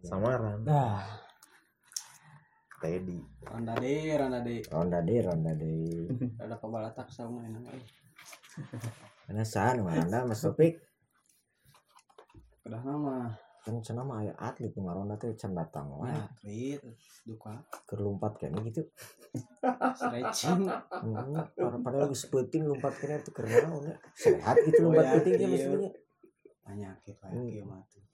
samaran Nah, Teddy Ronda deh, ronda deh. ronda deh, ronda deh. Ada pabalatak sama enak. Karena saan ronda Mas Topik. Udah nama. Kan cenah mah aya atlet nu ngaronda teh can datang wae. Ya, krit duka Keur lompat kene gitu. stretching. Hmm, padahal geus peuting lompat kene teh keur naon ya. Sehat gitu Oh, lompat ya, iya. maksudnya. Penyakit lah Hmm. ieu mah tuh. Ai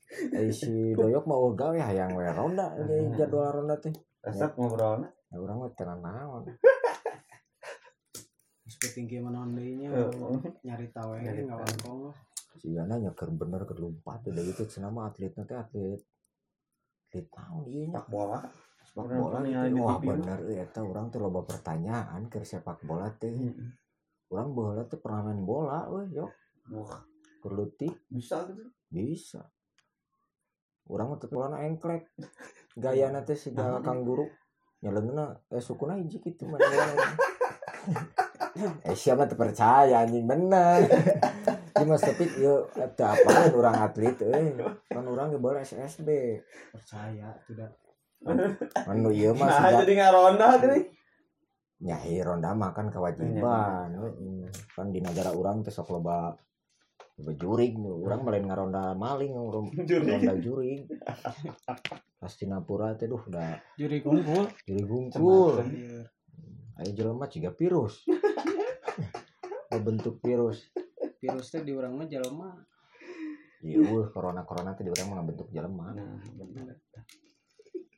si Doyok mau gawe hayang we ronda di jadwal ronda teh. Resep ngobrolnya. Ya urang mah teu naon. Geus penting kieu mah naon deui nya. Nyari tahu we Nyari enggak wangkong lah. Sigana nya keur bener keur lompat udah gitu cenah mah atletna teh atlet atlet naon ieu nya. Sepak bola. Sepak bola gitu. di Wah bener euy eta urang teh loba pertanyaan keur sepak bola teh. Urang baheula teh pernah main bola. Wah, Keur leutik bisa gitu. bisa. Urang mah teh bolana engklek. Gayana teh siga kang guru. Nyaleungna eh sukuna hiji kitu main bola. eh siapa teu percaya anjing bener. Ieu mas tapi ieu eta apaan urang atlet euy. Kan urang ge bola SSB. Percaya tidak. Anu ieu mah Nah, jadi ngaronda gini. nyahi ronda mah kan kewajiban kan di negara orang teh sok loba jurig urang mah lain ngaronda maling rom- Jurig. ronda jurig pas di Napura teh duh udah Juri kumpul. jurig gungkul Anjir. ayo jelema ciga virus bentuk virus Virus teh di urang mah jelema. iya corona corona teh di urang mah bentuk jelema Nah, bener.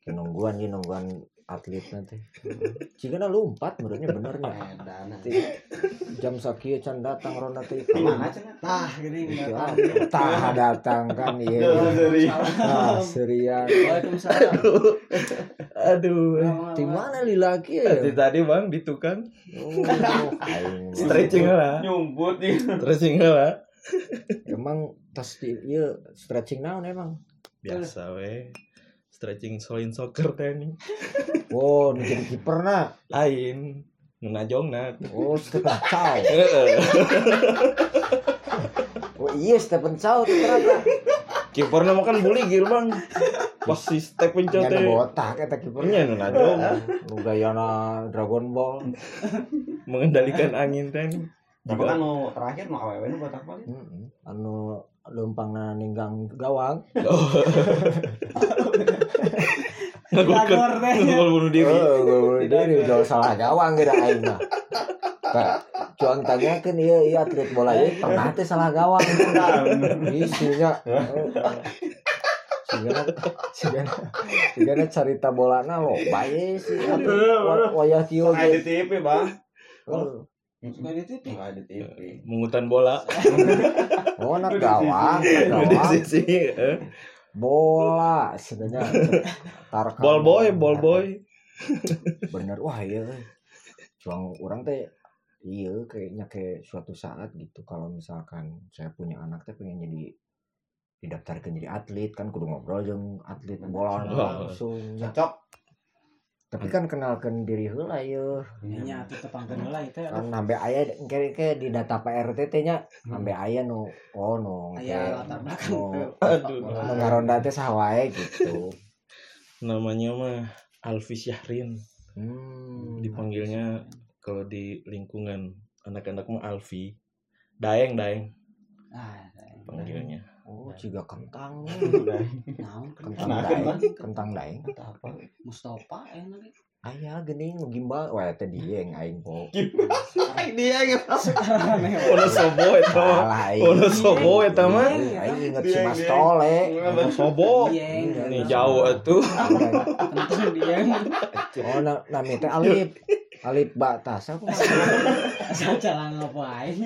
Kayak nungguan nungguan atletna teh ciga lompat menurutnya benernya Edan. jam sakieu can datang ronda teh Di mana cenah? Tah gini? Tah datang kan iya. Dari Ah, serian. Waalaikumsalam. aduh Di mana lilaki ya? tadi tadi bang di tukang Oh, aing. stretching lah nyumbut nih. stretching lah Emang tas di iya stretching naon emang. biasa we stretching solin soccer nih Oh, nu jadi kiper na. lain nunajong na Oh, Stephen Chow. Heeh. Oh iya Stephen Chow ternyata. kiper nama kan bully gil bang pas si Stephen Chow Nya teh botak eta kipernya. nya nunajong Nu gayana Dragon Ball. mengendalikan angin teh. Tapi Juga kan nu terakhir nu awewe nu botak paling. Heeh. Anu leumpangna ninggang gawang. Ngagolkan teh. bunuh diri Oh, gol bunuh diri udah salah gawang gitu aing mah. Kak, cuang tanyakeun ieu ieu atlet bola ieu pernah teh salah gawang. Isinya. Sigana sigana sigana carita bolana lo bae sih wayah kieu ge. TV, Bang. Oh, Suka di TV. Nggak di TV. mungutan bola Oh, anak gawang, di sisi eh. Bola sebenarnya tarkam. ball boy ball boy bener wah iya euy. cuang orang teh iya kayaknya kayak suatu saat gitu kalau misalkan saya punya anak teh pengen jadi didaftarkan jadi atlet kan kudu ngobrol jeung atlet bola langsung. Cocok. Tapi kan kenalkan diri heula ye Nya atuh tepangkeun heula itu. kan sampai aya kayak kayak di data PRT teh nya sampai aya nu oh nu Aya latar belakang. nu ngaronda teh saha wae gitu. Namanya mah Alfi Syahrin. Hmm. Dipanggilnya kalau di lingkungan anak-anak mah Alfi. Daeng Daeng. Ah, panggilnya oh ciga kentang naon kentang Nah, daeng kentang. kentang daeng Apa? Mustafa enak. Aya geuning nu gimbal wah teh dieng aing po. Dia yang Ono sobo eta mah Salah aing. Ono sobo eta mah Aing inget si Dieng, Mas dieng. Tole. Ono sobo Dieng. nih jauh atuh Tentu dia Oh na nami teh Alip. Alip batas aku asal cara ngapain.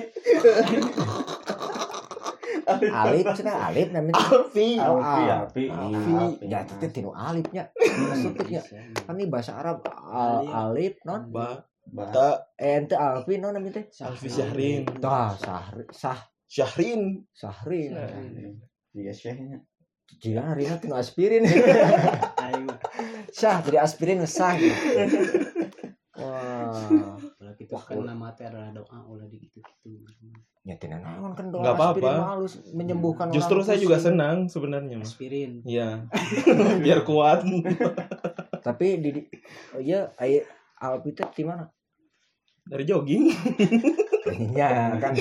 Alip cenah Alip teh. Alfi Oh, Alfi, Al- Alfi. Ya teh tinu Alipnya. Maksudnya kan ini bahasa Arab Al- Alip non. ba Bah. ta Eh ente Alfi non nami teh. Alfi Syahrin Tah Sahri Sah Syahrin Sahri. Iya, Syekhnya. Jika hari tinu aspirin. Ayo. Sah jadi aspirin sah. Wah. Kalau gitu kan nama teh adalah doa ulah di gitu gitu. Nyetina naon kan doa Nggak apa-apa. mah halus menyembuhkan Justru orang saya juga senang sebenarnya aspirin Iya. Biar kuat. tapi di, oh iya ay Alpi teh di mana Dari jogging. Iya kan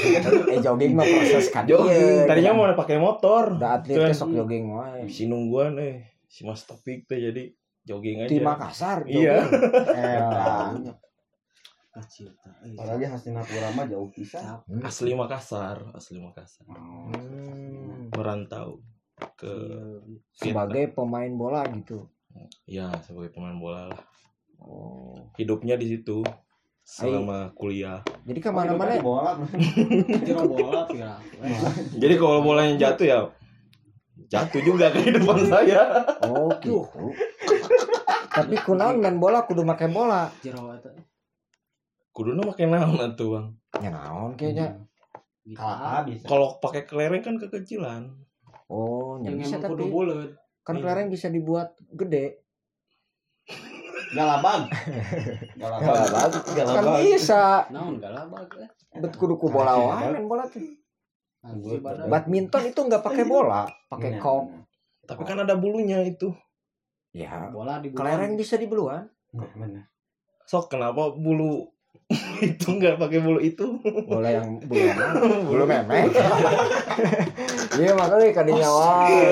eh jogging mah proses kan Jogging. Iya, Tadinya gitu. mau pakai motor. Udah atlet sok jogging wae Si nungguan eh si Mas Topik teh jadi jogging aja. di Makassar Iya. jogging. Tak eh, Apalagi Hastinapura mah jauh pisan. Asli Makassar, asli Makassar. Hmm, Merantau ke Iya. sebagai pemain bola gitu ya sebagai pemain bola lah. oh Hidupnya di situ selama kuliah. jadi ke mana-mana ya? bola. Bola Jadi kalau bolanya jatuh ya jatuh juga ke depan saya. oh gitu tapi kunaon main bola kudu make bola jero eta Kuduna pakai naon atuh, Bang? ya naon kayaknya. Kalah bisa. Kalau pakai kelereng kan kekecilan. oh yang bisa emang kudu tapi buleut kan kelereng bisa dibuat gede. Galabag. Galabag. kan bisa. Naon galabag eh? Bet kudu ku bola wae main bola tuh. Badminton itu nggak pakai bola pakai Iya. kok Tapi kan ada bulunya itu. ya. Bola di kelereng bisa dibeluan bener. Sok kenapa bulu itu nggak pakai bulu itu? bola yang bulu bulu memek iya makanya kadinya wae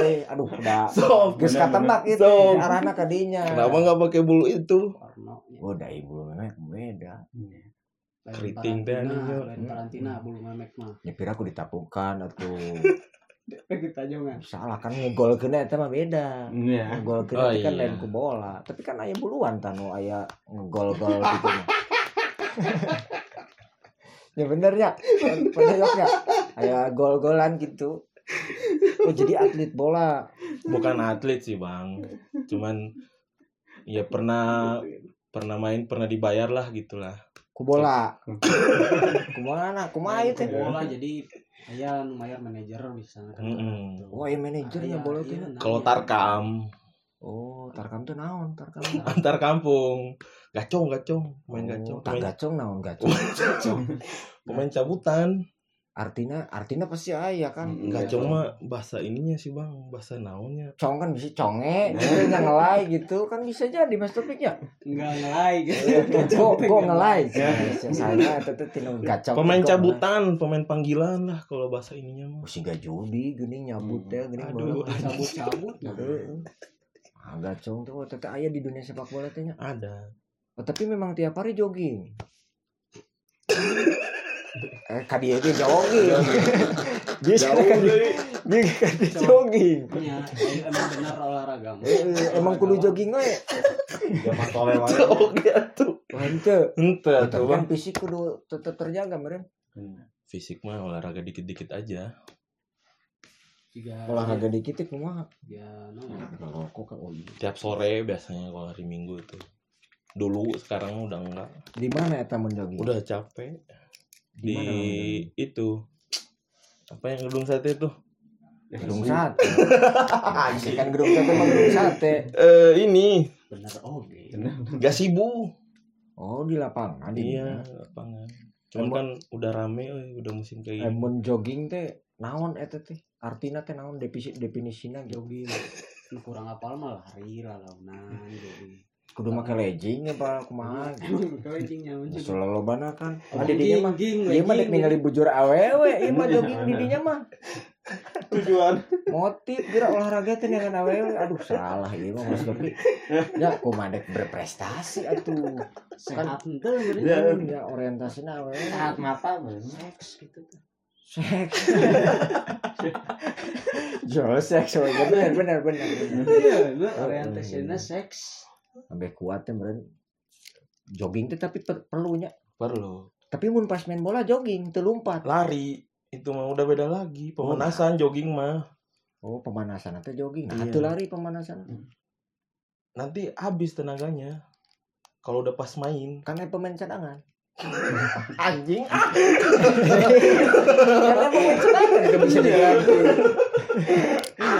eh aduh udah Sok. geus katembak itu Sok. arahna kadinya Kenapa nggak pakai bulu itu? warna udah ibu bulu memek beda lain Keriting teh lain Hmm. karantina bulu memek mah ya pira aku ditapungkan atau salah kan ngegol kena itu mah beda Iya. ngegol kena Oh, itu kan iya. lain ku bola tapi kan aya buluan tanu aya ngegol gol gitu. ya bener ya. Penayoknya aya gol golan gitu. Oh jadi atlet bola. Bukan atlet sih bang. Cuman ya pernah pernah main pernah dibayar lah gitulah. ku bola. Kumana kumaha Main teh bola jadi aya nu mayar manajer di sana kan. Oh iya manajernya Aya, bola iya, teh nah, Kalau iya. tarkam. Oh tarkam tuh naon? Tarkam antar kampung gacong gacong main gacong oh, tak main, gacong naon gacong pemain cabutan. Artinya artinya pasti aya kan? Mm, gacong mah bahasa ininya sih bang. Bahasa naonnya. Cong kan bisa conge gitu yang ngelai gitu. Kan bisa jadi mas topiknya enggak ngelai. Gitu kok kok ngelai. saya itu tinu gacong pemain cabutan pemain panggilan lah kalau bahasa ininya mah. Ngelai. si gak judi gini nyabut ya gini Aduh. bola cabut-cabut. Heeh. ah gacong tuh teteh aya di dunia sepak bola tehnya ada oh, tapi memang tiap hari jogging. Eh kadi itu jogging. Bisa kan dia kan jogging. ya emang benar olahraga. Mah. Eh, emang kudu jogging we Zaman tole wae. oke tuh. Wah, ente ente tapi tuh kan fisik kudu tetap terjaga meren fisik mah olahraga dikit-dikit aja. Jika olahraga dikit itu kumaha ya no ngerokok kan iya. tiap sore biasanya kalau hari minggu itu dulu sekarang udah enggak. Di mana eta mun jogging udah capek. Di itu. Apa yang gedung sate itu? Gedung sate. Anjing. Kan gedung sate mah gedung sate. Eh ini. Benar oke gasibu. Oh di lapangan di iya mana? lapangan. Cuman kan udah rame euy, udah musim kayak eh gini. mun jogging teh naon eta teh? Artina teh naon? Definisi definisina jogging. Kurang apal mah lari lah launan jadi kudu make legging apa kumaha gitu. kencing nyaman selalu bana kan. Ah di dinya mah Jogging, iya mah dek ningali bujur awewe iya mah jogging di dinya mah. Tujuan. motif kira olahraga teh dengan awewe. Aduh salah iya mah mas tapi ya kumaha dek berprestasi atuh. Sehat ente bener. Ya. ya orientasinya awewe. Saat mata seks gitu tuh. Seks. Jo seks bener bener bener bener. Iya bener orientasinya seks sampai kuat ya meren jogging teh tapi per- perlunya. Perlu. Tapi mun pas main bola jogging teu lompat. Lari. Itu mah udah beda lagi. Pemanasan jogging mah. Oh pemanasan atau jogging. Nah Iya. lari pemanasan. Nanti habis tenaganya. Kalau udah pas main. Karena pemain cadangan. Anjing. Karena pemain cadangan. Bisa diganti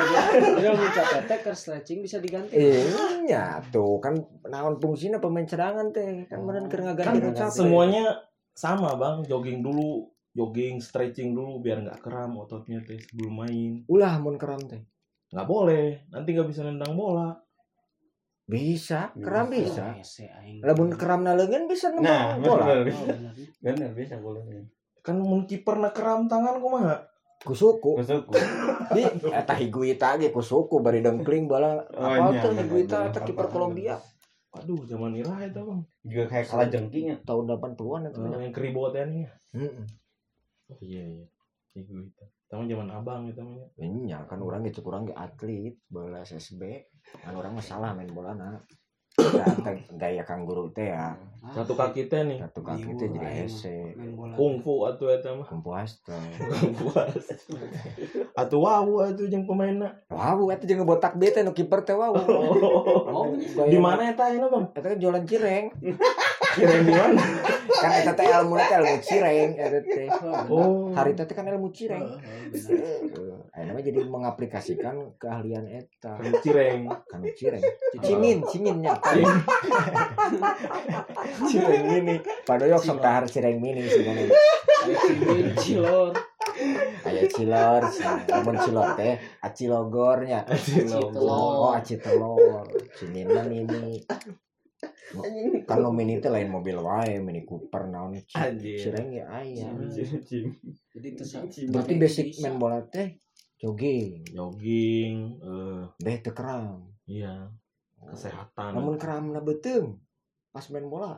iya capek teh ke stretching bisa diganti. Iya tuh kan naon fungsinya pemain cadangan teh. Kan meren keur ngaganti kan nu capek semuanya sama bang. Jogging dulu jogging stretching dulu biar nggak kram ototnya teh sebelum main. Ulah mun keram teh. Nggak boleh. Nanti nggak bisa nendang bola. Bisa keram bisa. aing. lamun keram leungeun bisa Nah, nembak bola. Bener. Oh, bener. Bener bisa boleh. kan mun kiper na kram tangan kumaha ku suku Masuk. di eta higuita ge ku suku bari dengkling bola Oh, apa iya, tuh iya, higuita iya. eta kiper Kolombia. Waduh zaman iraha itu bang. Juga kayak kalah jengkingnya. tahun 80-an itu Eh, yang keribotan nih. Heeh. oh iya iya. Itu Tamu zaman abang itu namanya Nya kan orang gitu kurang ge atlet bola SSB kan orang masalah main bola na gaya kang guru teh ya. Ah, satu kaki teh nih. Satu kaki teh jadi hese. kungfu atuh eta mah. Kumpu hasta puas atuh. Wow atuh jeung pemainna. Wow eta jeung botak bete nu kiper teh wow Oh, di mana eta ayeuna bang? Eta kan jualan cireng kirain di mana? Kan eta teh ilmu teh ilmu cireng eta teh. Oh. Hari teh kan ilmu cireng. Oh, bener. Ayeuna mah jadi mengaplikasikan keahlian eta. Kan cireng. Kan cireng. Cimin ciminnya cireng mini. Padoyok sok tahar cireng mini sebenarnya. Ayo cimin, cilor. aya cilor. Namun cilor teh acilogornya. Telur. oh aci telur ciminna mini kan nu mini teh lain mobil wae mini Cooper naon cireng ya aya Jadi itu berarti basic main bola teh jogging. Jogging eh. Deh teu keram iya. Kesehatan. Namun keramna beuteung pas main bola.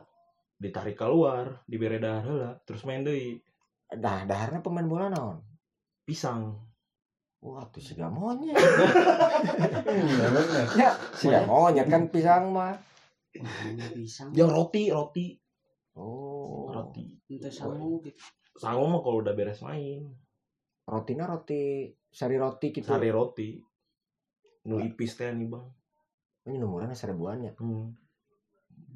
Ditarik keluar dibere dahar heula terus main deui. Dah daharna pemain bola naon? Pisang. Wah tuh siga monyet ya siga monyet kan pisang mah. Yang roti roti. Oh. Roti. Ente sangu gitu. sangu mah kalau udah beres main. Rotinya roti sari roti gitu. Sari roti. Nu ipis teh nih bang. Ini nomornya seribuannya hmm.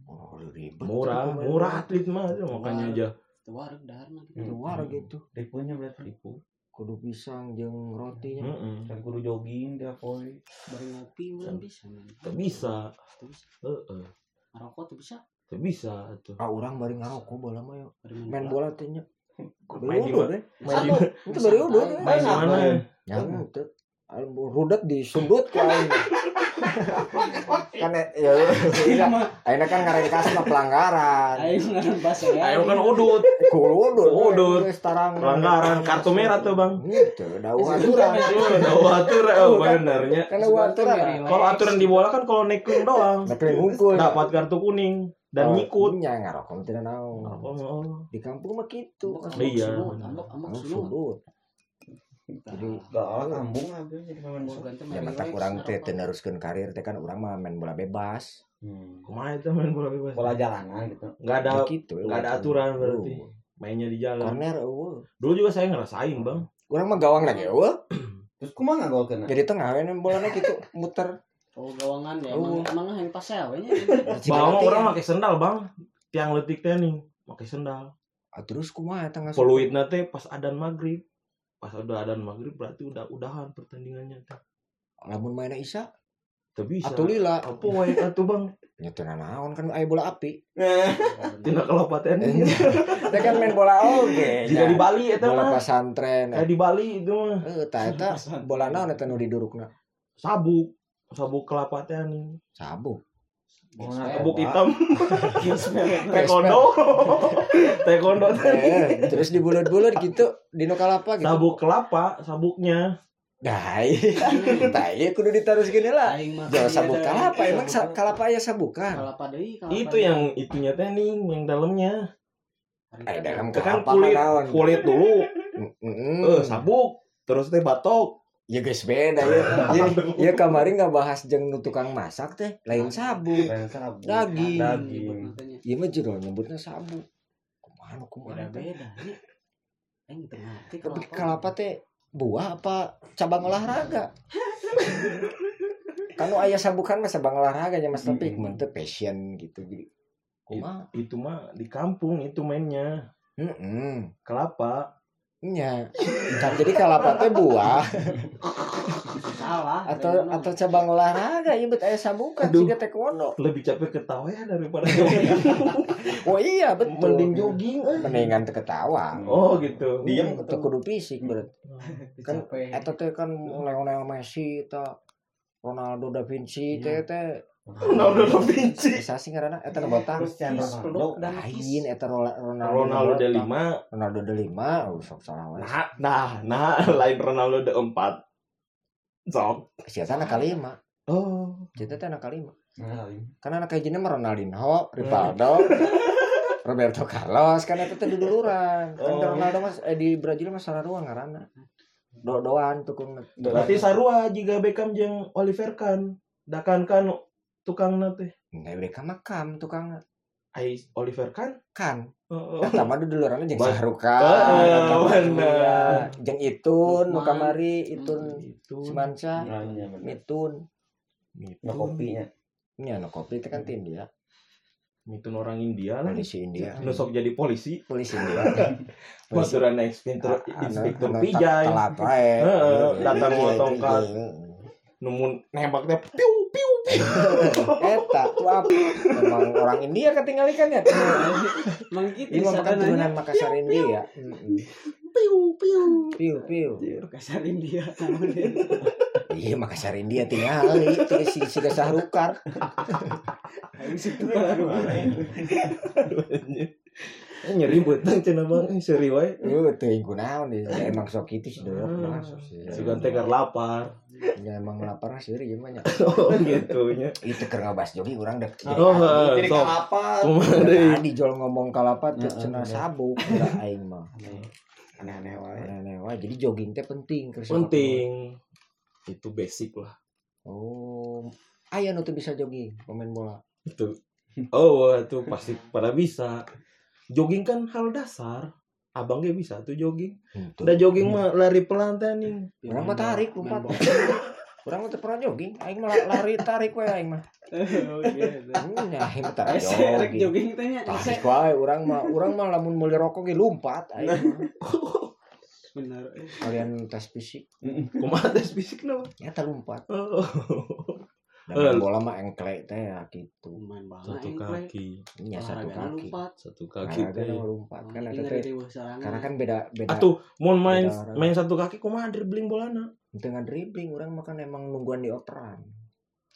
oh ribet murah tuh, murah atlet mah. Makanya aja. Itu wareg daharna gitu. keluar gitu. Tipunya berarti. tipu kudu pisang jeung rotinya Heeh. Kan kudu jogging dia poe. Bari ngopi bisa. men. Teu bisa. Teu bisa. heeh Ngarokok tuh bisa. teu bisa tuh. Ah orang bari ngarokok bola mah yuk Bari main bola. teh nya. Main di mana? itu bari udah main di mana? Ya itu rudet disundut ke aing kan ya iya ayeuna kan ngarengkas mah pelanggaran Aing ngaran bahasa ya. ayo kan udut kudu Udut. geus tarang pelanggaran kartu merah tuh bang gitu daun aturan Oh, aturan oh benernya kan aturan kalau aturan di bola kan kalau nekling doang Nek ngungkul dapat kartu kuning dan nyikut nya ngarokok tidak naon oh, oh. di kampung mah gitu Iya. Ambok ambok Anu sunu. sudut Jadi, kambung lah gue jadi pemain bola. Ya mata kurang teh neruskeun karir teh kan urang mah main bola bebas Hmm. kumaha itu main bola bebas Bola jalanan gitu. nggak ada Ya gitu nggak ada aturan berarti. Uh, mainnya di jalan corner eueuh dulu juga saya ngerasain bang urang mah gawang lagi eueuh Terus kumaha gol kena? jadi tengah we bolanya gitu muter Oh gawangan ya. Oh. Emang emang yang pasel we nya. bang orang pakai sendal bang tiang letik teh nih pakai sendal Ah, terus kumaha tengah peluit nate pas adan maghrib pas udah adan maghrib berarti udah udahan pertandingannya lamun mainnya isa? Teu bisa. Atuh lila? Apa wae atuh bang? Nya teu naon kan aya bola api. Tina kelopatan teh kan main bola oge jika di Bali eta bola pesantren. Kayak di Bali itu mah eh tah eta. Bola naon eta nu didurukna? Sabuk. Sabuk kelapa teh nih sabuk sabuk hitam taekwondo taekwondo eh terus dibulut-bulut gitu dino kalapa gitu sabuk kelapa sabuknya Dai, tai kudu ditaruskeun lah. Jangan iya sabuk dah. kalapa, emang kalapa aya sabukan. kalapa deui kalapa. itu yang itunya teh nih yang dalamnya Eh, tadi. dalam kan kalapa kulit mah naon? kulit dulu Heeh. eh sabuk terus teh batok Ya guys beda ya. Ya, ya kemarin nggak bahas jeung nu tukang masak teh, lain sabuk. Dan sabuk. Daging. Daging. Makanya Ieu mah jero nyebutnya sabuk. Kumaha kumaha. beda-beda. Ini aing teu ngerti Tapi kalapa teh buah apa cabang olahraga? kan nu aya sabukan mah cabang olahraga nya Mas tapi mun teu passion gitu jadi kumaha? itu mah di kampung itu mainnya Heeh. kelapa Nya. Kan jadi kalapa teh buah. salah atau atau cabang olahraga ieu bet aya sabukan Aduh. siga taekwondo lebih capek ketawa ya daripada jogging oh iya betul mending jogging eh. mendingan teu ketawa oh gitu Diem teu kudu fisik berarti kan Capek. eta teh kan Lionel Messi eta Ronaldo da Vinci teh teh Ronaldo da Vinci. Bisa sih ngaranna eta botak Cristiano Ronaldo. dan lain eta Ronaldo Ronaldo de botak. lima. Ronaldo de lima. Oh sok salah wae nah nah nah lain Ronaldo de empat. Sok. Si eta anak kalima. Oh. Eta teh anak kalima. Nah, kan anak hijina mah Ronaldinho Rivaldo. Roberto Carlos kan eta teh duduluran. Kan Oh. Ronaldo mas eh, di Brazil mah sarua ngaranna do doan tukung. Berarti sarua jika Beckham jeung Oliver Kahn. Dakan kan tukang teh Nah, mereka makam tukang ai Oliver Kahn? Kan. Heeh. Eta mah duduluran jeung Ba- Sahrukan Oh, bener. jeung Itun nu kamari Itun itu Semansa iya bener. Mitun. Nah, kopinya. ini anu kopi itu kan tim dia itu orang India lah. Polisi India. Nusok jadi polisi. Polisi India. Baturan inspektur Anu- inspektur anu Pijay ta- telat wae Iya, datang iya, iya, tongkat. iya. nemu nembak teh piu Eta tuh apa? Emang orang India ketinggalikan ya. Emang gitu Ini makan turunan Makassar India. Mm-mm. piu piu Piu piu. Kasar India. Iya Makassar India tinggal itu si si anjing. Eh, nyeri beteng cenah bang eh, seri wae Lu teu kunaon dia Ya, emang sok itu sih si gante keur lapar Ya emang lapar sih nya. oh gitu nya Itu keur ngabas jogi urang dek. oh heeh, Jadi sok kalapa. kumaha deui Tadi jol ngomong kalapat cenah sabuk udah aing mah. Aneh-aneh wae. Aneh-aneh wae. Jadi jogging teh penting keur penting itu basic lah Oh, aya nu teu bisa jogging pemain bola. itu oh itu pasti pada bisa jogging kan hal dasar abang ge bisa tuh jogging udah jogging mah lari pelan teh nih Urang mah tarik lompat. Urang mah pernah jogging, aing mah lari tarik we aing mah. Oh ya aing mah tarik rek jogging. jogging teh nya. Ese. Tarik wae urang mah, urang mah lamun meuli rokok ge lompat aing mah. Bener. Kalian tes fisik, kumaha tes fisik no nyata lompat. Dan main bola mah engklek teh ya gitu. Main bola satu kaki Nya satu kaki. lompat. satu kaki teh mah lompat kan Ini teh karena kan beda beda atuh mau main orang. main satu kaki kumaha dribbling bolana dengan dribbling urang mah kan emang nungguan dioperan.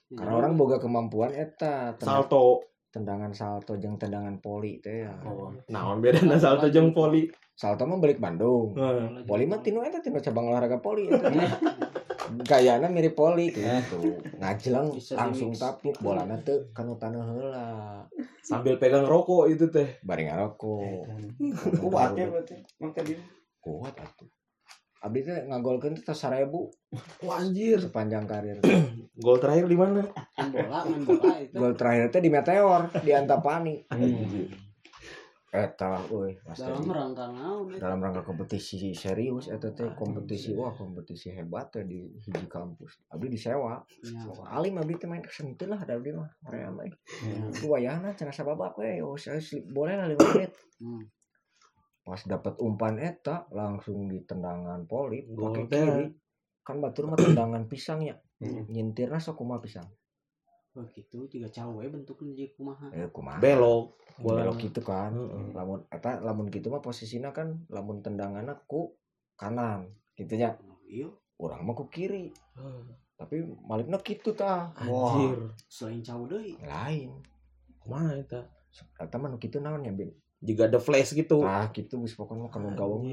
Ya, Karena orang boga kemampuan eta salto tendangan salto jeung tendangan poli teh ya. oh. nah beda salto jeung voli Salto mah balik Bandung. Heeh. Poli mah tinu eta tinu cabang olahraga poli eta. Gayana mirip poli gitu. Ngajleng Bisa langsung tapluk bolana teu kanu taneuh heula. sambil pegang rokok itu teh Bari ngaroko. Kuatnya berarti. Maka dia. Kuat atuh. Abdi teh ngagolkeun teh 1000 wah anjir sepanjang karir. gol terakhir di mana main bola, main bola itu. Gol terakhir teh di Meteor di Antapani. Anjir. Eta euy pasti Dalam rangka naon dalam rangka kompetisi serius eta teh kompetisi wah kompetisi hebat teh di hiji kampus. Abdi disewa. Ya. Alim abdi teh main kesentil lah ada abdi mah. Area mah. Itu wayahna cenah sababak we, oh, saya slip boleh lah 5 menit. Hmm. Pas dapat umpan eta langsung di tendangan polip Gol pakai teh. kiri. Kan batur mah tendangan pisangnya. Hmm. Nyentirna sok kumaha pisang. Oh gitu juga cawe bentuknya jadi kumaha. Eh kumaha. belok Belok gitu kan. Heeh. Lamun eta lamun gitu mah posisinya kan lamun tendanganna ku kanan gitu nya. Oh, Iya, Urang mah ku kiri. Tapi malipna kitu tah. anjir selain cawe deui. Lain. kumaha eta Eta mah nu kitu naon ya, Bin? Jika ada flash gitu. Tah gitu geus pokona kana gawang.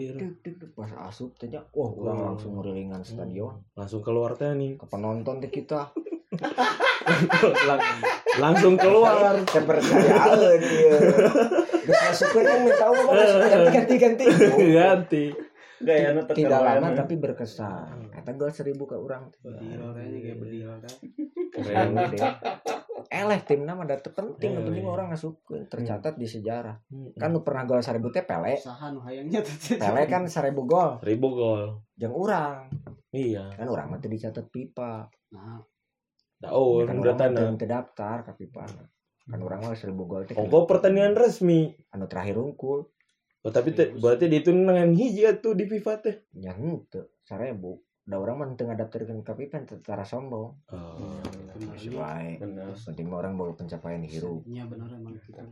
Pas asup teh nya, wah. Oh. langsung ngerilingan stadion. langsung keluar teh nih. Ke penonton teh kita. Lang- langsung keluar. Kepercayaan dia Terus masukkan kan minta ganti ganti ganti. Ganti. Gaya tidak lama tapi berkesan. Kata gue seribu ke orang. Bedil kayaknya kayak bedil kan. keren eleh timna mah datu penting yeah, penting yeah. orang ngasukeun tercatat di sejarah. Kan lu pernah gol seribu teh Pele. Pele kan seribu gol. Seribu gol. yang orang Iya. Kan orang mah dicatat pipa. Nah. Daun kan udah tanda. Teu terdaftar, ka pipa. Kan orang mah seribu gol teh. Oh, pertandingan resmi. Anu terakhir unggul. Oh, tapi te, berarti dihitung dengan hiji tuh di FIFA teh. Ya seribu. 1000 ada orang mah tengah daftarkan ke pipen tetara sombong oh, hmm, orang bawa pencapaian hero ya benar emang kita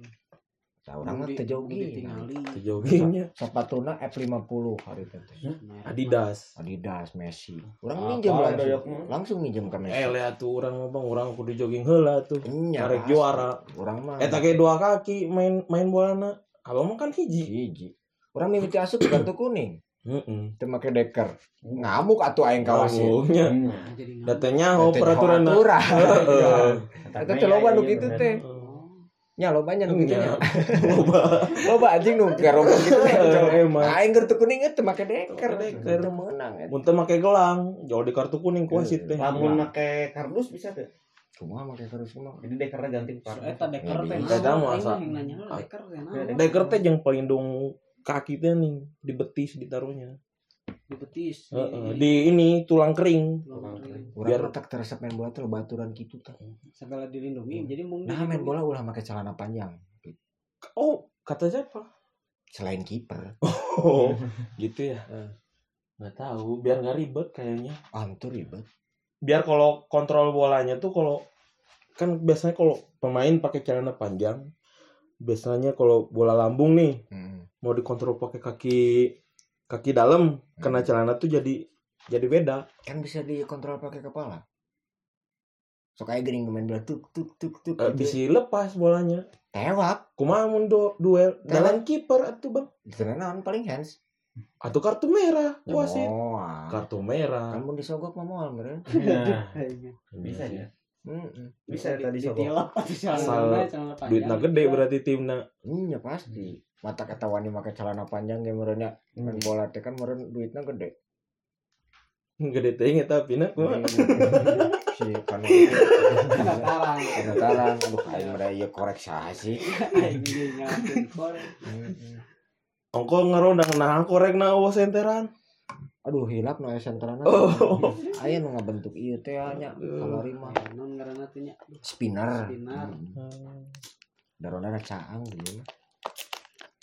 Nah, orang mah tejogi. Tejoginya. Sepatuna F50 hari itu. Adidas. Adidas Messi. Orang minjem langsung. Langsung minjem ke Messi. Eh lihat tuh orang mah Bang, orang kudu jogging heula tuh. Tarik juara. Orang mah. Eh, Eta ge dua kaki main main bola na. Abang mah kan hiji. Hiji. Orang mimiti asup kartu kuning. Heeh. teu make deker ngamuk atuh aing. Hmm. Jadi nggak- Datanya oh Teu peraturan. nyaho aturan. Heeh. Eta teh loba teh. Nya lobanya nu kitu nya. Nya. Loba. Loba anjing nu garong gitu teh. Emang. Aing keur teu kuning teh make deker. Deker. Eta. Mun teu make gelang, jauh di kartu kuning kuasit teh. Lamun make kardus bisa tuh. Kumaha make terus kumaha. Jadi dekernya ganti kardus. Eta deker teh. Eta mah asa- teh? Ya, Deker teh jeung pelindung kaki teh nih di betis ditaruhnya. Di betis. Heeh. Di ini tulang kering. tulang kering. Urang Biar- mah tak teresep main bola teh baturan kitu teh. Segala dilindungi. Jadi mung Nah main bola ulah make celana panjang. Oh, kata siapa? Selain kiper. Oh, gitu ya. Nggak tahu, biar nggak ribet kayaknya. Antur ribet. Biar kalau kontrol bolanya tuh kalau kan biasanya kalau pemain pakai celana panjang, biasanya kalau bola lambung nih Hmm. mau dikontrol pakai kaki kaki dalam, kena celana tuh jadi jadi beda. Kan bisa dikontrol pakai kepala. Sok aya geuning nu main bola tuk tuk tuk tuk. Eh, gitu. bisa lepas bolanya. Tewak. Kumaha mun du- duel dalam kiper atuh bang Itu naon paling hands. atau kartu merah wasit Oh, ah. kartu merah kan mun disogok mah moal. Nah, Kayaknya. bisa ya. Heeh. Bisa tadi Di- ditilap atau celana panjang, panjang. duitnya gede berarti timna Iya pasti. Mata kata wani make celana panjang ge meureun nya main bola teh kan meureun duitna gede. gede teh tapi nak kumaha? si kan Tarang. Penataran, aduh aing mah ieu korek saha sih. Aing korek. Heeh. ongko ngerondang nah korek na awas senteran Aduh hilap no senterana. oh Aya nu ngabentuk ieu teh nya kalori mah Non teh nya. spinner. Spinner. Hmm. Darona caang dia.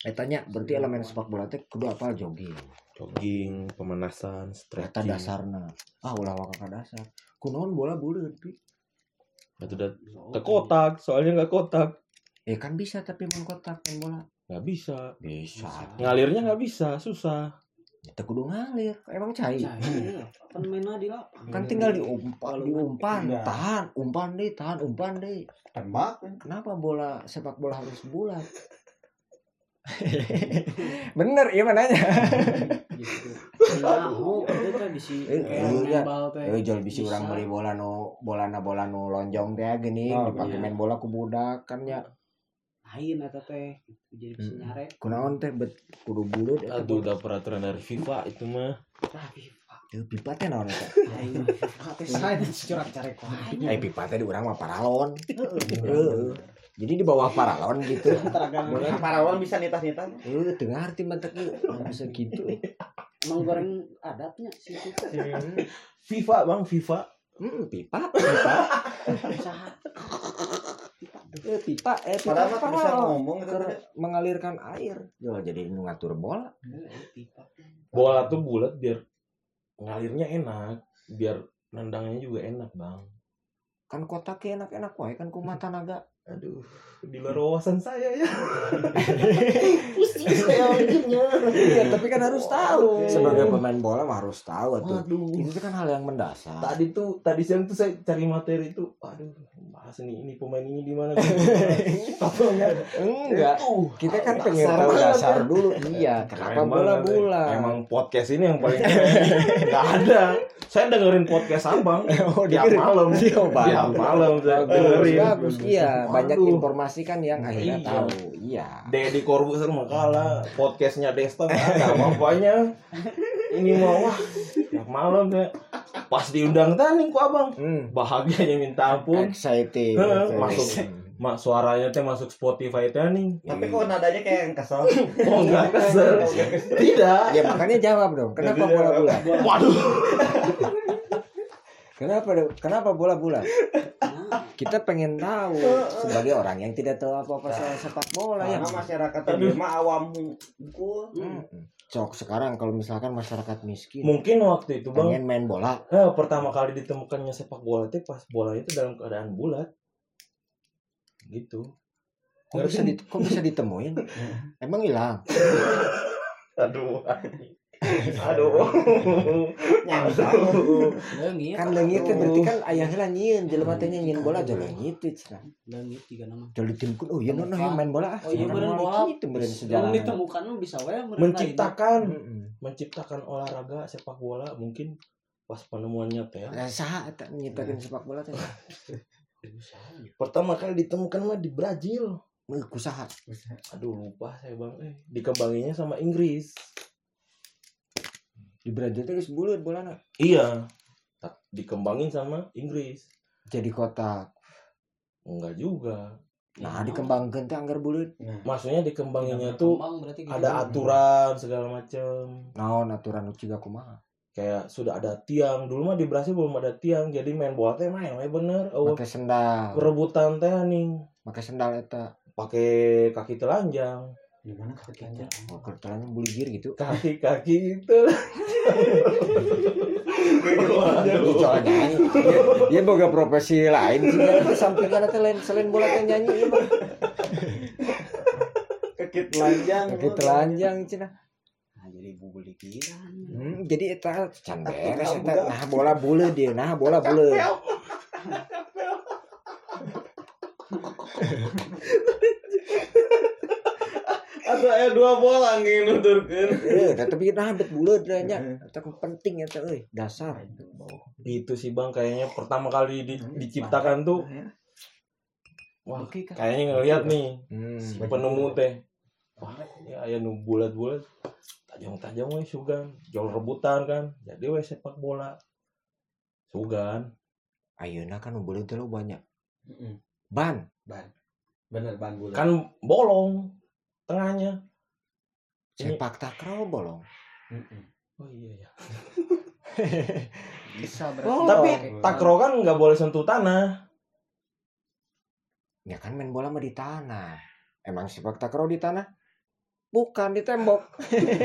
Eta nya berarti elemen sepak bola teh kudu apal jogging. jogging pemanasan Eta stretching dasarna. Ah ulah waka ka dasar. Kunaon bola buleut pi. itu udah ke kotak soalnya nggak kotak Eh kan bisa tapi mun kotak main bola. nggak bisa Bisa. ngalirnya nggak bisa susah Eta kudu ngalir. Emang cai. Cair. Kan main di lapangan. Kan tinggal diumpan, diumpan, Iya. tahan, umpan deh, tahan, umpan deh. Tembak. Kenapa bola sepak bola harus bulat? Bener, iya mananya. gitu. Itu bisi Eh, kayak iya. Eh jual bisi orang beli bola nu bola na bola nu lonjong teh gini Oh, dipakai iya. main bola ku budak kan ya. Lain eta teh. Jadi bisa Hmm. nyare. Kunaon teh bet kudu bulut aduh udah peraturan dari FIFA itu mah Tah FIFA. Pipa teh naon eta? Mah FIFA teh saya curat carek wae. Eh pipa teh di urang mah paralon. Jadi di bawah paralon gitu. Parawan bisa nitas-nitas. Eh teu ngarti mantek ieu. Bisa gitu. Emang goreng adatnya sih itu. FIFA bang FIFA Hmm, pipa, pipa. Usaha. Eh pipa, eh pipa Padahal mah bisa ngomong gitu. Mengalirkan air. Yo jadi nu ngatur bola. Bola tuh bulat biar ngalirnya enak biar nendangnya juga enak bang Kan kotaknya enak-enak wae kan ku mata naga. Aduh di luar wawasan saya ya pusing saya mikirnya Iya, tapi kan harus tahu. Sebagai pemain bola mah harus tahu tuh. waduh Itu kan hal yang mendasar. tadi tuh tadi siang tuh saya cari materi tuh aduh bahas nih ini pemain ini di mana Enggak. Kita kan pengen tahu dasar ya. dulu. Iya, kenapa bola bola? emang podcast ini yang paling keren nggak ada saya dengerin podcast abang oh, tiap malam Iya, tiap malam saya dengerin bagus. Iya, banyak informasi kan yang akhirnya Iya. tahu. Iya. Deddy Corbuzier mah kalah podcastnya Desta nggak ada apa-apanya ini mau wah malam ya pas diundang tani ku abang Hmm. bahagianya minta ampun Exciting. Exciting. masuk. mak suaranya teh masuk Spotify teh nih Tapi kok nadanya kayak yang kesel. oh enggak kesel tidak Ya makanya jawab dong. Kenapa bola bola? waduh Kenapa kenapa bola bola? Kita pengen tahu sebagai orang yang tidak tahu apa-apa soal sepak bola ya. Masyarakat mah awam. Mm-mm. Cok sekarang kalau misalkan masyarakat miskin Mungkin waktu itu bang, pengen main bola, eh, pertama kali ditemukannya sepak bola itu pas bola itu dalam keadaan bulat. Gitu. kok bisa, di- kok bisa ditemuin? Emang hilang? Aduh. Aduh. Nyangka. leungit Kan leungit teh berarti kan ayah lah nyieun jelema teh nyieun bola aja leungit teh cenah. leungit tiga nama Jadi timkun oh iya nono yang main bola ah. Oh iya, Cenah bener, moal bola. Gitu beren sejarah. ditemukan bisa wae Menciptakan, menciptakan olahraga sepak bola mungkin pas penemuannya teh. Lah saha eta nyiptakeun sepak bola teh? Pertama kali ditemukan mah di Brazil. Meuh kusaha? Aduh lupa saya bang. Eh, dikembanginya sama Inggris. Di Brazil teh geus buleut bolana. Iya. Dikembangin sama Inggris. Jadi kotak. Enggak juga. Nah, dikembangkeun teh anggar buleut. Maksudnya dikembanginnya tuh berarti gitu. ada aturan segala macem. Naon aturan nu ciga kumaha? Kayak sudah ada tiang. Dulu mah di Brazil belum ada tiang. Jadi main bola teh main we bener. Oh, Pakai sendal. perebutan teh nih. Pakai sendal eta. Pakai kaki telanjang. Gimana kakinya? Oh, kertelannya buligir gitu. Kaki-kaki itu. Soalnya nyanyi. Dia, dia boga profesi lain sih. Dia samping kana teh lain selain bola teh nyanyi mah. Kaki telanjang. Kaki telanjang cenah. nah jadi bubulikiran Hmm, jadi eta can beres eta nah bola buleut dia. Nah bola buleut. Atau aya dua bola nggih nuturkeun. Eh, tapi nah bet buleut da nya. Eta kan penting eta euy, dasar. Itu sih bang kayaknya pertama kali di- diciptakan tuh. Wah kayaknya ngeliat nih Hmm. si penemu teh. Wah ya aya nu bulat-bulat. Tajam-tajam we sugan. Jol rebutan kan. Jadi we sepak bola. Sugan. Ayeuna kan teh lu banyak. Heeh. Ban. Bener ban bulan. Kan bolong tengahnya. Ini- Sepak takraw bolong. Heeh. Oh iya ya. bisa berarti Oh. Tapi takro kan nggak boleh sentuh tanah. Ya kan main bola mah di tanah. Emang sepak takraw di tanah? Bukan di tembok.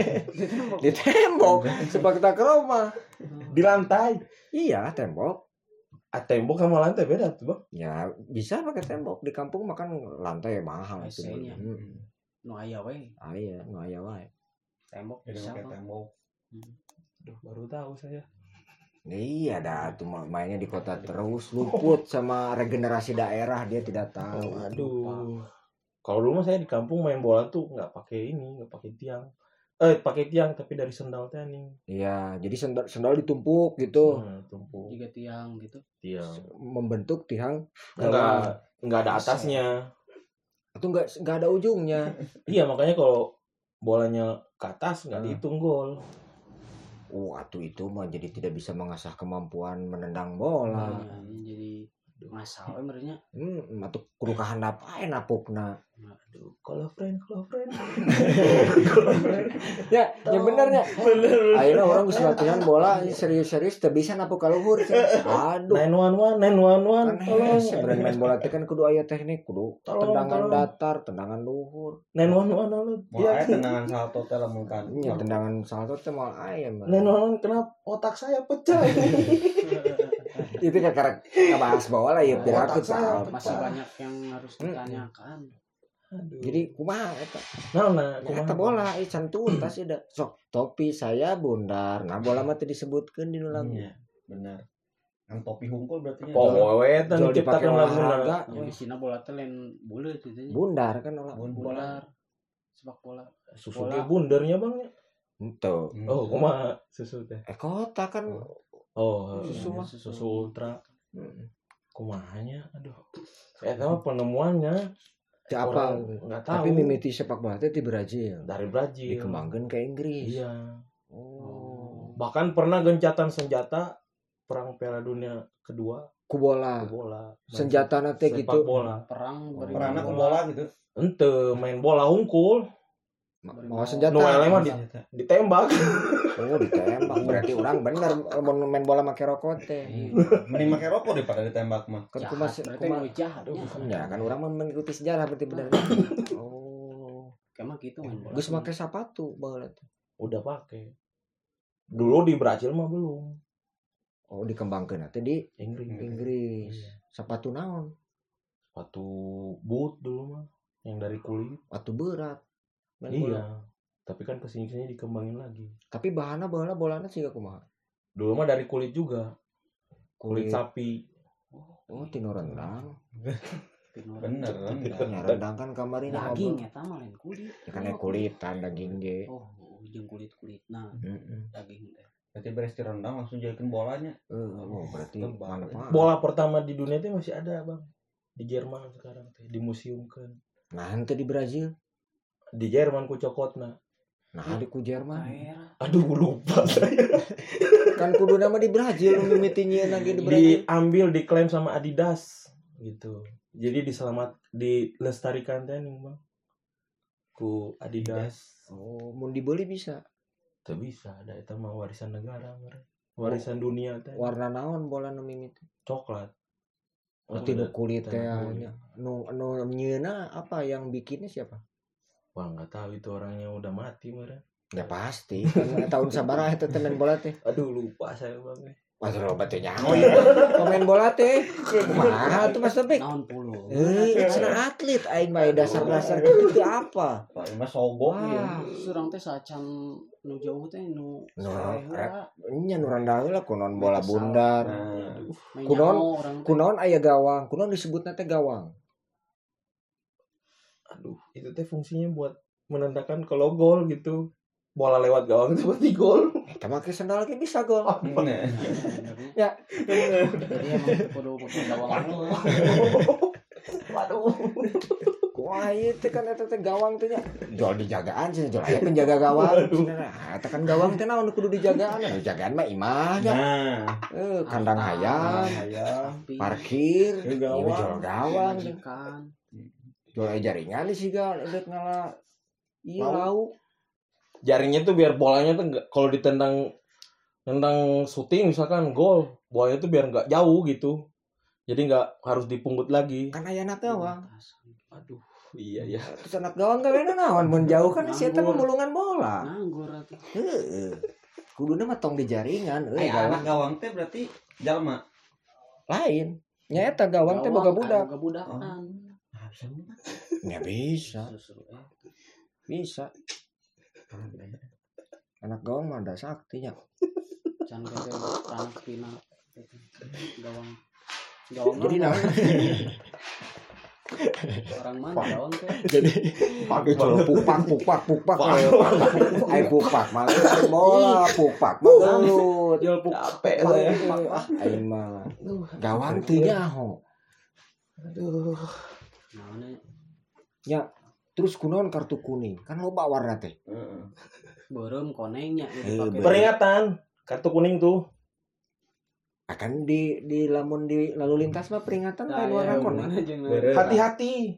di tembok. Sepak takraw mah. Di lantai. Iya, tembok. Ah, tembok sama lantai beda tuh bang. Ya bisa pakai tembok di kampung makan lantai mahal itu. AC-nya. Hmm. Nu aya we Ah iya, nu aya wae. tembok bisa mah. tembok. Aduh, baru tahu saya. Iya dah tuh ma- mainnya di kota terus luput sama regenerasi daerah dia tidak tahu. Aduh. Kalau dulu mah saya di kampung main bola tuh nggak pakai ini, nggak pakai tiang. Eh, pakai tiang tapi dari sendal teh nih. Iya, jadi sendal, sendal ditumpuk gitu, Hmm, tumpuk juga tiang gitu tiang. membentuk tiang Enggak enggak ada atasnya. Atau enggak enggak ada ujungnya. Iya, makanya kalau bolanya ke atas nggak Hmm. dihitung gol. Waktu itu mah jadi tidak bisa mengasah kemampuan menendang bola. Nah, ini jadi masalah merenya Hmm, atau kudu kahandap ae napukna. Aduh, kalau friend, kalau friend. Ya, ya benernya. Bener. Ayeuna orang geus latihan bola ini serius-serius teu bisa napuk ka luhur. Aduh. Nine one one, nine one one. Kan Tolong. brand main bola teh kan kudu aya teknik, kudu tendangan datar, tendangan luhur. Nine one one lu. Mau Iya. aya tendangan salto teh lamun kan. Iya, tendangan salto teh moal aya mah. Nine one one kenapa otak saya pecah Itu kan karena ngebahas bola ya saya tahu. masih banyak yang harus ditanyakan Aduh. Jadi kumaha eta? nah, nah, Nah, eta bola ieu can tuntas ya da. Sok topi saya bundar. Nah, bola mah teh disebutkeun di nu lagu. Iya, benar. Yang topi hungkul berarti. Powe teh Jual diciptakan dipakai lagu olahraga. yang di sini bola teh lain bulat gitu. Bundar kan olah. bola sepak bola Susu Bola. dia bundernya bang ya. Hmm. Oh, kumaha susu teh. Eh kota kan. Oh, Susu mah. susu ultra. Hmm. Kumahanya, aduh. Saya tahu penemuannya. Teu apa? Orang nggak tahu. Tapi mimiti sepak bola teh di Brazil. dari Brazil. Dikembangkan ke Inggris. Iya. Oh. Bahkan pernah gencatan senjata perang Piala Dunia kedua Ku bola. bola. Senjata teh sepak gitu. bola. perang beri Perana ke bola gitu. Ente main bola hungkul. Mau mau- senjata. Nu eleh mah di- ditembak Oh, ditembak. Berarti orang bener mau main bola make rokok teh. Mending make rokok daripada ditembak mah. Kan Jahat, kumas berarti kumas nu jahatnya. ya kan orang mah mengikuti sejarah berarti bener. Oh. Kayak gitu main bola. Geus make sepatu bola teh. udah pakai dulu di Brazil mah belum Oh, dikembangkeun teh di Inggris Inggris. Iya. Sepatu naon? sepatu boot dulu mah yang dari kulit Sepatu berat. Main bola. iya tapi kan ke sini ke sini dikembangin lagi Tapi bahannya bola bolana sih kumaha? dulu mah dari kulit juga kulit Kulit. sapi Oh, tino rendang. Bener rendang. kan. Ya rendang kan kemarin Daging ya tama lain kulit. Ya kan kulit kan daging ge. Oh, jeung kulit-kulit. Nah, Heeh. daging teh. Berarti beres di rendang langsung jadikan bolanya. oh, berarti Tebal. manfaat. bola pertama di dunia itu masih ada bang di Jerman sekarang teh di museum kan Nah, ente di Brazil. Di Jerman ku cokotna Nah, di ku Jerman. Aduh lupa saya Kan kudu nama di Brazil mimitinya lagi di Brazil. diambil diklaim sama Adidas gitu jadi diselamat dilestarikan teh nih bang ku Adidas Oh, mau dibeli bisa. Tuh bisa ada itu mah warisan negara warisan dunia teh Warna naon bola nu mimiti? coklat Oh, tinu kulit teh. Tinu nya. Nu nu nyeuna apa yang bikinnya siapa? Wah nggak tahu itu orangnya udah mati meren Ya pasti. Tahun sabaraha eta teh main bola teh. aduh lupa saya bang Wah, lo batu nyaho ya. Pemain bola teh. Kumaha tuh Mas Topik? Naon puluh. Eh, cenah atlet aing bae dasar-dasar gitu apa? Pak ini mah sogok ya. Surang teh sacan nu jauh teh nu Nu nya nu rendah lah kunon bola bundar. Nah, Main Kunaon- nyaho urang teh. Kunaon aya gawang, kunaon disebutna teh gawang. Aduh itu teh fungsinya buat menandakan kalau gol gitu bola lewat gawang itu berarti gol Eta mah ke sendal ge bisa gol. bener. Ya. Jadi emang gawang waduh Wah, ieu teh kan eta teh gawang teh nya. Jual dijagaan sih, jual aya penjaga gawang. Nah, eta kan gawang teh naon kudu dijagaan. Anu jagaan mah imah nya. Nah, Eh, kandang hayam, ayam. parkir, Ieu ieu gawang. jual gawang. Jual jaringan sih ga dek ngala Iya lauk. jaringnya tuh biar bolanya tuh nggak kalau ditendang tendang syuting misalkan gol bolanya tuh biar nggak jauh gitu jadi nggak harus dipungut lagi Kan aya anak gawang. aduh iya ya Terus anak gawang gawena naon mun jauh kan si eta mah mulungan bola. Nganggur atuh. Heeh. Kuduna mah tong di jaringan, Eh, euy anak gawang gawang teh berarti jalma. lain. Nya eta gawang teh boga budak. Boga budakan. Ya bisa, Justru eh. bisa. Anak gawang mah ada saktinya. Anak pina. Gawang. Gawang Jadi nah, orang mana gawang teh? jadi pakai pupak pupak pupak ayo pupak malah bola pupak jual capek saya. Ah aing mah gawang teu nyaho aduh Naon terus kunaon kartu kuning. Kan loba warna teh Heeh. Beureum konengnya Eh, gitu pakai. peringatan kartu kuning tuh. Akan di di lamun di lalu lintas mah peringatan Nah, lain warna ya, kuning hati-hati.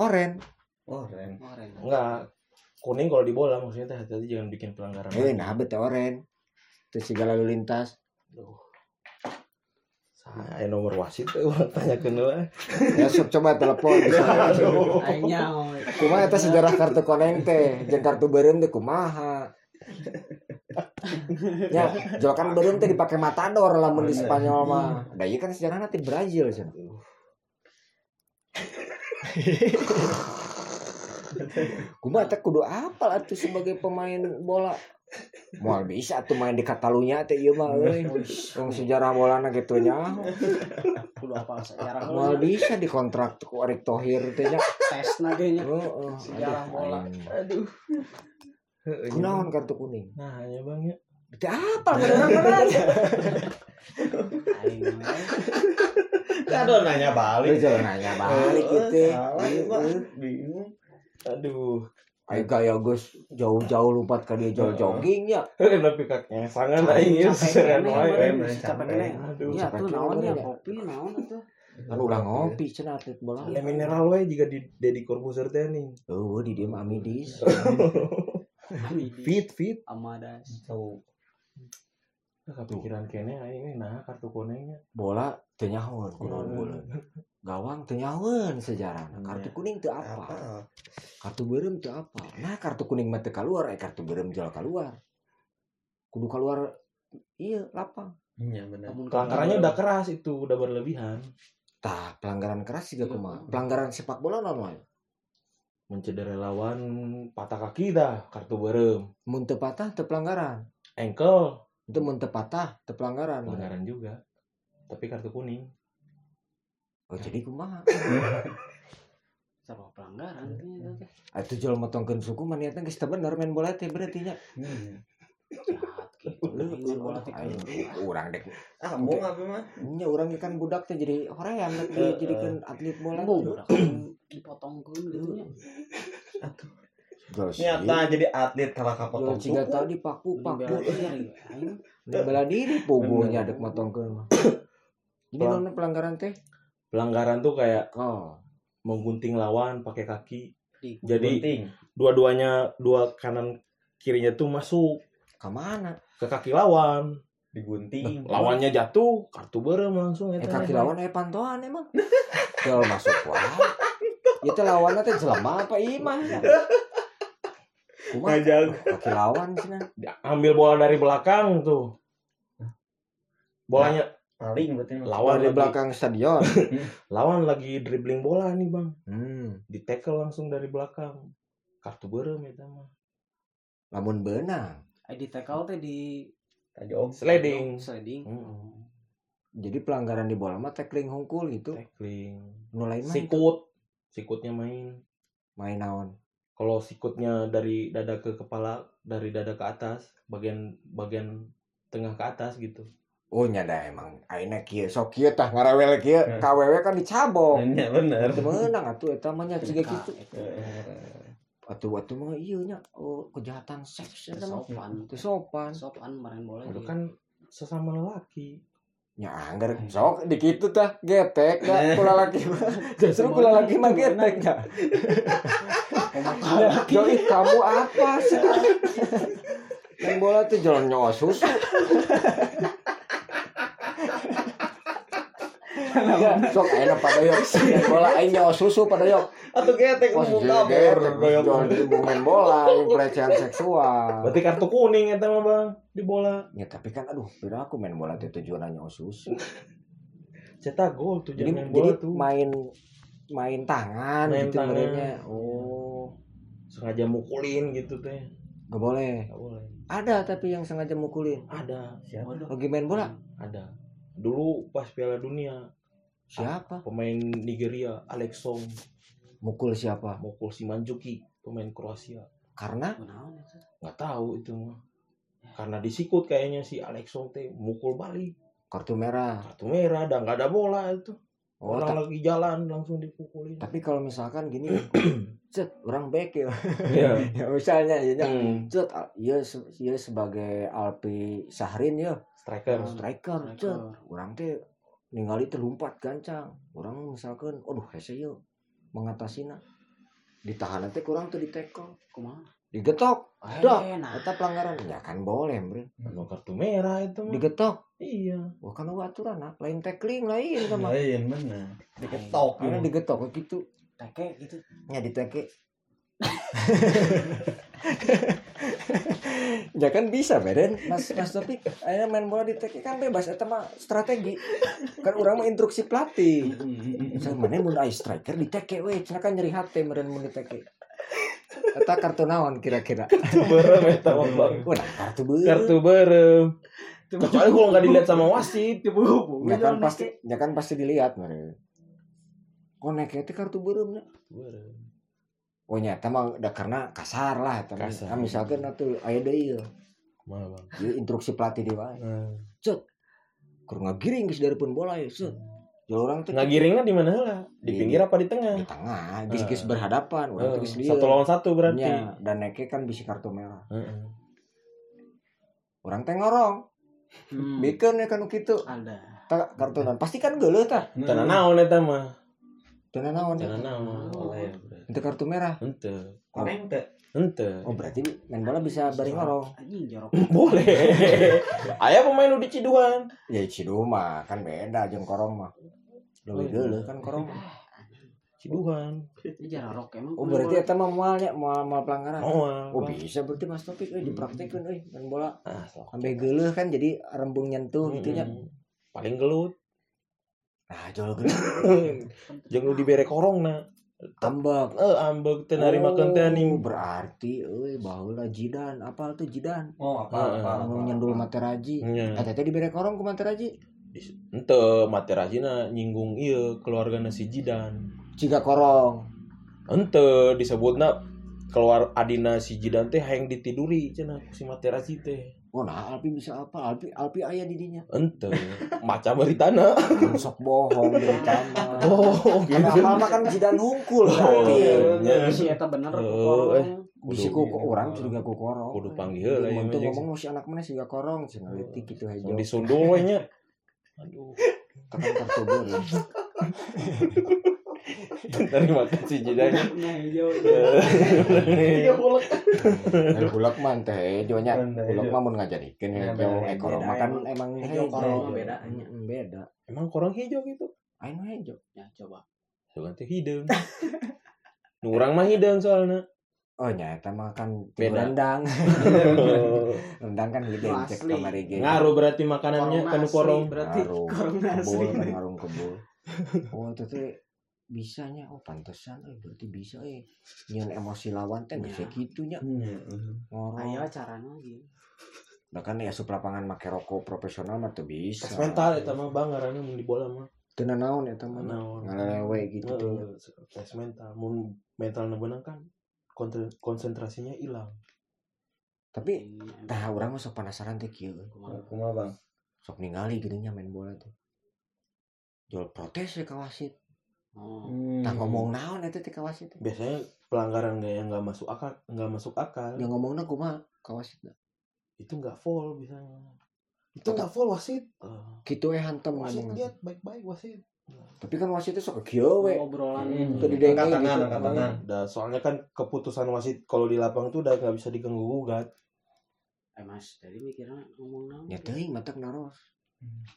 Oren. Keren. Oren. enggak. Kuning kalau di bola maksudnya teh hati-hati jangan bikin pelanggaran. Eh nah bete oren. Terus siga lalu lintas. Aduh. Saya nomor wasit tuh tanya ke ya sok coba telepon. Nyaho. kumaha eta sejarah kartu koneng teh? Jeung kartu beureum teh kumaha? Ya jual kan beureum teh dipake matador lamun di Spanyol mah. Da ieu kan sejarahna ti Brazil cenah kumaha teh kudu apal atuh sebagai pemain bola Moal bisa tuh main di Katalunya teh ieu mah euy. Wong sejarah bolana gitu nya. Kudu apa sejarah Moal heula. bisa dikontrak ku Erik Thohir teh nya. Tes nage nya. Heeh. Sejarah bola. aduh Kunaon kartu kuning? nah ya bang ya Berarti apa beneran Aing mah. Aduh nanya balik. jangan nanya balik gitu. Bingung. aduh Ayo gaya Gus jauh-jauh lompat ke dia jauh jogging ya. tapi kakeknya sangat aing ya kene, wae aduh Iya tuh kene naon ya kemarin ya. kopi naon atuh. kan udah ngopi cenah atlet bola Ale mineral we juga di Deddy Corbuzier teh nih. oh di dia amidis Fit fit. Amadas. Tahu. Nah, kepikiran kene aing nah kartu kuningnya. bola teu nyahoan kunaon bola gawang teu nyahoan sejarah Iya. kartu kuning teu apa Apa? kartu berem teu apa nah kartu kuning mah teu keluar eh kartu berem jual keluar kudu keluar iya lapang Iya benar. Pelanggarannya udah keras itu, udah berlebihan. tah pelanggaran keras juga Iya, kumaha pelanggaran sepak bola naon Mencederai lawan patah kaki dah, kartu berem. mun teu patah teu pelanggaran Ankle, itu mun teu patah teu pelanggaran pelanggaran juga. Tapi kartu kuning. Oh jadi kumaha Siapa pelanggaran kayaknya itu teh. jual motongkeun suku mah niatna geus bener main bola teh berarti nya. Jahat gitu. Teh urang dek Ah, mau apa mah? nya urang kan budak teh jadi hoream dek Eh, eh. dijadikan atlet bola kan dipotongkeun gitu nya. Nyata jadi atlet kalau Jual kapotong ciga suku. tadi paku paku bela diri pugunya Bener. dek motongkeun mah ini Pelang- non pelanggaran teh Pelanggaran tuh kayak oh menggunting lawan pakai kaki. Di- Jadi dua-duanya dua kanan kirinya tuh masuk ke mana ke kaki lawan. digunting. Lawannya jatuh, kartu berem langsung eh kaki lawan eh pantoan emang jual masuk wae itu lawannya teh jelema apa imah ya Ngajak. kaki lawan Dia ambil bola dari belakang tuh. Bolanya Paling berarti lawan di lagi, belakang stadion lawan lagi dribbling bola nih, Bang. hmm. Di tackle langsung dari belakang. Kartu berem eta mah. lamun benang Eh, di tackle teh di Tadi om. Sliding. sliding. Mm-mm. jadi pelanggaran di bola mah tackling hungkul gitu Tackling. nu lain mah itu. Sikut. Sikutnya main. main naon Kalau sikutnya dari dada ke kepala, dari dada ke atas, bagian bagian tengah ke atas gitu. Oh nyada emang aina kieu sok kieu tah ngarawel kieu Hmm. KWW kan dicabong. Iya bener. Teu meunang atuh eta mah nya ciga Nah, kitu. itu. Atuh atuh mah ieu nya oh kejahatan seks eta mah. Sopan. Teu sopan. Sopan main bola. Itu kan sesama lelaki. Nya anggar sok di kitu tah getek da kula laki mah. Justru kula laki mah getek nya. Nya, Doi kamu apa sih? Main bola tuh jalan nyawa susu. Ya, sok ayeuna pada. Main bola aing nyawa susu pada yok. Atau kabur. Goyang. jual timbung main bola, pelecehan seksual. Berarti kartu kuning eta mah, Bang, di bola. Ya tapi kan aduh, pira aku main bola teh tujuannya susu. Cetak gol tuh Jadi main jadi bola tuh. main main tangan Main gitu tangan. merenya. Oh, Sengaja mukulin gitu teh. gak boleh. Enggak boleh. Ada tapi yang sengaja mukulin. Ada, Siapa? Lagi main bola. ada. Dulu pas Piala Dunia, Siapa? pemain Nigeria Alex Song Mukul siapa? mukul si Manjuki, pemain Kroasia. Karena? Nggak tahu itu mah. Karena disikut kayaknya si Alex Song teh mukul balik. kartu merah. Kartu merah dan nggak ada bola itu. Oh, Orang lagi jalan langsung dipukulin. tapi kalau misalkan gini, cet, orang back ya. Iya. ya misalnya ya, nya, Hmm, cet, se- iya sebagai Alpi Sahrin ya, striker. striker, cet. Striker. Orang teh ningali teh lompat gancang. Orang misalkan, aduh hese yuk mengatasina. Ditahan teh kurang tuh di tackle. Kumaha? Digetok. Eh, Dah. nah. Eta pelanggaran. Ya kan boleh, Bre. Anu kartu merah itu mah. Digetok. Iya. Wah kan ada aturan nah. lain tackling lain sama. Lain bener. Diketok. Karena digetok kayak gitu. Teke gitu. Ya diteke. ya kan bisa beren mas mas tapi ayo main bola di teke kan bebas eta mah strategi kan orang mah instruksi pelatih saya mana mun aya striker di teke we cenah kan nyeri hati meren mun di eta kartu naon kira-kira Berem eta mah, Bang. Wah, kartu beureum Kartu berem. Kecuali kalau nggak dilihat sama wasit. ya kan pasti ya kan pasti dilihat meren konek itu kartu beureum nya Berem. Oh nyata mah da karena kasar lah eta mah. Kasar. Nah, misalkan aya deui. Mana, Bang? Ieu instruksi pelatih di wae Nah. kur ngagiring geus dari pun bola ya set Jual orang tuh Ngagiringnya di mana lah? Di Di- pinggir apa di tengah? di tengah geus Ah. geus berhadapan orang geus lieu. satu lawan satu berarti. Nya, dan neke kan bisa kartu merah Heeh. orang teh ngorong Hmm. bikin ya kan kitu Ada. tak kartunan pasti kan geuleuh tah Tanah naon eta mah. Teu naon Tanah naon. Oleh. itu kartu merah Henteu. Koreng teh. Henteu. oh berarti main bola bisa bari ngorong Anjing jorok. Boleh. Aya pemain di Ciduan. ya cidu mah kan beda jeung korong mah lebih geuleuh kan korong mah Ciduan. Itu jorok emang. oh berarti eta mah moalnya moal moal pelanggaran Moal. oh bisa berarti mas topik euy dipraktekeun euy main bola Ah, sok. sampai geuleuh kan jadi rembung nyentuh gitu nya. Paling gelut. Nah jol Jeung nu dibere korongna. ambek Eh ambek teu narimakeun teh Oh, anjing. berarti euy baheula jidan apal tuh jidan Oh, apa apa. anu nyendul materaji Nya. eta teh dibere korong ku materaji Henteu materajina nyinggung ieu keluargana si Jidan. ciga korong Henteu disebutna keluar adina si Jidan teh hayang ditiduri cenah si materaji teh. Oh nah Alpi bisa apa Alpi Alpi aya di dinya Henteu. Maca beritana. sok bohong dari tanah Oh, apal mah kan jidan hungkul berarti iya. Si eta bener Oh, korong. bisi ku orang juga ku korong Kudu panggil heula Mun ieu teu mah, ngomong si anak mana siga korong cenah leutik kitu Mau hejo disundul we nya. Aduh. kapan kartu beureum Terima kasih Jidan. Nah, hijau. Tiga puluh. Eh, bulak mah teh hejonya Teh bulak mah mun ngajadikeun Ya, hejo beda, ekor beda, mah kan emang. hejo korong mah beda. Beda Emang korang hijau gitu. anu hejo Ya, coba. Soalnya teh hideung. Nu urang mah hideung soalna. oh nyata mah kan Beda. rendang rendang kan hideung cek kamari ge Ngaruh berarti makanannya Korong kan korong. Berarti Ngaruh. korong asli. kebul kan ngarung kebul oh itu teh bisanya oh pantesan eh berarti bisa eh nyeun emosi lawan teh bisa Ya. gitunya ngorong Ayo caranya gitu. Nah kan ya sup lapangan make rokok profesional mah tuh bisa. Tes mental eta mah bang ngaranna mun di bola mah. Teu naon eta mah. Naon. Ngalelewe gitu tuh. Heeh, tes mental. Mun mentalna beunang kan konsentrasinya hilang. Tapi tah urang mah sok penasaran teh kieu. Kumaha bang? Sok ningali nya main bola tuh. Jual protes ya ka Oh. Tah ngomong naon eta teh ka wasit. Biasanya pelanggaran gak yang nggak masuk akal, nggak masuk akal. Dia ngomongna kumaha ka wasit. Itu nggak full biasanya. Itu nggak full wasit. Eh, Kitu we hantem wasit ngomongna. lihat baik-baik wasit. Tapi kan wasit teh sok kieu we. Obrolan Hmm. Teu didengi Angkat gitu. tangan, angkat tangan. Soalnya kan keputusan wasit kalau di lapang tuh udah nggak bisa diganggu gugat. Eh Mas, tadi mikirnya ngomong naon? Ya teuing matak naros.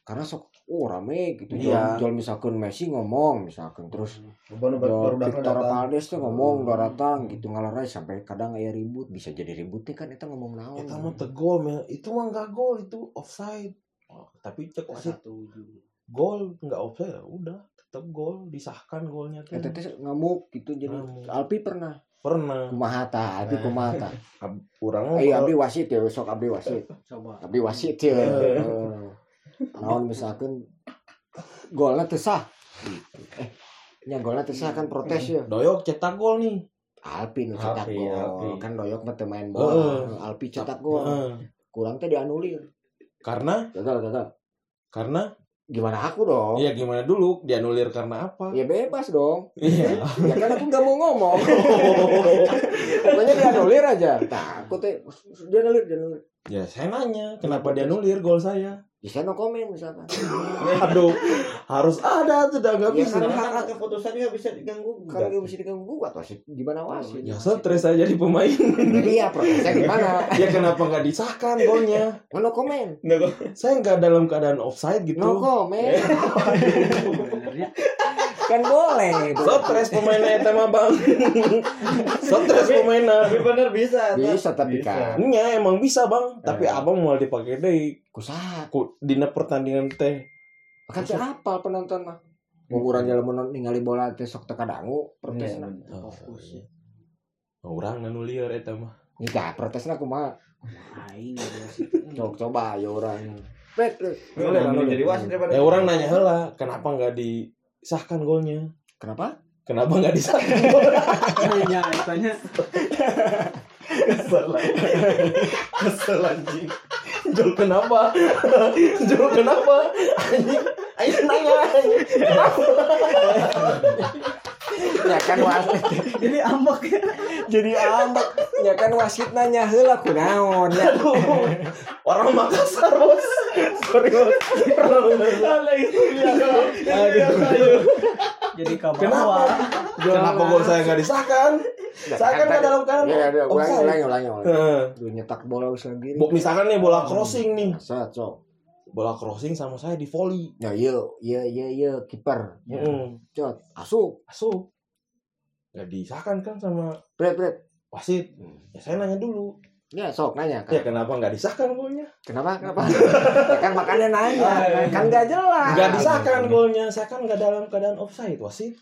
Karena sok oh rame gitu. Iya. Jual, jual misalkan Messi ngomong misalkan terus baru Victor. Valdes tuh ngomong udah datang gitu ngalarai sampai kadang aya ribut bisa jadi ributnya kan itu ngomong naon Itu mah tegol, itu mah nggak gol, itu offside. Oh, tapi cek wasit Satu gol nggak offside ya udah tetap gol disahkan golnya tuh. Eta teh ngamuk gitu jadi Ngamuk. Alpi pernah Pernah. kumaha tah Alpi kumaha tah Kurang Ayo Abdi wasit ya sok Abdi wasit Coba. Abdi wasit ya Heeh. Naon misalkan golnya teu sah. Gitu. eh nya golnya teu sah kan protes ya. Doyok cetak gol nih. Alpi nu cetak Alpi, Alpi. gol kan doyok mah main bola. Alpi cetak gol. Heeh. kurang teh dianulir Karena? Gagal gagal. Karena? Gimana aku dong? Ya gimana dulu? Dianulir karena apa? ya bebas dong. Iya. ya kan aku nggak mau ngomong. Pokoknya dianulir aja. Nah aku teh dianulir dianulir. Ya saya nanya kenapa dianulir gol saya? Bisa no komen misalkan Aduh, harus ada sudah nggak Ya bisa. kan, Karena keputusannya bisa diganggu. kan gak bisa diganggu gugat wasit gimana wasit Ya stres aja di pemain. Nah, iya protesnya gimana ya kenapa nggak disahkan golnya? no komen Saya nggak dalam keadaan offside gitu. no komen Sebenarnya kan boleh Stres pemainnya eta mah bang. Stres pemainnya. Tapi bener bisa. Bisa tapi kan Nya emang bisa bang, tapi Eh. abang mau dipakai deh. kusaha Ku dina pertandingan teh. kan apal penonton mah Ngurangnya lamun ningali bola teh sok teka dangu protesna. Iya, fokus. Orang nanu liar eta mah. Nika protesna kumaha? Aing dia sih. Coba coba ya orang. Bet. Boleh lalu jadi wasit daripada. Ya orang nanya heula, kenapa nggak disahkan golnya? Kenapa? Kenapa nggak disahkan golnya? Iya, tanya. Kesel Kesel anjing. Jol kenapa? Jol kenapa? Anjing. Anjing nanya. Kenapa? Ya kan wasit. Jadi ambek ya. jadi ambek ya kan wasit nanya heula kunaon ya Orang Makassar bos. Sorry bos. Jadi Kenapa? Kenapa gol saya nggak disahkan? Saya kan nggak dalam keadaan ya ya ulangi ulangi ulangi. Ulangi nyetak bola usaha gini. Misalkan nih bola crossing nih. Sok Bola crossing sama saya di volley. ya iya iya iya iya kiper Heeh. cot asup Asuh. Nggak disahkan kan sama bret bret wasit. Ya saya nanya dulu. ya sok nanya Ya kan kenapa nggak disahkan golnya? kenapa kenapa ya kan makanya nanya kan nggak jelas Nggak disahkan golnya. Saya kan nggak dalam keadaan offside wasit.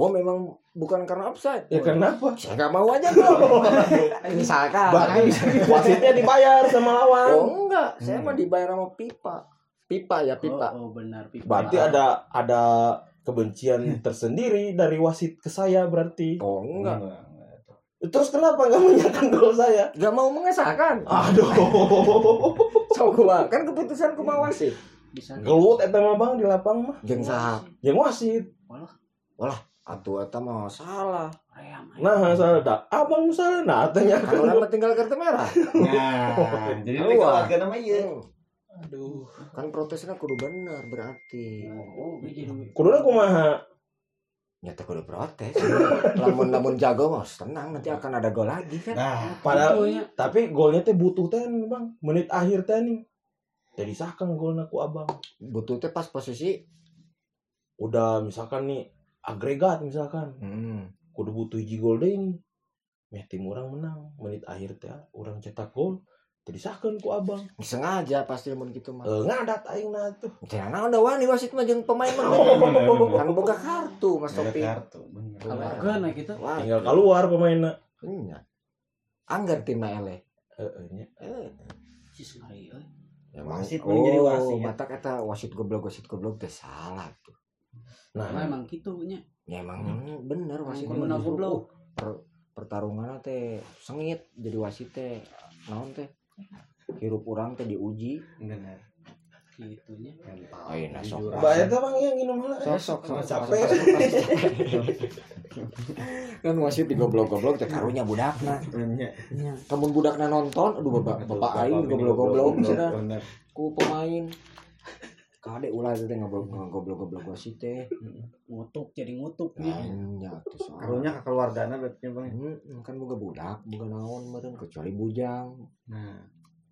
Oh memang bukan karena offside Ya kenapa? saya nggak mau aja dong misalkan Berarti wasitnya dibayar sama lawan. oh enggak saya mah dibayar sama pipa pipa ya pipa Oh, oh, benar. Pipa. Berarti ada ada kebencian tersendiri dari wasit ke saya berarti. oh enggak Terus kenapa nggak menyatakan gol saya? nggak mau mengesahkan Aduh. so gua kan keputusan kuma wasit bisa Gelut eta mah Bang di lapang mah. jeung saha Yang wasit. Atuh eta mah salah. Nah, salah dah. Abang salah nah tanya. urang mah tinggal kartu merah Nah, jadi Keluar. lu keluarga nama iya. Aduh. kan protesnya kudu bener berarti Oh, ini jadi Kuduna kumaha? nyata kudu protes lamun lamun jago mah tenang nanti akan ada gol lagi kan Nah, Padahal tapi golnya teh butuh teh nih, Bang. Menit akhir teh nih. Jadi sahkan golnya ku Abang. butuh teh pas posisi Udah misalkan nih agregat misalkan hmm. kudu butuh hiji gol deh ini. Meh tim orang menang menit akhir teh orang cetak gol jadi sahkan ku Abang. sengaja pasti mun gitu mah Eh ngadat aing na tuh. Jangan ada wani wasit mah jeung pemain mah kan boga kartu Mas Topi kartu. bener. Keluarga nah kita. Wah, Tinggal keluar pemainnya. nya. Anggar timna ele. Heeh nya. Emang Wasit pun jadi wasit. mata kata wasit goblok wasit goblok teh salah tuh. Nah, Nah, emang gitu nya. Ya emang bener wasit mah goblok. oh, per- pertarungan teh sengit jadi wasit teh naon teh hirup orang teh diuji Bener. Gitunya. Oh, iya, nah, sok. Aja. eta Bang yang nginum heula. eh. sosok Sama capek. kan wasit digoblok-goblok teh karunya budakna Bener. kamun budakna nonton aduh bapak bapak aing goblok-goblok cenah Bener. ku pemain kade ulah teh ngoblok goblok-goblok wasit teh Ngutuk jadi ngutuk nih. soal. Karunya ke keluargana berarti Bang. Hmm, kan boga budak, boga naon meureun kecuali bujang. Nah,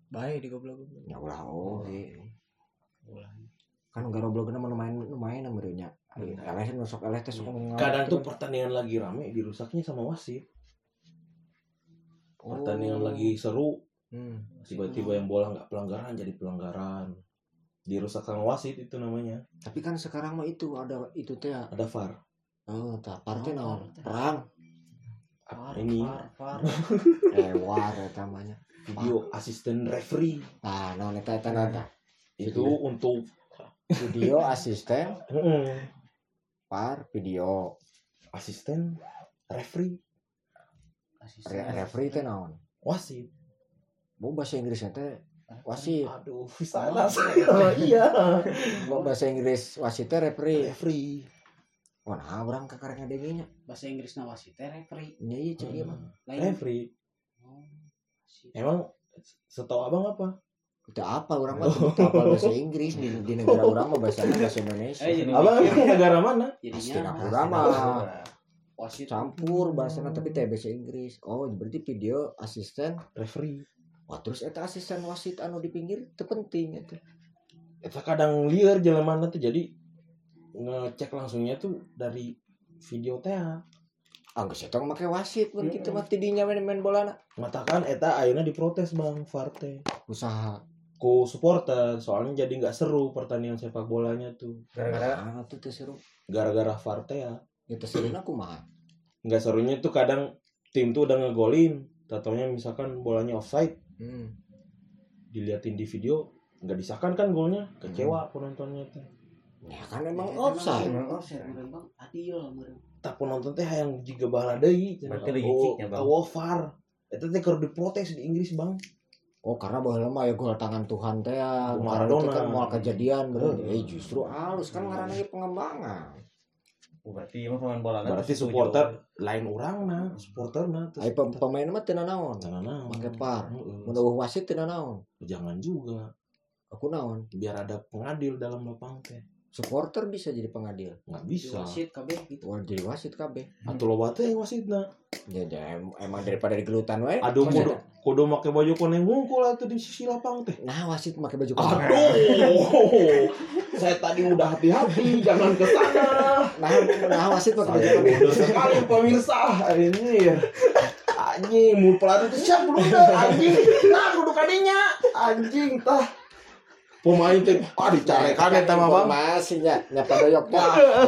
Bae di goblok-goblok. Ya ulah oge. Kan garoblogna mah lumayan lumayan meureun nya. Eleh nu sok eleh teh sok ngawat Kadang tuh kan. pertandingan lagi rame dirusaknya sama wasit. Oh. Pertandingan lagi seru, Hmm. tiba-tiba yang bola nggak pelanggaran jadi pelanggaran. Dirusak sama wasit itu namanya. Tapi kan sekarang mah itu ada itu teh. Ada VAR. Oh, tah partai Oh, naon? VAR teh. Perang. Far, Ini far, far. Eh, war eta mah nya. video asisten referee Nah, naon eta eta naon tah? itu untuk Video asisten par video asisten referee Asisten. Re referee teh naon? wasit. Mau bahasa Inggrisnya teh wasit. Aduh, salah saya. iya. Mau bahasa Inggris wasit teh referee. Referee. Wah, nah urang kakareng ngadengnya. Bahasa Inggris na wasit teh referee. Nya ieu cek ieu mah. Lain. Referee. Oh. Emang setahu abang apa? Itu apa orang mah itu apa bahasa Inggris di, di negara orang mah bahasanya bahasa Indonesia. Eh, jadi Abang emang negara mana? Jadinya dapur mah wasit campur bahasanya tapi teh bahasa Inggris. Oh, berarti video asisten. Referee. Wah, terus eta asisten wasit anu di pinggir itu penting itu. Eta kadang liar jalan mana tuh jadi ngecek langsungnya tuh dari video teh. Ah, geus eta make wasit mun kitu mah tidinya main main bola Matakan eta ayeuna diprotes Bang VAR teh. usaha. Ku supporter soalnya jadi nggak seru pertandingan sepak bolanya tuh Gara-gara Ah, itu teh seru. gara-gara VAR teh ya. Itu seru aku mah. Nggak serunya tuh kadang tim tuh udah ngegolin, tatonya misalkan bolanya offside, Hmm. diliatin di video nggak disahkan kan golnya, kecewa penontonnya teh. Ya kan emang Emang offside. emang offside Bang. Adil. Tak penonton teh yang juga bahala deui. Berarti lagi ciciknya, Bang. oh, VAR. Eta teh keur diprotes di Inggris, Bang. Oh karena bahwa mah ya gol tangan Tuhan teh ya Maradona. Maradona kan mau kejadian bener. Hmm. Eh justru halus kan ngaranna ge pengembangan. Berarti emang pemain bola berarti supporter lain orang nah supporter nah Ai pem- pemain mah teu naon. jangan naon Make par. Mun eueuh wasit teu naon. jangan juga Aku naon. biar ada pengadil dalam lapang teh Supporter bisa jadi pengadil. nggak bisa. Wasit kabeh gitu. Wah, jadi wasit kabeh. atau lo teh wasitna Ya, ya, em- emang daripada digelutan wae. aduh wasit. kudu kudu make baju kuning hungkul atuh di sisi lapang teh. Nah, wasit pakai baju kotor. aduh! Saya tadi udah hati-hati jangan ke sana. Nah, nah wasit pakai baju bodoh sekali pemirsa. Ini anjing mau pelatih itu siap dulu dah anjing. Nah kudu kadinya anjing tah pemain teh ah dicarekan eta mah bang Informasinya nyapa doyoknya.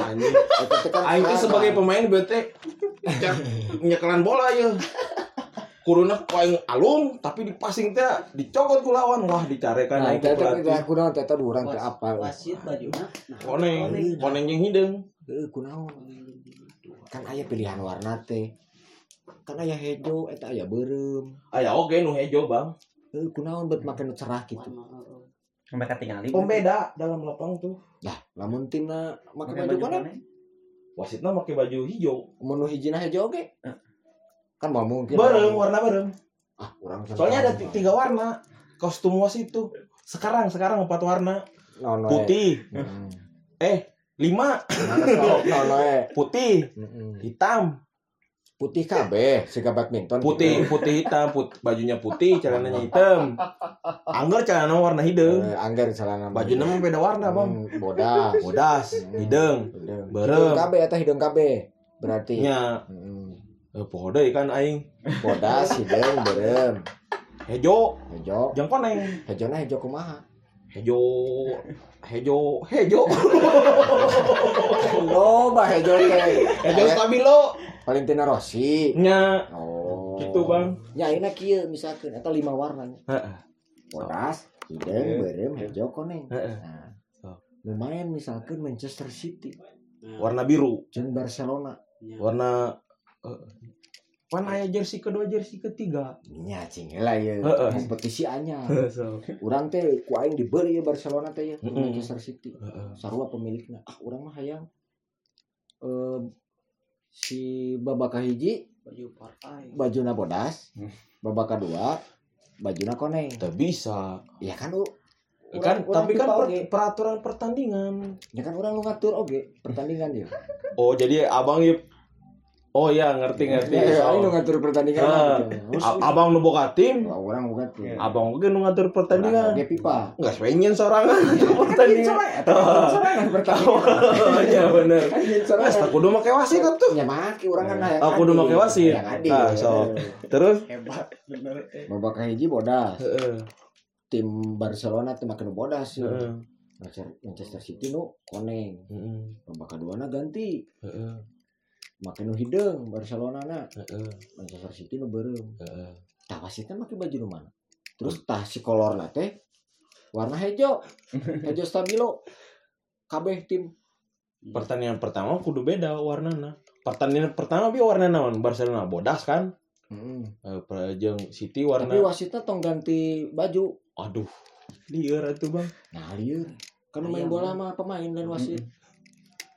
Anjing, eta teh kan Aing teh sebagai pemain bete cek nyekelan bola ya. Kuruna paling alung tapi di passing teh dicokot ku lawan wah dicarekan Nah, aing eta teh teh pelatih. aku naon teh teh urang teh apa. wasit bajuna nah Koneng, koneng jeung hideung. Heeh, kunaon. Kan aya pilihan warna teh. Kan aya hejo, eta aya beureum. Aya oge nu hejo, Bang. Heuh, kunaon bet make nu cerah gitu. Mereka tinggali Pembeda dalam lapang tuh. Lah, lamun make Pakai baju kuning. Wasitna make baju hijau. mun nu hijina hejo oge. Eh. Kan mau mungkin. Bareng warna bareng. Ah, urang Soalnya ada ti- tiga warna kostum wasit tuh. Sekarang sekarang empat warna. Naon wae. Putih, Heeh. lima, Naon wae. putih, Heeh. hitam, Putih kabeh, siga badminton. putih, putih hitam, put, bajunya putih, celananya hitam. Angger celana warna hidung. Eh, anggar celana. Baju nama beda warna, Bang. Hmm, bodas. Bodas, hidung. Hidung. Berem. Hidung kabeh eta hidung kabeh. Berarti. Nya, Heeh. eh, kan aing. Bodas, hidung, berem. Hejo, Hejo. jeung koneng. Hejona hejo kumaha? Hejo, hejo, hejo. Loba hejo teh. Hejo stabilo. Valentino Rossi. Nya, Oh. gitu, Bang. Ya ayeuna kieu misalkeun eta lima warnanya. Heeh. Bodas, hidung, berem, koneng. Heeh. Nah. Oh. Lumayan misalkan Manchester City, Nah, Warna biru, jeung Barcelona. nya. warna eh, Mana aya jersey kedua, jersey ketiga? Nya cing lah ya kompetisi anyar. So, Urang teh ku aing dibeli ya Barcelona teh ya. Manchester City. heeh. Sarua pemiliknya. Ah, urang mah hayang eh si babak hiji baju partai bajuna bodas, Hmm. babak kedua bajuna koneng. Tak bisa. Ya kan u kan urang- urang tapi kan per- oge. peraturan pertandingan. ya kan orang lu ngatur oge pertandingan dia. Oh, jadi abang yuk Oh iya, ngerti ngerti. Ya, ya, So, ngatur pertandingan. Ah. gitu. abang nu boga tim, orang bukan tuh. abang oge nu ngatur pertandingan. Oke pipa. Enggak sewenyen sorangan pertandingan. Sorangan pertandingan. Iya bener. Anjing, Mas tak kudu make wasit atuh. Ya make urang kan hayang. Oh, kudu adil. make wasit. Nah, so. Terus hebat bener. Babak hiji bodas. Tim Barcelona teh make bodas. heeh, Manchester- City nu koneng. Babak kedua ganti. heeh, Make nu hideung Barcelona na. heeh, Manchester City nu beureum. heeh. Tah wasitna make baju nu mana? Terus tah si kolorna teh warna hejo. Hejo stabilo. Kabeh tim Pertandingan pertama kudu beda warnana. Pertandingan pertama bi warna naon? Barcelona bodas kan? Heeh. Eh, per- jeung City Tapi warna wasitnya tong ganti baju. aduh. Lieur atuh, Bang. Nah, lieur. Kan main bola mah pemain dan wasit.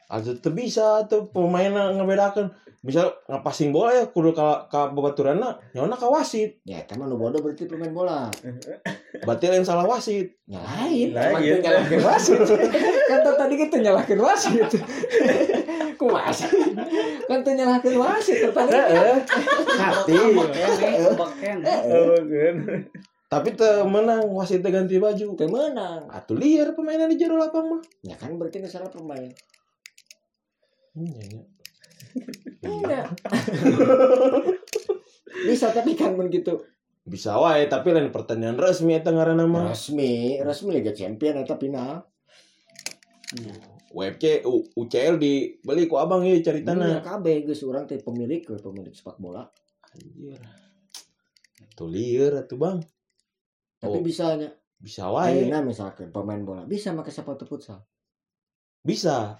Atuh teu bisa tuh pemainna ngebedakeun. Misal ngapasing bola ya kudu ka ka babaturanna nyona ka wasit. Ya, eta mah nu bodoh berarti pemain bola. Berarti lain salah wasit. Ya lain, Lain. nyalahkeun wasit. kan tadi gitu nyalahkeun wasit. Kumaha sih? Kan teu nyalahkeun wasit tadi. Heeh. Hati. Beken, beken. Tapi teu menang wasit teh ganti baju. Teu menang. Atuh liar pemainan di jero lapang mah. Ya kan berarti salah pemain. Hmm, ya, ya. Enggak. Bisa tapi kan mun gitu. Bisa wae tapi lain pertandingan resmi eta ngaranna mah. Resmi, resmi Liga Champion eta final. WFC UCL dibeli ku abang ieu Nah, caritana. kabeh geus urang teh pemilik ke pemilik sepak bola. Anjir. Tuh liar atuh bang. Tapi Oh. bisanya Bisa wae. Ayeuna misalkan pemain bola bisa make sepatu futsal. Bisa.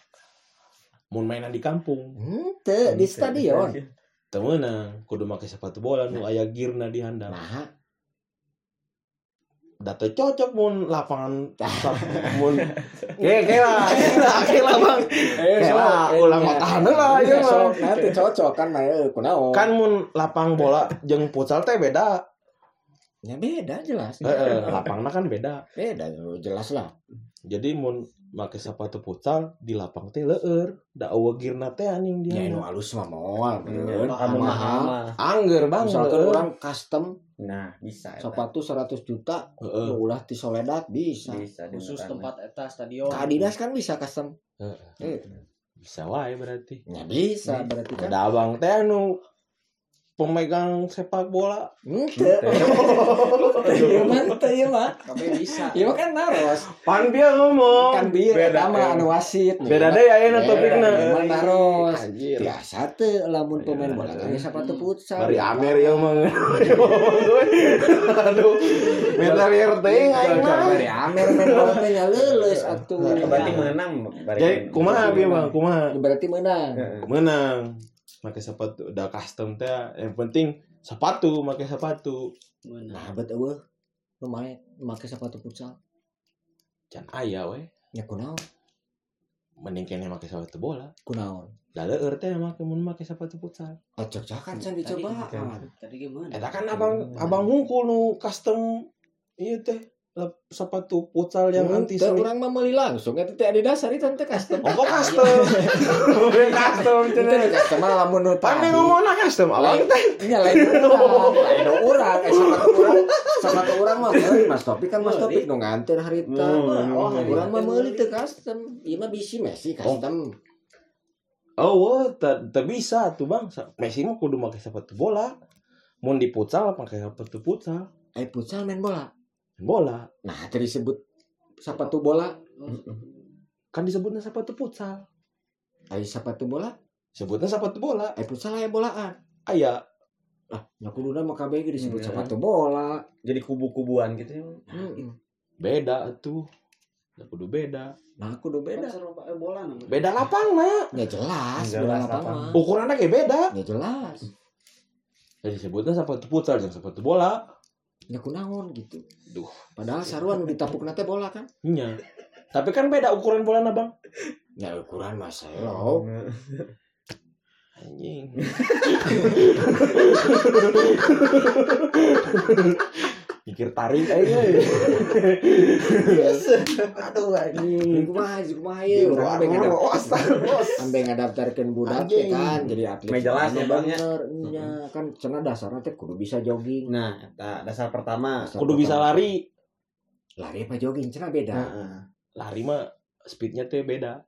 Mun mainan di kampung. Henteu di stadion. Teu meunang. Kudu make sepatu bola nu aya gearna di handap. Nah, teu cocok mun lapangan mun Oke, oke lah, oke lah, bang. Oke lah, ulang matahan lah, ya ya mah. nanti cocok kan nah eh, kunaon Kan mun lapang bola jeung futsal teh beda. Ya beda jelas Heeh, lapangna kan beda. beda jelas lah Jadi mun make sepatu futsal di lapang teh leueur, da eueuh girna teh anjing ya dia. nu halus mah moal Kamu mahal mah. Angger bang, misalkan orang custom Nah, bisa. sepatu 100 juta Heeh. nu ulah ti Soledad bisa Bisa khusus tempat eta stadion ke Adidas kan bisa custom Heeh. Eh, Bisa wae berarti. ya bisa berarti kan Ada abang teh anu pemegang sepak bola. Ente. Iya mah, ente iya mah. tapi bisa Iya mah kan naros. Pan dia ngomong. Kan bieu Beda, mah anu wasit. Beda deh ya enak topikna. Ieu mah naros. Anjir. Biasa teu lamun pemain bola kan sepatu futsal. Dari Amer ya mah. Aduh. Metalier teh aing mah. Dari Amer main bola teh leuleus atuh. Berarti menang. Jadi kumaha bieu Bang? Kumaha? Berarti menang. Menang. Pakai sepatu udah custom teh yang penting sepatu, pakai sepatu. Nah, bet eueuh. Lumayan make sepatu futsal. Can aya we. Ya kunaon? Mending kene make sepatu bola. Kunaon? Da leueur teh make mun make sepatu futsal. Oh, cocok can Tadi- dicoba. tadi gimana Eta kan abang abang hungkul nu custom ieu teh sepatu futsal yang anti Teu slip. urang mah meuli langsung eta teh Adidas ari teh custom. Oh, kok custom. custom Itu cenah. custom mah lamun nu Pan tadi. ngomongna custom abang teh. Nya lain urang, lain urang, eh sepatu urang, sepatu urang mah meuli Mas Topik kan Mas Topik nu nganter harita. Hmm. Oh, urang mah meuli custom. Ieu mah bisi Messi custom. Oh, wah, teu bisa tuh Bang. Messi mah kudu make sepatu bola. Mun di futsal pakai sepatu futsal. Eh futsal main bola. Bola. Nah, tadi disebut sepatu bola, Kan disebutnya sepatu futsal. ai sepatu bola, Sebutnya sepatu bola. ai futsal aya bolaan. Aya. Ah, nya kuduna mah kabeh ge disebut Iya. sepatu bola. Jadi kubu-kubuan gitu. Heeh. Beda tuh. Ya kudu beda. Nah, kudu beda beda. bola namanya Beda lapang nah. Ya jelas, Jelas beda apa? lapangan. Ukurannya kayak beda. Ya jelas. Jadi sebutnya sepatu futsal dan sepatu bola. Ya kunaon gitu. Duh. Padahal saruan nu ditapuk teh bola kan. Nya. Tapi kan beda ukuran bola Bang. Ya ukuran mah selo. Anjing. Pikir tarik aja. Aduh anjing. Kumaha kumaha ye urang ambe ngadap ambe ngadaftarkeun budak teh Anjing. kan jadi atlet. Jelas ya, Bang, ya. Iya, kan cenah dasarna teh kudu bisa jogging. Nah, eta dasar pertama. Kudu bisa lari. Lari apa jogging cenah beda. Heeh. Lari mah speednya teh beda.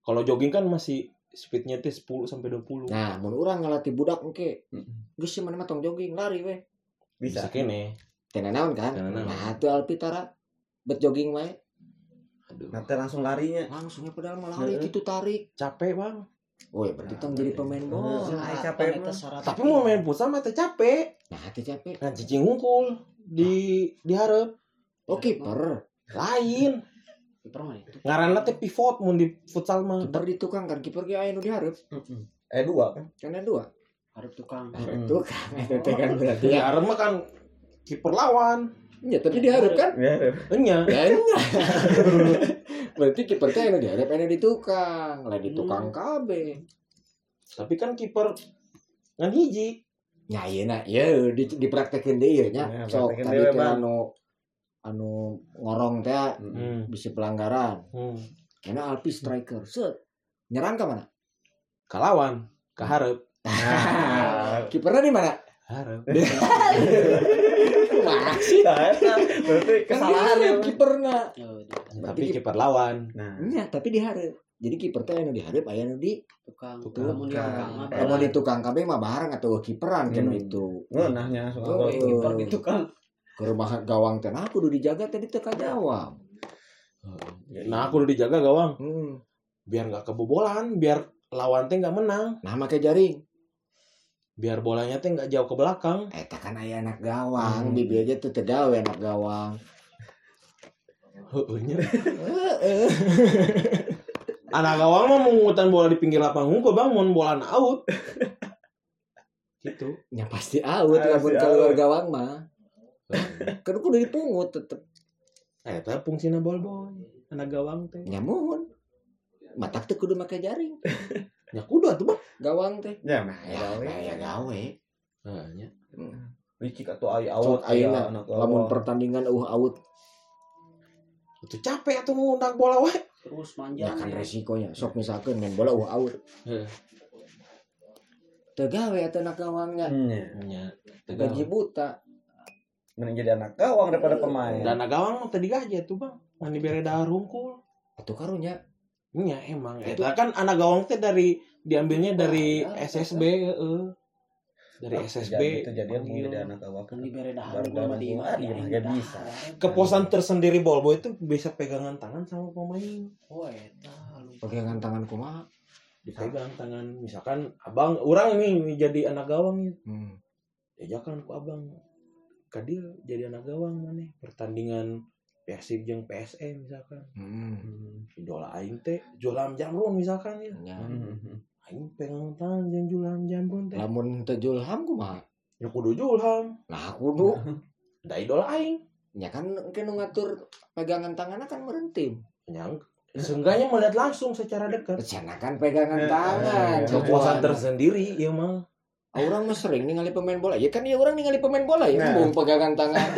Kalau jogging kan masih speednya teh 10 sampai 20. Nah, mun urang ngalatih budak engke, geus sih mana mah tong jogging lari we. Bisa. Bisa kene. Teu naon kan? Teu naon. Nah, teu Alpitara bet jogging wae Aduh. Nanti langsung larinya. langsungnya padahal mah lari Heeh. gitu tarik. Capek, Bang. Oh, ya berarti tong jadi pemain bola. Ay, capek. Tapi mau main futsal mah teh capek. Nah, teh capek. Nah, cicing hungkul di diharap Oh, kiper. lain. kiper mah itu Ngaranna teh pivot mun di futsal mah. Kiper di tukang kan kiper ge aya nu dihareup. Eh dua kan? Kan ada dua. harus tukang Hareup Mm. tukang. Itu teh kan berarti ya. Diharap mah kan kiper lawan. Ya, tapi dihareup kan? Ya. Enya. Ya enggak. Berarti kiper teh anu dihareup anu di tukang, lain di tukang kabeh. Tapi kan kiper ngan hiji. Nya ieu na, ieu di dipraktekeun deui nya. Ya, Sok tadi teh anu anu ngorong teh Hmm. bisi pelanggaran. Hmm. Kena Alpi striker. Set. Nyerang ke mana? Kalawan, kaharep. Nah, Kipernya di mana? Harep. Masih. Nah, eta berarti Kan kesalahan dihareup ya. kiperna. Oh, Tapi kiper lawan. Nah, Nya, tapi dihareup. Jadi kiper teh anu dihareup aya nu di tukang Tukang. Mun di tukang kabeh mah bareng atau kiperan kan Hmm. itu. ngeunahnya langsung Oh, gol. kiper di tukang Ke rumah gawang teh nah kudu dijaga tadi teh ka gawang. Nah, aku udah dijaga gawang. Hmm. Biar nggak kebobolan, biar lawan teh nggak menang, Nah make jaring. Biar bolanya teh nggak jauh ke belakang. Eta kan aya anak gawang, Hmm. bibi aja tuh teu gawe anak gawang. Heeh. Anak gawang mah mengutan bola di pinggir lapang hungkul bang, mau bola out. gitu. Ya pasti out lamun keluar gawang mah. kan kudu dipungut tetep Eta fungsina ball boy. Anak gawang teh. nyamun matak teh kudu make jaring Ya kudu atuh bang. gawang teh Ya, mah. ya ya gawe Nah, nya. Licik atau ai Sok awet ayeuna, lamun pertandingan uh out Itu capek atuh ngundang bola we. terus ya manja kan resikonya sok misalkan main bola uh out Heeh. teu gawe atuh anak gawangnya Nya. Nya. gaji buta Mending jadi anak gawang daripada pemain. Dan anak gawang mah tadi gaji tuh bang. Mani bere dahar hungkul. atuh karunya Nya emang. Itu- Eta kan anak gawang teh dari diambilnya dari Ah, SSB heeh. Dari SSB. Jadi itu jadi mau panggil. jadi anak gawang kan di bere dahar Baru gua dalam mah di di- iya, di- di- bisa. Kepuasan tersendiri ball boy itu bisa pegangan tangan sama pemain. oh eta lu pegangan tangan kumaha Dipegang tangan misalkan abang orang nih jadi anak gawang ya. hmm. Diajakan ku abang. Kadir jadi anak gawang mana pertandingan Persib jeung PSM misalkan. Hmm. Idola aing teh Jolam Jamrun misalkan ya. Ya. Hmm. Aing pegang tangan jeung Jolam Jamrun teh. lamun teu julham kumaha Ya kudu Julham. nah kudu Da idola aing. ya kan engke nu ngatur pegangan tanganna kan merentim Yang seenggaknya melihat langsung secara dekat. Cenah kan pegangan Eh, tangan eh, Kepuasan Kepuasan tersendiri ya mah. Orang mah sering ningali pemain bola. Ya kan ya orang ningali pemain bola ya. Nah. embung pegangan tangan.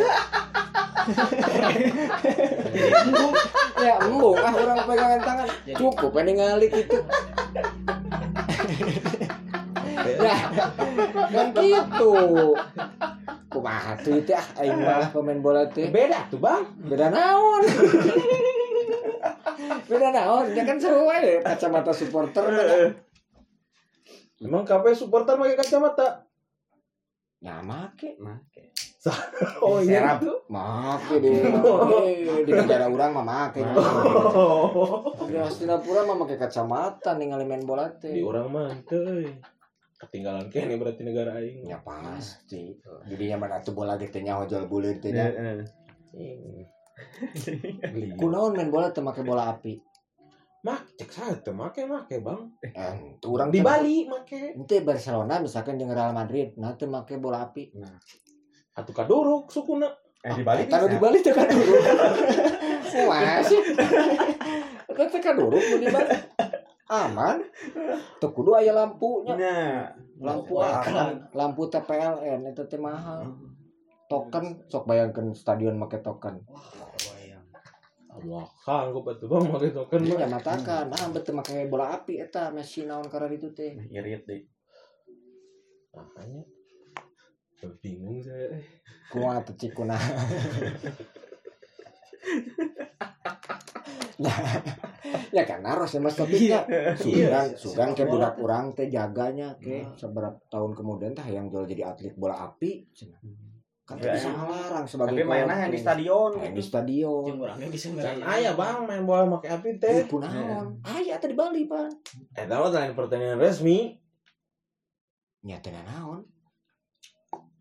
Embung. Ya embung ah orang pegangan tangan. Cukup ya ningali gitu. Ya kan gitu. Kumaha tuh itu ah aing mah pemain bola teh. Beda tuh bang. beda naon? Beda naon? Ya kan seru aja kacamata supporter beda. Emang KP supporter pakai kacamata? ya make. Oh iya. tuh. make di di negara orang mah make. Di Hastinapura mah make kacamata ningali main bola Di teh orang mah teh. Ketinggalan kene berarti negara aing. ya pasti. Jadi mana tuh bola gitu nya hojol bulir teh kunaon main bola teu make bola api Mak, cek saya tuh make make bang. eh tuh urang Di Bali make. Ente Barcelona misalkan jeung Real Madrid nah teu make bola api Atuh kaduruk sukuna. Eh di Bali Taruh di Bali teh kan dulu. Masih. Teh kan dulu di Bali. Aman. Teu kudu aya lampunya. Nya. Lampu Wah, akan, lampu TPLN itu teh mahal. Token sok bayangkeun stadion make token. bayang Allah kanggo batu bang make token Ini mah. nyamatakan, nah betul make bola api eta Messi naon karena itu teh. Irit deh. Makanya bingung saya. Kumaha teh cikuna. ya, ya kan harus ya mas tapi ya sugan sugan ke budak orang teh jaganya ke seberapa tahun kemudian teh yang jual jadi atlet bola api. Kan Ya, bisa ya. ngelarang sebagai Tapi mainnya yang di stadion. Main di stadion jeung urangnya bisa Kan aya bang main bola make api teh. Eh, kunaon aya teh di Bali pan Eta mah lain pertandingan resmi. nyata naon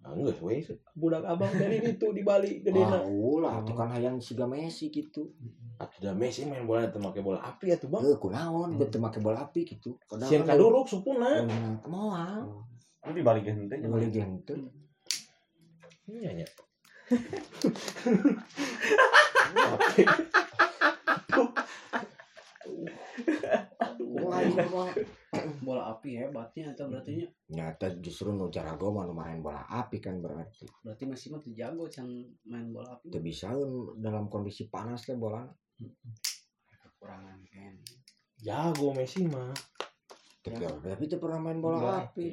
Enggak we budak abang dari itu di Bali gedena. Wah, lah itu kan hayang siga Messi gitu. Atuh da Messi main bola teu make bola api atuh bang. Eh, kunaon betul make bola api gitu. Sieun kan kaduruk supuna. Hmm, moal. Itu di Bali gente. Gitu. Iya nya. Wah, iya, wah. bola api hebatnya atau berarti nya. Nyata justru nu jarago mah nu main bola api kan berarti. berarti masih mah jago can main bola api Teu bisa dalam kondisi panas teh bola. kekurangan kan Jago Messi mah. Tapi teu pernah main bola Bola api.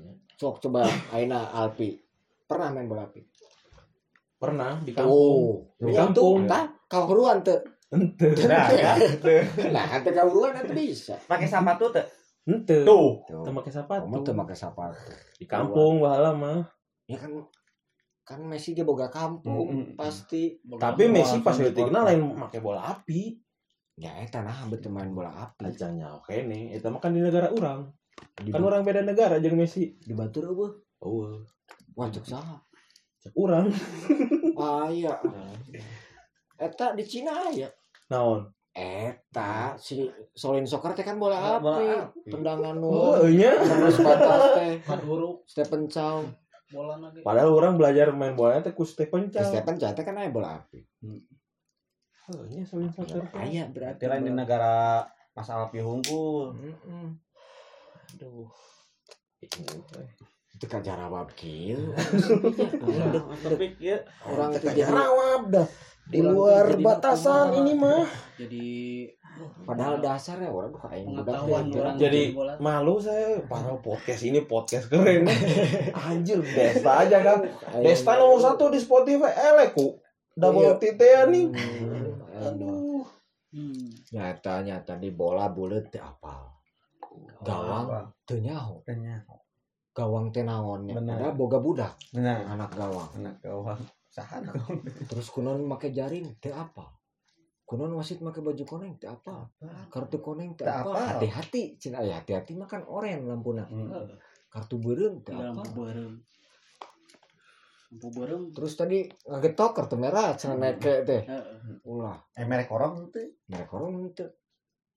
Nya. Sok coba Aina Alpi. Pernah main bola api? Pernah di kampung. Oh, Di itu kampung. tah kauruan teu. Ente. Nah? Nah, teu kauruan atuh bisa. Pakai sepatu tuh. Ente. Tuh. Teu make sepatu. Kamu teu make sepatu. Di kampung bahala mah. Ya kan kan Messi dia boga kampung pasti Tapi Messi pas leutik lain make bola api. ya eta nah betul main bola api Ajangnya oke nih. Eta mah kan di negara urang. di, Kan orang beda negara jeung Messi. di Batur eueuh Oh, wah cek saha cek urang. ah iya eta di Cina aya Naon? eta si Solin Soccer teh kan bola Bola api api. tendangan Oh, nu nya. terus batas teh kaduruk Stephen Chow bola lagi Padahal orang belajar main bola teh ku Stephen Chow. Stephen Chate kan aya bola api Oh, iya saling soccer. aya berarti Berarti lain di negara Mas Alpi hungkul. Mm-mm. aduh Iya, itu kan cara bab kieu Tapi ya orang itu Teh jadi rawab dah. Di luar jadi batasan ini mah. jadi padahal dasarnya orang aing budak pengetahuan orang Jadi bola malu saya para podcast ini podcast keren. Anjir, Desta aja kan. Desta nomor satu di Spotify eleku. Double titean nih. Hmm, aduh. hmm. nyata nyata di bola bulat teh apal gawang teu nyaho gawang teh naonnya Bener. ada boga budak. Nah, anak gawang. Anak gawang. Sahan terus kunon make jaring? Teu apa? Kunon wasit make baju koneng? Teu apa? Kartu koneng Teu apa? hati-hati cina. Ya hati-hati makan oren lampuna. Hmm. kartu beureum teu lampu apa berem lampu berem terus tadi ngagetok kartu merah cenah naik ke teh. Heeh. ulah. Eh merek orang tuh. mereka korong teu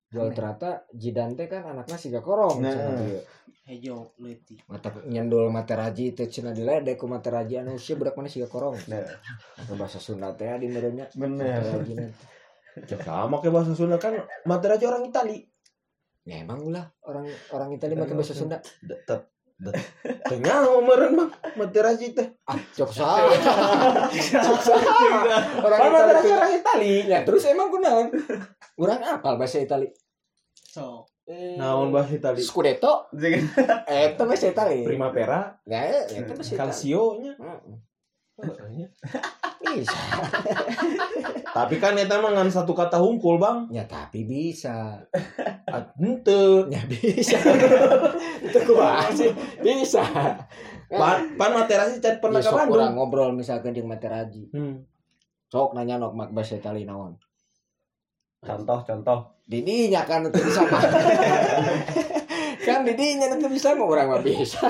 jual ternyata jidan teh kan anaknya siga korong Nah. cenah teu. hejo leti mata nyendol materaji teh cenah diledek ku materaji anu sia budak mana siga korong Nah, Anu bahasa Sunda teh di merenya bener. materaji na. Sama kayak bahasa Sunda kan materi aja orang Itali. ya emang ulah orang orang Italia pakai bahasa Sunda Tetep. Tengah meren bang materi aja teh. ah cok salah cok salah orang Italia orang Itali. ya terus emang kunaon orang apal bahasa Italia so Naon bahasa Itali? Scudetto eta bahasa Italia Primavera, ya eta bahasa Italia Calcio-nya. Heeh. bisa Tapi kan eta mah ngan satu kata hungkul, Bang. ya tapi bisa Henteu. ya bisa itu kumaha sih bisa Pan, pan materi can pernah Ya, ke sok Bandung. orang ngobrol misalkan jeung materaji Hmm. sok nanya nok mak bahasa Itali naon Contoh, contoh. didinya kan itu bisa mah kan didinya itu bisa mau orang mah bisa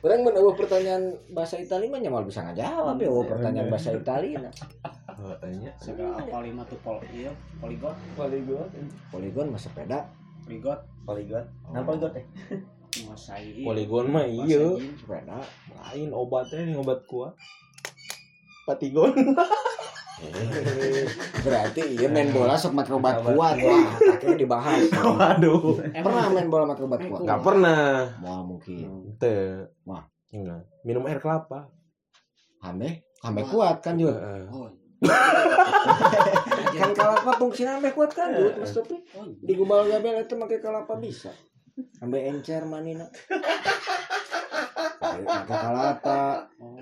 orang mun eueuh pertanyaan bahasa Itali mah nyamal bisa ngajawab ya eueuh pertanyaan bahasa Itali nah. Katanya. segala apa lima tuh pol iya poligon Poligot. poligon mah sepeda poligot Poligot. Nah, poligot teh. menguasai Poligon mah iya. sepeda Lain obatnya nih obat kuat. Patigon. berarti iya main bola sok make obat kuat wah akhirnya dibahas Waduh. pernah main bola make obat kuat Enggak pernah. mau mungkin Teu. Wah. Enggak. Minum air kelapa. Hame, hame kuat kan. Heeh. oh Kan kalapa fungsinya hame kuat kan Jud, Mas Topi. Di gubal gabel itu make kalapa bisa. Ambe encer manina. Kalapa. oh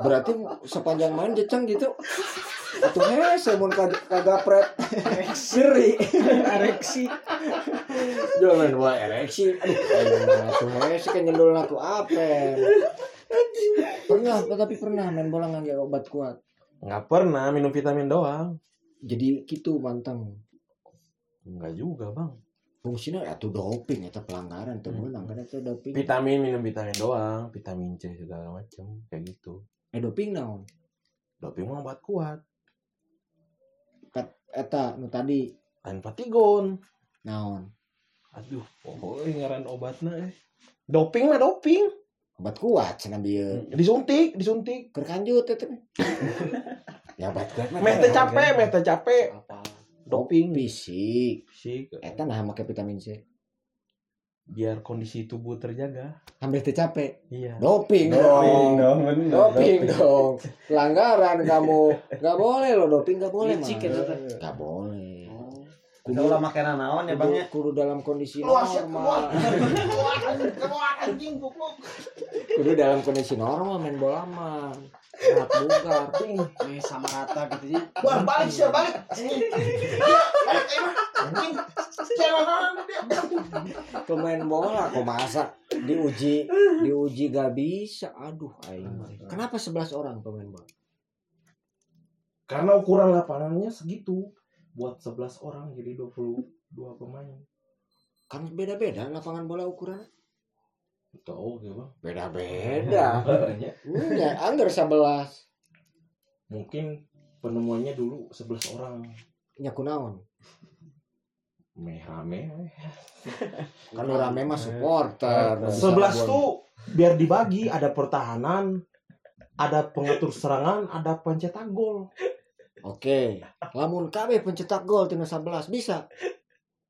Berarti sepanjang main jeceng gitu. Atuh hese mun kag- kagapret. Seri. ereksi Jangan bola ereksi. Aduh, atuh hese kan nyendul aku apen. Pernah, tapi pernah main bola nggak obat kuat. Enggak pernah minum vitamin doang. Jadi gitu manteng. Enggak juga, Bang. fungsinya ya tuh doping itu pelanggaran tuh menang kan itu doping Vitamin minum vitamin doang, vitamin C segala macam kayak gitu. Eh doping naon Doping mah obat kuat. eta nu tadi Lain patigon. naon Aduh, pokoknya ngaran obatnya eh. Doping mah doping. obat kuat cenah bieu Disuntik, disuntik. keur kanjut eta ya obat kuat mah Meh teh capek, meh teh capek. apa Doping fisik fisik eta nah make vitamin C biar kondisi tubuh terjaga. hampir teu capek. Iya. doping Doping dong. dong, bener. doping dong. Pelanggaran kamu. Nggak boleh lo doping nggak boleh Licik mah nggak boleh. Oh. Kudu lah makanan naon ya, Bang kudu, ya. kudu dalam kondisi normal. kudu dalam kondisi normal main bola mah sehat bugar eh sama rata gitu ya Wah, balik sih, balik. Balik dia. pemain bola kok masa diuji diuji gak bisa. Aduh aing. Kenapa 11 orang pemain bola? Karena ukuran lapangannya segitu. Buat 11 orang jadi 22 pemain. kan beda-beda lapangan bola ukuran Tahu gitu, Bang. beda-beda Makanya ya anggar 11 mungkin penemuannya dulu 11 orang. nya kunaon Meh-meh. Kan lu rame mah supporter. Nggak bisa 11 gua- tuh biar dibagi ada pertahanan, ada pengatur serangan, ada pencetak gol. Oke, lamun KB pencetak gol tina 11 bisa.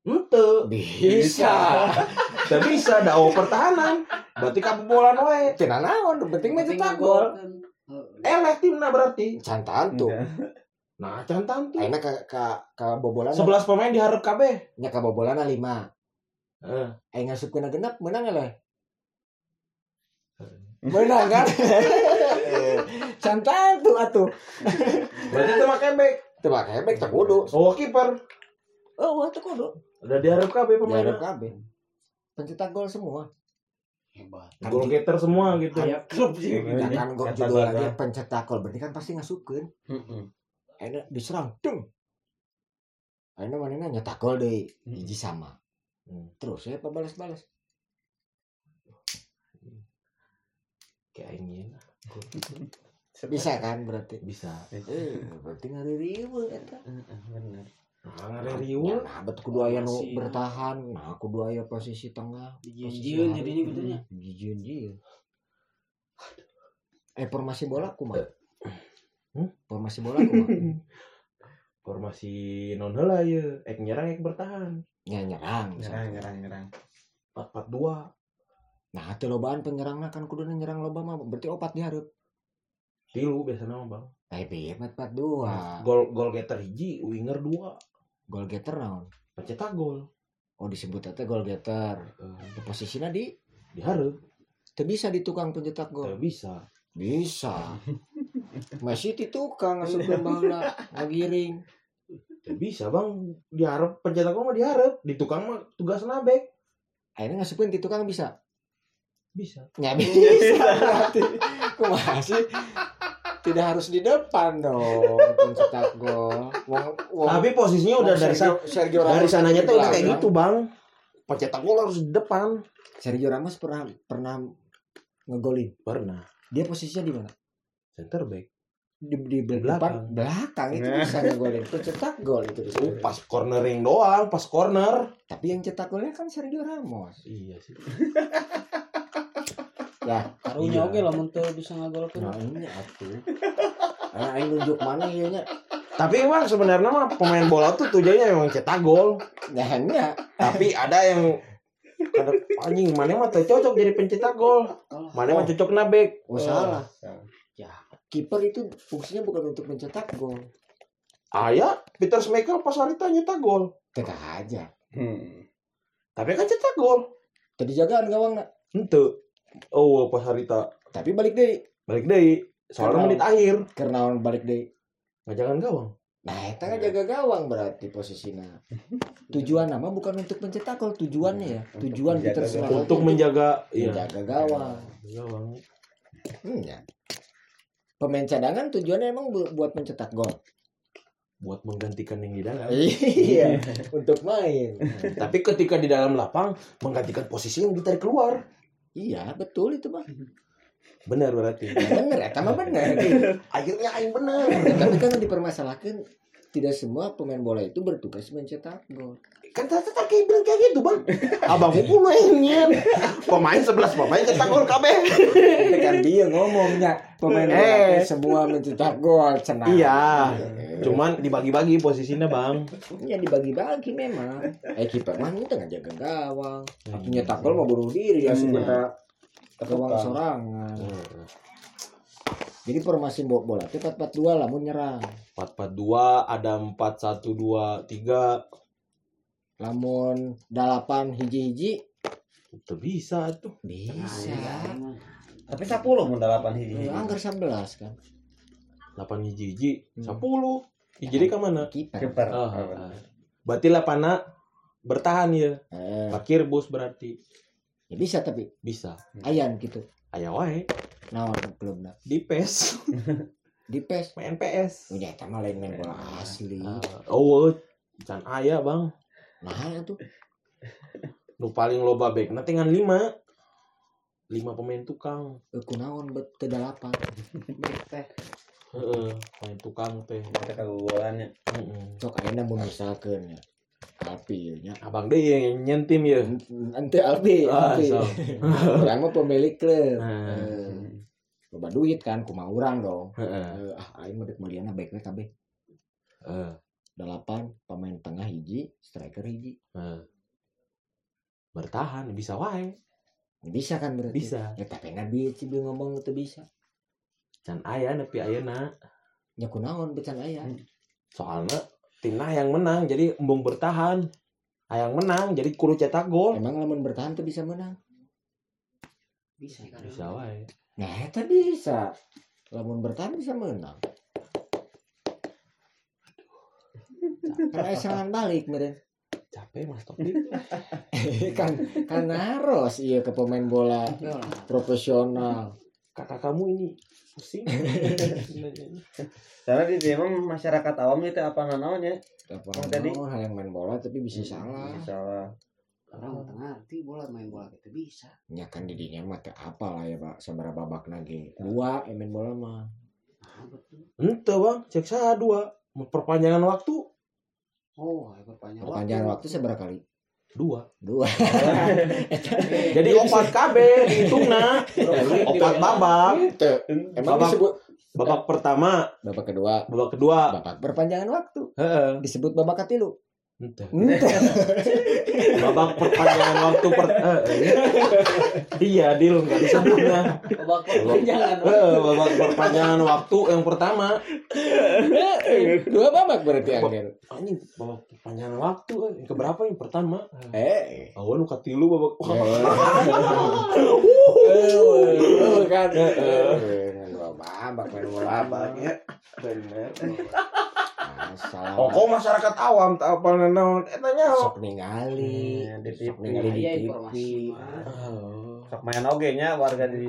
Ente, Bisa. tidak bisa ada oh, pertahanan. Berarti kabobolan wae. Tina naon, penting mencetak ngegol gol. kan. Eleh timna berarti. Cantan tuh. Nah, cantan tuh. Ke ke ke bobolan 11 pemain diharap kabeh. nya ke bobolan 5. Eh, Aing ngasup kena genap menang ya leh. Menang kan? Cantan tuh atuh. berarti itu make back. Teu make back kudu. Oh, kiper. Oh, atuh kudu. Udah diharap kabeh pemain. Diharap KB. Pencetak gol semua. Hebat. Gol getter semua gitu. Kayak klub sih. Kan gol judul lagi pencetak gol berarti kan pasti ngasupkeun. Akhirnya diserang, deng. Akhirnya mana nyetak gol deh, hiji sama. Hmm. Terus ya balas-balas. Kayak ingin. Bisa kan berarti? Bisa. Eh, berarti ngari ribu eta. Bener. Riuh. Nah, betul kudu aya nu Masih. bertahan. Nah, kudu aya posisi tengah. Dijieun jadinya gitu nya. Dijieun Eh, formasi bola kumaha? Hmm? Formasi bola kumaha? Formasi non heula ye, ek nyerang ek bertahan. Ya nyerang. Nyerang, nyerang, nyerang. 4-4-2. Nah, teu lobaan penyerangna kan kudu nyerang loba mah berarti opat dihareup. Tilu biasanya mah, Bang. Eh, pieu 4-4-2. Gol gol getter hiji, winger 2. Gol getter naon? Pencetak gol. Oh, disebut eta gol getter. Eh, Posisinya di diharap teu bisa di tukang pencetak gol. Teu bisa. Bisa. Messi ti tukang ngasupkeun baheula ngagiring. Teu bisa, Bang. Diharap pencetak gol mah diharap. Di tukang mah tugas nabek. Akhirnya ngasupkeun ti tukang bisa. Bisa. Ya bisa berarti. Kumaha sih? Tidak harus di depan dong pencetak gol. Wong, wong, Tapi posisinya udah dari sana, Sergio, dari sananya di tuh udah kayak belakang. gitu, Bang. Pencetak gol harus di depan. Sergio Ramos pernah pernah ngegolin. Pernah. Dia posisinya di mana? Center back. Di, di belakang. belakang. Belakang itu bisa ngegolin. Pencetak gol itu bisa. Oh, pas cornering doang, pas corner. Tapi yang cetak golnya kan Sergio Ramos. Iya sih. Ya, Karunya Iya. oke lah mun teu bisa ngagolkeun. nah ini atuh. Nah, ini nunjuk mana ieu nya? Tapi emang sebenarnya mah pemain bola tuh tujuannya memang cetak gol. Nah, nya. Tapi ada yang ada anjing mana mah teu cocok jadi pencetak gol. Mana mah cocok nabek. Oh, salah. Ya. Kiper itu fungsinya bukan untuk mencetak gol. Aya Peter Schmeichel pas harita nyetak gol. Tetap aja. Hmm. Tapi kan cetak gol. Tadi jagaan gawang Henteu. Oh, pas harita Tapi balik deh. balik deui. Soalnya menit akhir. Karena orang balik deh. Ngajangan gawang. Nah, itu kan jaga gawang berarti posisinya. Tujuan nama bukan untuk mencetak gol, tujuannya ya. Tujuan gawang. Schmeichel Untuk menjaga iya. menjaga gawang. Gawang. Hmm, ya. Pemain cadangan tujuannya emang bu- buat mencetak gol. Buat menggantikan yang di dalam. Iya, untuk main. Tapi ketika di dalam lapang menggantikan posisi yang ditarik keluar. Iya, betul itu mah. Benar berarti. Bener, ya, mah bener. Akhirnya aing bener. Tapi kan dipermasalahkan tidak semua pemain bola itu bertugas mencetak gol. Kan tata tak kayak bilang kayak gitu bang abang kuku mainnya pemain 11 pemain cetak gol kabeh Itu kan dia ngomongnya pemain Eh. bola semua mencetak gol cenah. Iya. Eh, cuman dibagi-bagi posisinya bang ya dibagi-bagi memang. Eh kiper mah itu jaga gawang. Waktu nyetak gol mau bunuh diri ya sebenarnya gawang sorangan. Jadi formasi bo- bola teh 4-4-2 lah mau nyerang. 442 ada 4123 Lamun dalapan hiji-hiji itu bisa tuh bisa. Tapi 10 mun dalapan hiji. Ya, anggar 11 kan. 8 hiji hiji Hmm. 10 jadi ke mana Kiper. Kiper. Ah, ah. berarti lapana bertahan ya Eh, parkir bus berarti ya bisa tapi bisa ayan gitu. aya wae Naon klubna? di PES Di PES. main PS eta mah lain main bola asli. Ah, oh can aya bang Nah, itu nu paling loba back nanti dengan 5 5 pemain tukang eh, kunaon bet ke dalapan. Heeh, main tukang teh Kita. Heeh. Sok ayeuna mun misalkeun ya. Alpi nya abang deh yang nyentim ya nanti Alpi Ah, Alpi so. orang mah pemilik klub Nah. Eh, loba duit kan kumaha urang dong Heeh. Eh, ah aing mah dek meliana baik we kabeh Heeh. Delapan pemain tengah hiji striker hiji. Heeh. bertahan bisa wae. Bisa kan berarti? Bisa. Ya tapi nggak bisa dia ngomong itu bisa. Can aya nepi ayeuna ya kunaon becan aya. Soalnya timna yang menang jadi embung bertahan. Yang menang jadi kudu cetak gol. Emang lamun bertahan tuh bisa menang? Bisa kan bisa wae. Nah itu bisa. Lamun bertahan bisa menang aya serangan balik meren capek mas Topi. Kan kan harus iya ke pemain bola profesional. Kakak kamu ini pusing. Karena di dia emang masyarakat awam itu apa namanya? apa Oh, tadi- naon, hayang main bola tapi bisa salah. Salah. orang nggak ngerti bola main bola gitu bisa. Ya kan didinya mah teu apa lah ya pak sabara babak nage. Dua ya main bola mah. Ah betul. Ente bang cek saya dua. Perpanjangan waktu oh ya perpanjang perpanjangan waktu seberapa kali? Dua. Dua. Jadi opat KB dihitungna opat babak. Teu. emang Babak- disebut babak pertama. Babak kedua. Babak kedua. Babak perpanjangan waktu. Heeh. Disebut babak katilu Ente. babak perpanjangan waktu per eh, eh. iya dil nggak disebutnya babak perpanjangan Eh, babak perpanjangan waktu yang pertama. Dua babak berarti angin anjing babak perpanjangan waktu eh. yang keberapa yang pertama? Eh. Awal nu katilu babak Eh, kan. Eh, Eh, dua babak main bola ya. Bener salah Pokok masyarakat awam tak apa naon etanya sok ningali. Hmm, di sok TV. ningali di Iya, TV. Sok main oge nya warga di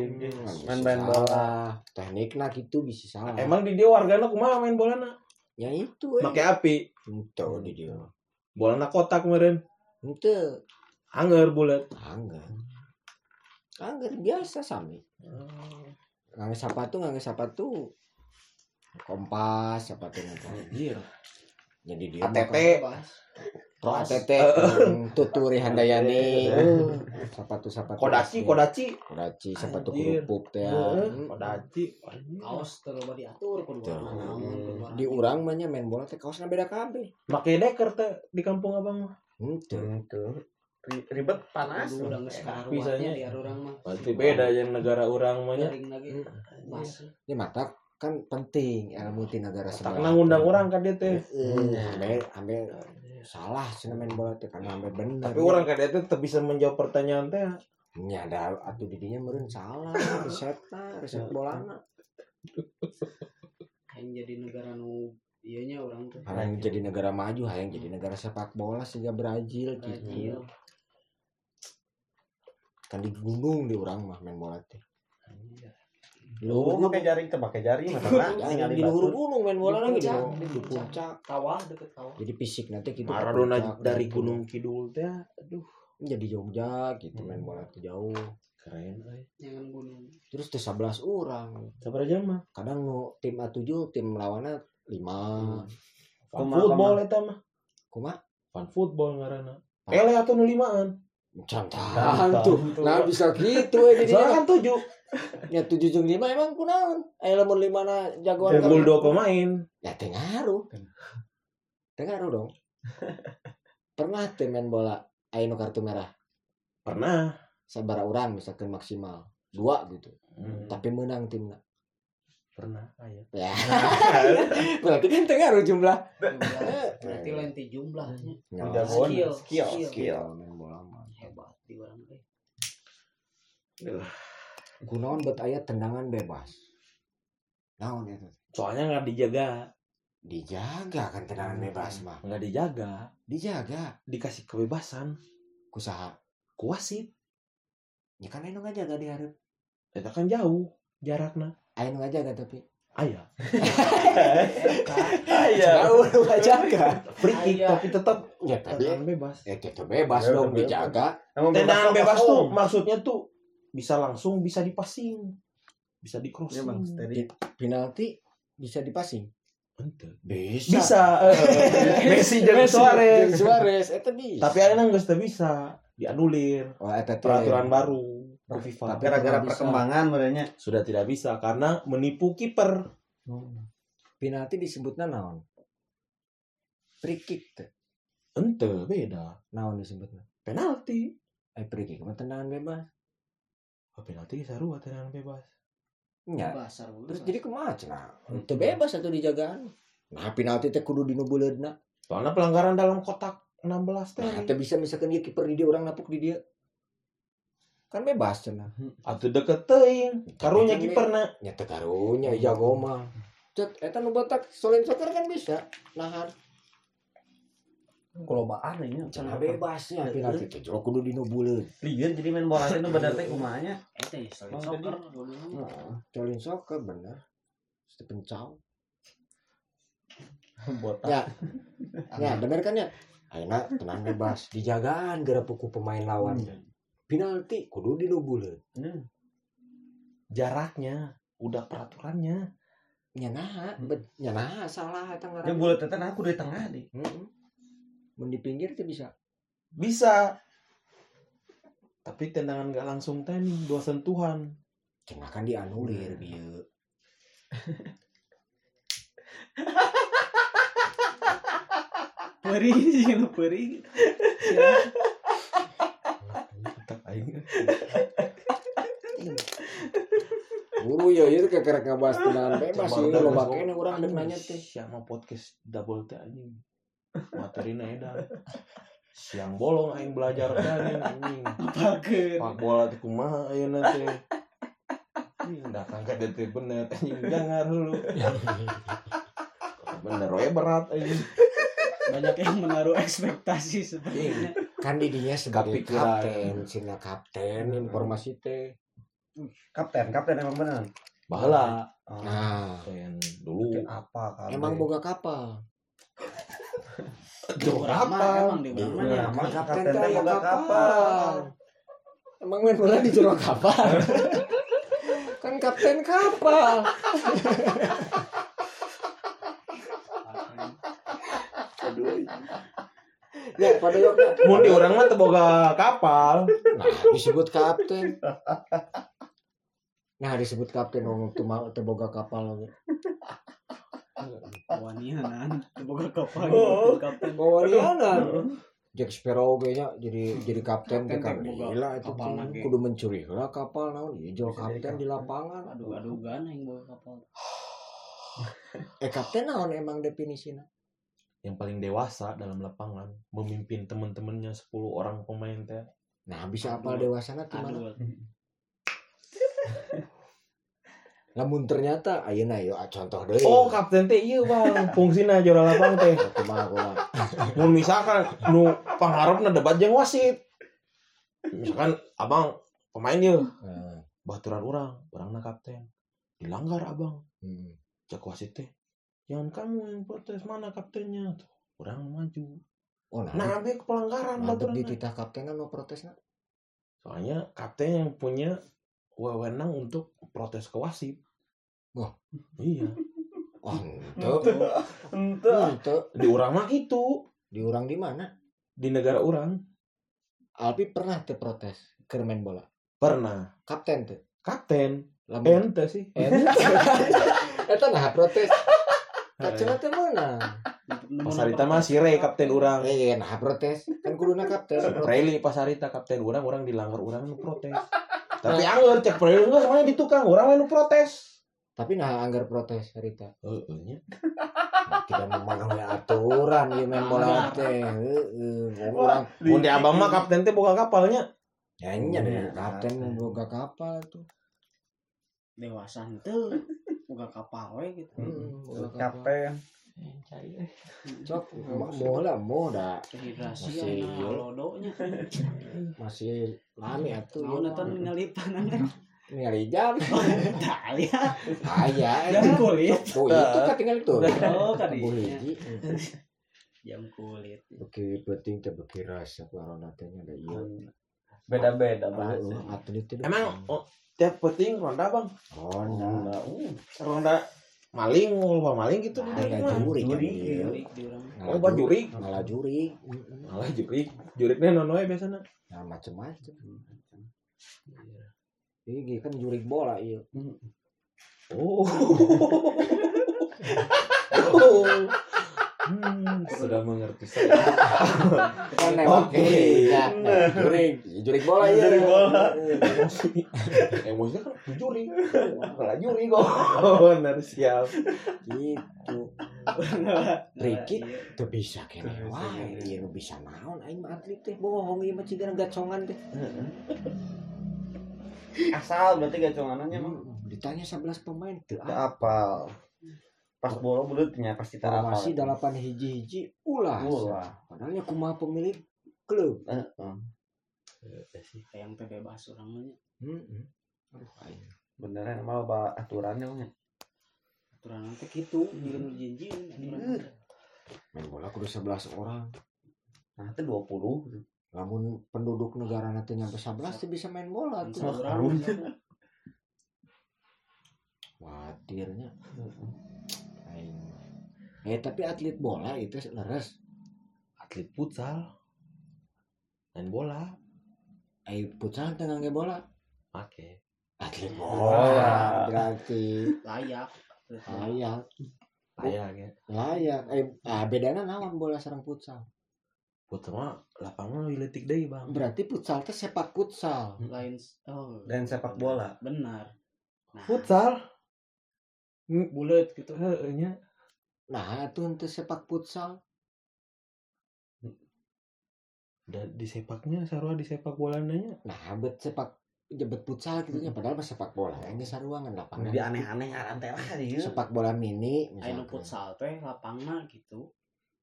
main main bola. teknik nak itu bisa salah. Emang di dia wargana kumaha main bola na ya itu eh. make api. Itu di dia. Bola na kotak kemarin. Itu anggar bulat anggar anggar biasa sami. Ngangge sepatu ngangge sepatu kompas sepatu anjir. Jadi dia ATT pro ATT tuturi handayani. Sepatu sepatu kodaci kodaci kodaci sepatu Anjir. kerupuk teh Heeh, Hmm. kodaci kaos terlalu diatur Tuh. di urang mah nya main bola teh kaosna beda kabeh. Make deker teh di kampung abang mah. Henteu Itu Ri- ribet panas. udah nggak sekarang Bisanya. di orang mah. Berarti beda yang negara orang mah nya. Ini mata kan penting ilmu negara tak sebelah. ngundang orang kan dia teh Eh, ambil ambil salah cenah main bola teh karena ambil bener. Tapi orang kan dia teh teu bisa menjawab pertanyaan teh. Nya ada atuh didinya meureun salah risetna riset bolana yang jadi negara nu iyanya orang tuh. Hayang jadi negara maju hayang jadi negara sepak bola sehingga Brazil Brazil gitu. Kan di gunung di orang mah main bola teh Lu pakai jaring teh pakai jaring Tinggal di luhur gunung main bola lagi di, puncak, di, puncak kawah deket kawah. Jadi fisik nanti gitu. Maradona dari. Gunung Kidul teh aduh. Jadi Jogja gitu main bola tuh jauh. Keren euy jangan gunung. Terus tuh 11 orang. Sabar aja mah? Kadang nu tim A7 tim lawannya 5 Fan Kumaha, football eta mah? Kuma fan football ngaranna ele atuh nu limaan cantan tuh. nah bisa gitu eh jadi soalnya kan tujuh. Ya 7 jeung 5 emang kunaon. Aya lamun 5 na jagoan kan? dua pemain. Ya teu ngaruh. Teu ngaruh dong. Pernah teu main bola? Aya nu kartu merah. Pernah. Sabara orang misalkan maksimal. Dua gitu. Hmm, tapi menang timnya pernah. Aya ya. Berarti kan teu ngaruh jumlah. Berarti lain ti jumlahnya Ya, Jagoan, Skill, skill, skill. main bola mah hebat di orang teh kunaon bet aya tendangan bebas. Naon itu? Soalnya nggak dijaga. Dijaga kan tendangan bebas mah. Nggak dijaga. Dijaga. Dikasih kebebasan. Kusaha. Kuasit ya kan anu ngajaga di hareup eta kan jauh jarakna nu ngajaga tapi aya Iya. jauh nu ngajaga free kick tapi tetap ya tapi tendangan bebas ya itu bebas Ya, dong dijaga tendangan bebas tuh maksudnya tuh bisa langsung bisa dipasing bisa di Iya, Bang. crossing Tadi penalti bisa dipasing Ente. Bisa. Bisa. Messi jeung Suarez. Suarez eta bisa. Tapi ayeuna geus teu bisa. Dianulir. oh, Peraturan baru ke FIFA. Tapi Gara-gara perkembangan merenya. Sudah tidak bisa karena menipu kiper. penalti disebutna naon? Free kick. Ente beda. Naon disebutna? Penalti. Eh free kick mah tendangan bebas. Oh, penalti sarua tendangan bebas. Nya. Basar Terus jadi kumaha cenah? Teu bebas atuh dijagaan. Nah, penalti teh kudu dinu beuleudna. Soalnya pelanggaran dalam kotak 16 teh. Nah, bisa misalkan dia kiper di dia orang napuk di dia. Kan bebas cenah. Atuh deket teuing. Karunya kiperna. Nya teu karunya jago mah. Cet eta nu botak solen soccer kan bisa nahan. Kelobaan ini. Cenah bebasnya penalti teh jero kudu dinu beuleud. Liar jadi main bola itu benar teh kumanya. Eta ya Bang, soccer colin soccer bener. Stephen Chow. Botak. Ya. Ya, bener kan ya? Ayeuna tenang bebas, dijagaan gara puku pemain lawan. Penalti kudu dinu beuleud. Hmm. Jaraknya. Udah peraturannya. Nya naha, bet- nya naha salah Dia ngaran. bulat teh aku di tengah deh. Heeh. Mun di pinggir teh bisa. Bisa. Tapi tendangan gak langsung teh nih, dua sentuhan. Cenah kan dianulir bieu. Peri sih lu peri. Tak aing. Guru ya itu kayak kerek ngabahas tendangan bebas sih. Loba gua- kene urang dek nanya teh. Siapa podcast double teh anjing. Materina edan. Siang bolong aing belajar teh anjing. Pakeun. Pak bola teh kumaha ayeuna teh. Ih, Udah kangkat teh bener anjing jangan dulu. Bener we berat anjing. Banyak yang menaruh ekspektasi sepertinya. Kan didinya sebagai kapten, sina kapten informasi teh. Kapten, kapten emang benar. Bahala. Oh. Nah, Ten dulu. apa kabe? emang boga kapal. Jauh Urang mah apa? Emang di ya. emang Kapten kapten teh boga kapal. Emang main bola di jero kapal. kan kapten kapal. Ya, pada waktu Mun di urang mah teu boga kapal. Nah, disebut kapten. Nah, disebut kapten wong teu mau teu boga kapal lagi. Wanianan. Boga kapal Oh. kapten. Bawa Riana. Jack Sparrow ge nya jadi jadi kapten Kapten kan gila itu kapal lagi. kudu mencuri lah kapal naon Bisa jadi kapten di lapangan. Aduh aduh gan yang boga kapal. Eh kapten naon emang definisina? Yang paling dewasa dalam lapangan memimpin teman-temannya 10 orang pemain teh. Nah, bisa apal Aduh. dewasana ti mana? Aduh. Lamun ternyata ayeuna yo contoh deui. Oh, kapten teh ieu Bang, fungsina juara lapang teh. kumaha kumaha. Mun misalkan nu pangharepna debat jeung wasit. Misalkan abang pemain ieu Nah, baturan urang, urangna kapten. Dilanggar abang, hmm. cek wasit teh. Jangan kamu yang protes mana kaptennya tuh. Urang maju. Oh, nah, Nah, ambil pelanggaran baturan. di titah kapten kan mau protesna. Soalnya kapten yang punya wewenang untuk protes ke wasit. Wah. Iya. Oh, ente. Ente. Di urang mah itu. Di urang di mana? Di negara urang. Alpi pernah teu protes ke main bola. Pernah. Kapten teu. Kapten. Lamun Ente sih. ente. Eta nah protes. Kacena teh mana? Pasarita mah sire kapten urang. Eh, nah protes. Kan kuduna kapten. Preili pasarita kapten urang urang dilanggar urang nu protes. Tapi anggar cek Preili geus semuanya di tukang urang nu protes. Tapi nah anggar protes harita. Heeh nya. Nah, tidak memenuhi aturan ieu main bola teh. Heeh. Urang Mun di abang mah kapten teh boga kapalnya. ya nya Iya, deh kapten boga kapal tuh. Dewasa henteu. Boga kapal we gitu. Heeh, boga kapal. Kapten. Cok, mau lah, mau dah Dehidrasi Masih ya iya. lodonya. masih lami atuh. Mau nonton ngelipan kan. Ningali jam. Tah lihat. Aya. Jam kulit. Oh, itu kan tinggal itu. Oh, kan iya. hiji. Jam kulit. Beki penting teh beki rasa corona teh nya da ieu. Beda-beda Oh, bahasa. atlet. Emang oh, tiap penting ronda bang. oh, nah. Nah, uh. Ronda maling loba maling gitu Nah, jurik kan di orang. Oh, buat jurik. Ngalah jurik. Mm-mm. malah jurik juriknya non we biasanya Nah, macem-macem. Ini kan jurik bola iya. oh Hmm, sudah mengerti saya. Kan nembak Oke. jurik. Ya, nah, jurik. Jurik bola iya. Jurik bola. Emosi. Emosinya kan juri. Malah juri kok. Oh, benar siap. Gitu. Ricky tuh bisa kene wae. Iya nu bisa naon aing mah atlet teh bohong ieu mah cigana gacongan teh. Asal berarti gaconganannya mah. Hmm, Ditanya 11 pemain teu apal. Pas bola bulutnya pasti tak apal. Formasi delapan hiji-hiji ulah. Ulah. Padahal ya kumaha pemilik klub. Heeh. Yang teh bebas orangnya. Heeh. Aduh. Beneran malah ba aturannya mah. Aturan nanti gitu, jangan janji. Main bola kudu 11 orang. Nah, itu 20. Lamun penduduk negara nanti nyampe 11 teh bisa main bola tuh. Wadirnya. Eh tapi atlet bola itu leres. Atlet futsal. Main bola. Eh pucal tengah nge bola. Oke. Atlet Bola. Berarti layak. layak. Ayah ya. Layak. Eh ah, bedana naon bola sareng futsal. Futsal mah lapangan lebih letik deh bang. Berarti futsal teh sepak futsal. Lain oh Dan sepak bola. benar. Nah, Futsal. bulat gitu. Heeh nya. Nah, itu untuk sepak futsal. Dan di sepaknya sarua di sepak bola nanya. Nah, bet sepak jebet futsal gitu nya padahal mah sepak bola yang geus saruangan lapangan. Lebih aneh-aneh ngaran teh lah ieu. Sepak bola mini Ayo misalkan. futsal teh lapangna gitu.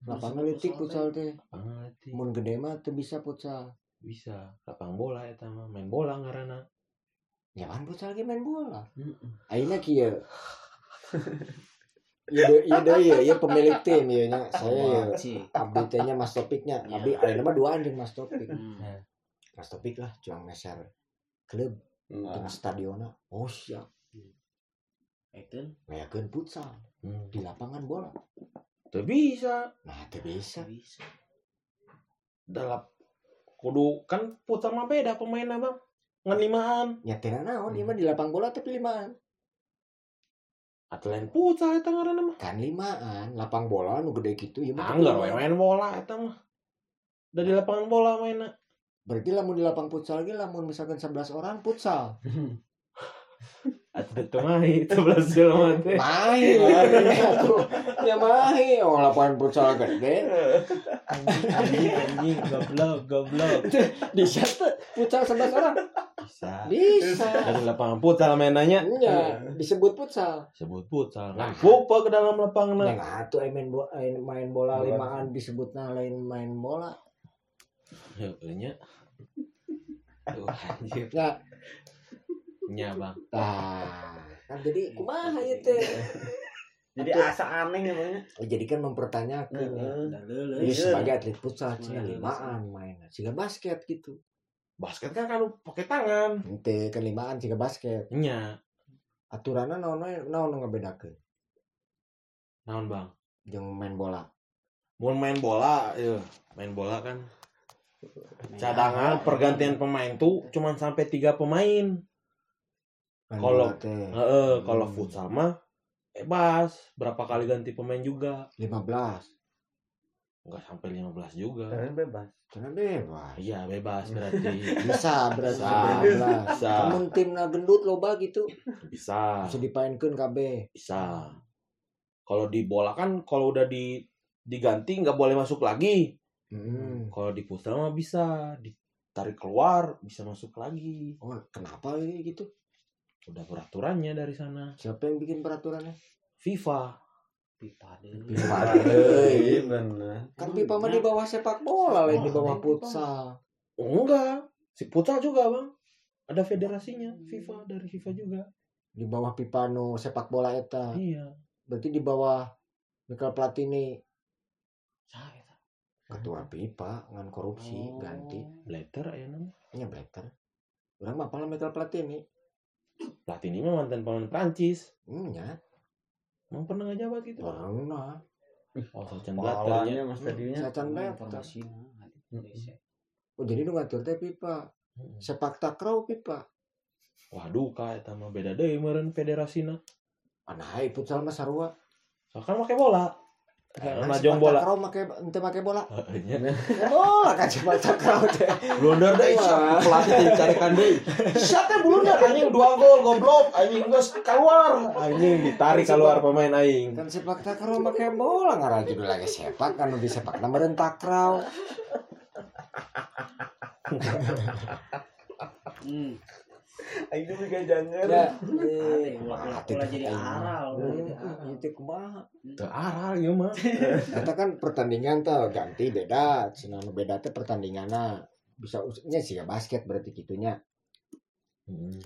Lapangan leutik futsal teh. Lapangan. Mun gede mah teu bisa futsal. Bisa. Lapangan bola eta mah main bola ngaranna. Ya kan futsal ge main bola. Heeh. Ayeuna kieu. Iya deh, iya deh, iya, iya pemilik tim iya nya. Saya ya abdi teh nya Mas Topiknya. Iya. Abdi ada mah dua anjing Mas Topik. Hmm. Mas Topik lah cuang meser klub dengan stadiona. Oh siap. Itu Ngayakeun futsal Hmm. di lapangan bola. Tuh bisa. Nah, teu bisa. bisa. Dalam kudu kan futsal mah beda pemainnya bang. Ngan limaan. Nyatena naon ieu mah di lapangan bola tapi limaan. Atau lain futsal eta ngaranna mah. Kan limaan, lapang bola nu gede gitu mah. Anggar tapi we main bola eta mah. Dari lapangan bola mainnya. Berarti lamun di lapang futsal ge lamun misalkan 11 orang futsal. Mah itu belas mah teh. Main lah tuh. Ya main, oh lapangan futsal gede. Anjing anjing goblok goblok. Di tuh futsal 11 orang. Bisa. Bisa. Dari lapangan futsal mainannya. Iya, disebut futsal. Sebut futsal. Kan pupa ke dalam lapangan. Yang atuh aya main bola, main bola limaan disebutna lain main bola. Heeh nya. Tuh anjir. Nah, Nya bang. Tah, kan jadi kumaha ieu teh? Jadi asa aneh namanya. Jadi kan mempertanyakan ya. Ini Iya. sebagai atlet futsal cina limaan main. Jika basket gitu. Basket kan kan pakai tangan. Ente kan limaan jika basket. Nya. Aturanna naon naon ngabedakeun Naon bang? jeung main bola. Mau main bola, iya. Main bola kan cadangan pergantian pemain tuh cuman sampai tiga pemain. Main Kalau- Heeh, kalau Hmm. futsal mah bebas, berapa kali ganti pemain juga. 15. Enggak sampai 15 juga. Kalian bebas. Karena bebas. Iya, bebas berarti. Bisa berarti Bisa. 15. Bisa. Namun timna gendut loba gitu Bisa. bisa dipainkeun kabeh. Bisa. Kalau di bola kan kalau udah di diganti nggak boleh masuk lagi. Hmm. Kalau di futsal mah bisa ditarik keluar, bisa masuk lagi. Oh, kenapa ini gitu? Udah peraturannya dari sana. Siapa yang bikin peraturannya? FIFA. Pipa deh. FIFA Iya bener. Kan pipa mah di bawah sepak bola lain di bawah pipa. futsal. Oh, enggak. Si futsal juga, Bang. Ada federasinya, FIFA dari FIFA juga. Di bawah pipa nu sepak bola eta. Iya. Berarti di bawah Michael Platini ketua pipa ngan korupsi Oh. ganti. Blatter ya nama. Nya Blatter. Urang mah apalah Michael Platini. Platini mah mantan pemain Prancis. Hmm, nya. Emang pernah ngejabat gitu? pernah Oh, sacan Pahalanya mas tadinya. sacan bet informasi oh jadi nu ngatur teh pipa sepak takraw pipa Waduh, kak, eta mah beda deh meureun federasina. Nah, futsal mah sarua. Soalnya make bola. Emang Najong sepak bola. takraw make ente make bola. Nya. Bola kan sepak takraw teh. Blunder deh, Wah. pelatih dicarikan deh. Siapa blunder anjing dua gol goblok, anjing geus keluar. Anjing ditarik keluar pemain aing. Kan sepak takraw make bola ngaran judul lagi sepak kan di sepak na meureun takraw. hmm. Aing juga jangan. Ya, Ada eh, ulah tuh jadi aral ulah jadi Hmm, aral. Itu kumaha? Teu aral ieu mah. Eta kan pertandingan tuh ganti beda. Cenah nu beda teh pertandinganna. Bisa usnya sih ya basket berarti gitunya. Heeh.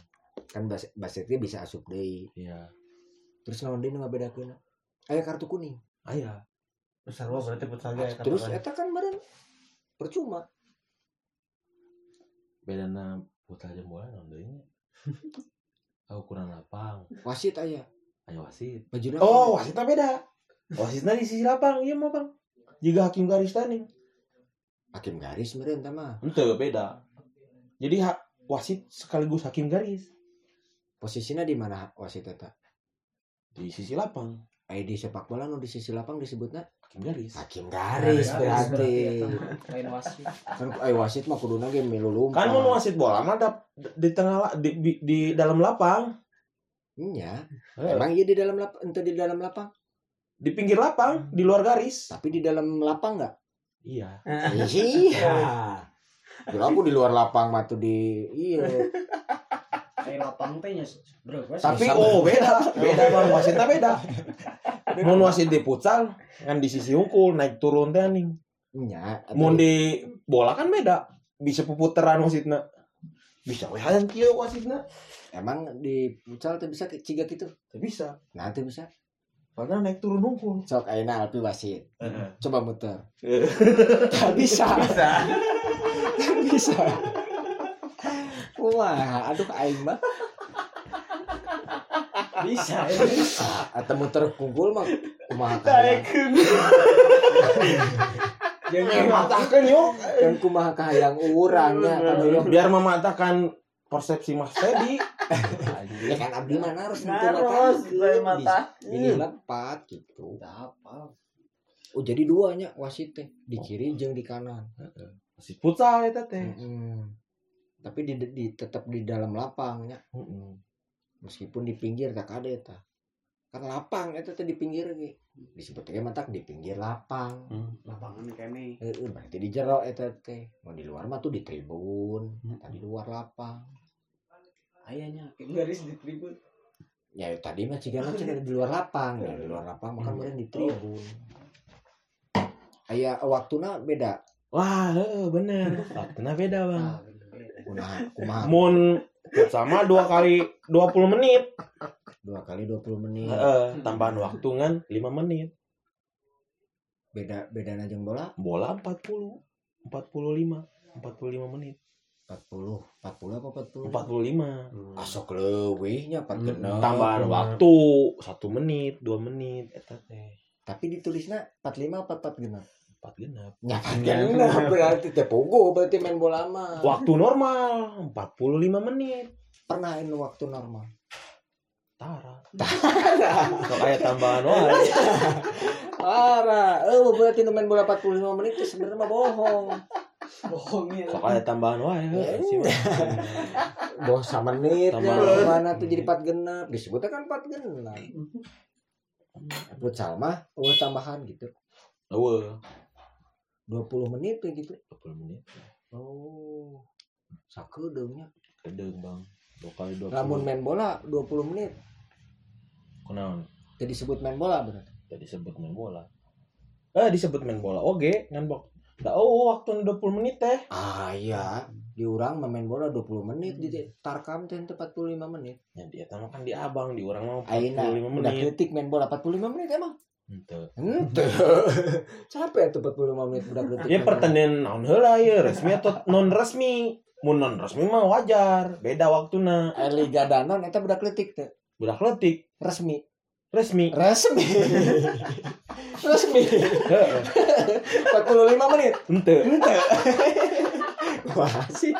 Kan bas basketnya bisa asup deui. Iya. Terus naon deui nu ngabedakeun? Aya kartu kuning. Aya. Sarua berarti futsalnya ya. Terus eta kan meureun percuma. Bedana putar jeung bola naon deui nya? Ah, ukuran lapang. Wasit aya. Ayo wasit. Bajuna Oh, wasitnya beda. Wasitnya di sisi lapang, iya mah, Bang. Jika hakim garis tanding. hakim garis meureun tah mah. Itu beda. Jadi ha wasit sekaligus hakim garis Posisinya di mana wasit eta? di sisi lapang, Aya di sepak bola nu di sisi lapang disebutna hakim garis. hakim garis berarti. Lain wasit. Kan aya wasit mah kuduna ge milu lumpat. Kan mau wasit bola mah di tengah di, di, di dalam lapang, Nya, Eh, emang iya di dalam lapang, ente di dalam lapang, di pinggir lapang, di luar garis. tapi di dalam lapang enggak? Iya. Iya. Kira aku di luar lapang mah tuh di iya. Lapang teh. Tapi oh beda, beda bang wasitnya beda. Mau wasit di futsal kan di sisi hunkul naik turun teh anjing. Nya, Mau di bola kan beda. Bisa puputaran wasitna. Bisa we hayang kieu wasitna. emang di futsal teh bisa ciga gitu. Teu bisa. Nanti bisa. Karena naik turun hunkul. Sok ayeuna alpi wasit. Coba muter. Tak bisa. Bisa. Tak bisa. Wah, aduh aing mah Bisa. bisa. Atau muter kungkul mah kumaha kahayang. Jangan matahkeun yuk. Kan kumaha kahayang urang nya kadoyong. Biar mematahkan persepsi Mas Teddy. Ya kan abdi mana harus muter Harus, mata. Ini lepat gitu. Udah apa? Oh jadi duanya wasit teh di kiri jeung di kanan. Masih futsal eta teh. Mm-mm. Tapi di, di tetap di dalam lapangnya Heeh. meskipun di pinggir tak ada eta. Kan lapang eta teh di pinggir ge. Disebut ge matak di pinggir lapang. Lapangan kene. Heeh, berarti di jero eta teh. Mau di luar mah tuh di tribun, tadi luar lapang. Ayahnya kayak garis di tribun. Ya tadi mah cigana cina di luar lapang, ya di luar lapang makan meureun di tribun. Aya waktuna beda. Wah, heeh, bener. Waktunya beda, Bang. Ah, kumaha Mun sama dua kali 20 menit. dua kali 20 menit. Heeh, tambahan waktu kan 5 menit. Beda beda najeng bola Bola 40. 45. 45 menit. 40, 40 apa 40? 45. Asok leuwih nya 4 Hmm, tambahan waktu 1 menit, 2 menit eta teh. Tapi ditulisnya 45 apa 4 genep? 4 genap. Ya 4 genep berarti teh pogo berarti main bola mah. Waktu normal 45 menit. Pernah ini waktu normal. Tara. Sok aya tambahan wae. Parah. Eh berarti main bola 45 menit itu sebenarnya mah bohong. Bohongin. Sok aya tambahan wae. Ya, Si Mas. Boh sama menit. Mana tuh jadi 4 genep. Disebutnya kan 4 genep. Futsal mah eueuh tambahan gitu. Eueuh, 20 menit kayak gitu. 20 menit. Oh. Sakedeungnya. Kedeung, Bang. Dua kali 20. Lamun main bola 20 menit. Kunaon? Jadi disebut main bola berarti. Tadi disebut main bola. Eh, disebut main bola. Oke, ngan bok. Da oh, waktu 20 menit teh. Ah iya, di urang mah main bola 20 menit di tarkam teh teu 45 menit. Ya dia mah kan di Abang, di orang mau 45 Ayeuna udah menit. kritik main bola 45 menit emang. Henteu. Capek tuh 45 menit udah kritik. Ya pertandingan naon heula ya, resmi atau non resmi. Mun non resmi mah wajar, beda waktuna. Liga Danon eta budak kritik teh. Budak letik. Resmi. resmi resmi resmi 45 menit ente ente masih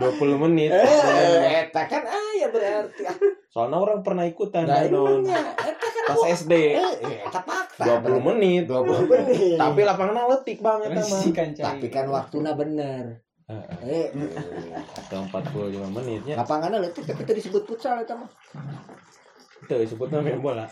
20 menit eh eta kan aya berarti soalnya orang pernah ikutan nah Danon. ininya eta kan pas SD eh eta fakta 20 menit. 20 menit tapi lapangan letik banget cai. tapi kan waktunya bener. Eh atau 45 menitnya. lapangannya letik tapi tadi disebut futsal eta mah itu disebutnya main bola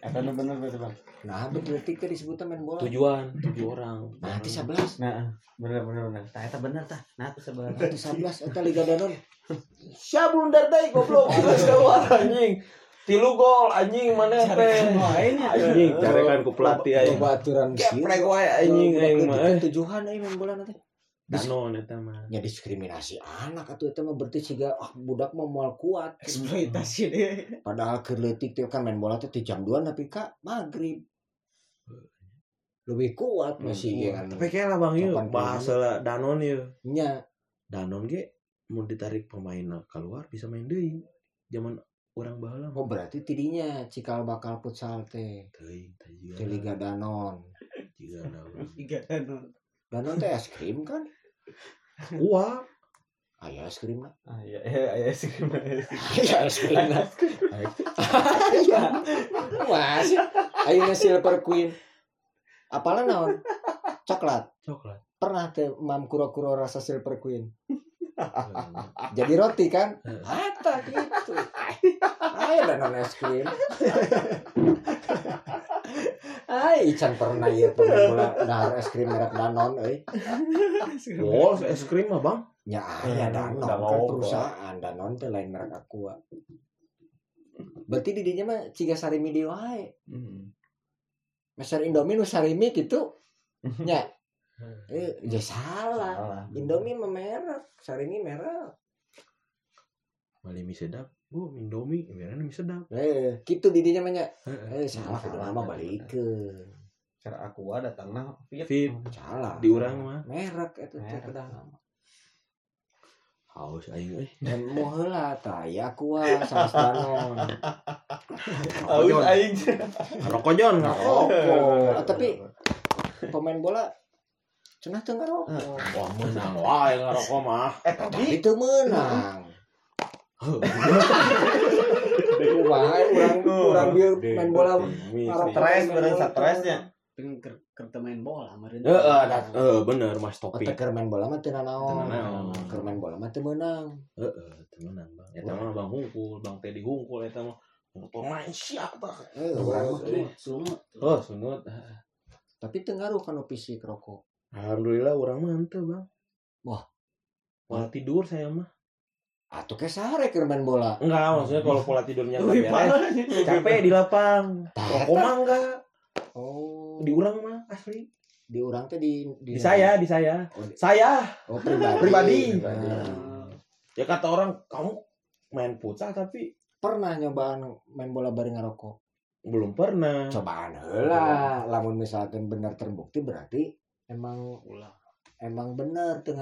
Eta nu bener berarti bang. nah betul tadi disebutnya main bola. Tujuan tujuh orang. Nanti 11 Nah, bener bener bener. Tah eta bener tah. Nah tuh sebelah. nanti 11 eta Liga Danon Siap blunder deh goblok. Geus keluar anjing. Tilu gol anjing mana teh anjing. Carekan ku pelatih coba aturan geprek wae anjing aing mah eh. tujuan aing main bola nanti danon eta mah. Ya diskriminasi anak atau itu mah berarti siga ah budak mah moal kuat. Eksploitasi deh. padahal ke leutik teh kan main bola teh jam 2 tapi kak maghrib. Lebih kuat masih kan tapi kayak lah bang yuk bahasa lah danon yuk nya danon ge mau ditarik pemain keluar bisa main deui. Zaman orang baheula oh berarti tidinya cikal bakal futsal teh. Teuing Liga Danon juga naon Tiga danon. Danon teh es krim kan uap aya es krim lah Ah iya iya iya sih. aya es krim. Lah aya masih ayeuna silver queen. Apalah naon? Coklat. Coklat. Pernah teh mam kuro-kuro rasa silver queen? Jadi roti kan? Ada gitu. Ayo danon es krim ayo Ican pernah ya pernah bola dahar es krim merek danon euy. Oh es krim mah bang. Nya aya danon Udah kan perusahaan. Danon teh lain merek aqua. Berarti di dinya mah ciga sarimi di wae Meser Indomie nu sarimi gitu nya eh ya salah. Indomie mah merek sarimi merek. Mie sedap oh indomie biaran mie sedap. Eh gitu di dinya mah nya Heeh. eh salah kudu lama balikeun Cara aku ada tengah fit. fit salah. Di urang mah. Merek itu teh Merek. lama. Haus aing euy dan mau heula tah ya aqua sanes danon haus aing. Rokok jon ngerokok Ah, tapi pemain bola cenah teu ngerokok wah menang wae ngarokok mah. Eh tadi itu menang Kumaha urang urang bieu main bola stres bola stresnya. kerja main bola kemarin Heeh, ada eh bener Mas Topi. keur main bola mah teu Teu naon. naon. Keur main bola mah teu meunang. Heeh, temenan Bang. Eta mah Bang Hungkul, Bang Teddy Hungkul eta mah. Motor main siap tah. Eh. Sumut. Oh, sunut. Tapi teu ngaruh kana fisik rokok. Alhamdulillah urang mah henteu, Bang. Wah. Pola tidur saya mah. Atuh ke sare keur main bola. Enggak, maksudnya kalau pola tidurnya Lebih beres, capek di lapang. Rokok mah enggak. Oh, Di urang mah asli. di urang teh di Di saya, di saya. Oh, di- Saya. Oh, pribadi. Pribadi. Nah, Ya kata orang, kamu main futsal tapi pernah nyobaan main bola bareng ngarokok. belum pernah. Cobaan heula. Lamun misalkan bener terbukti berarti emang Ulah. emang bener teu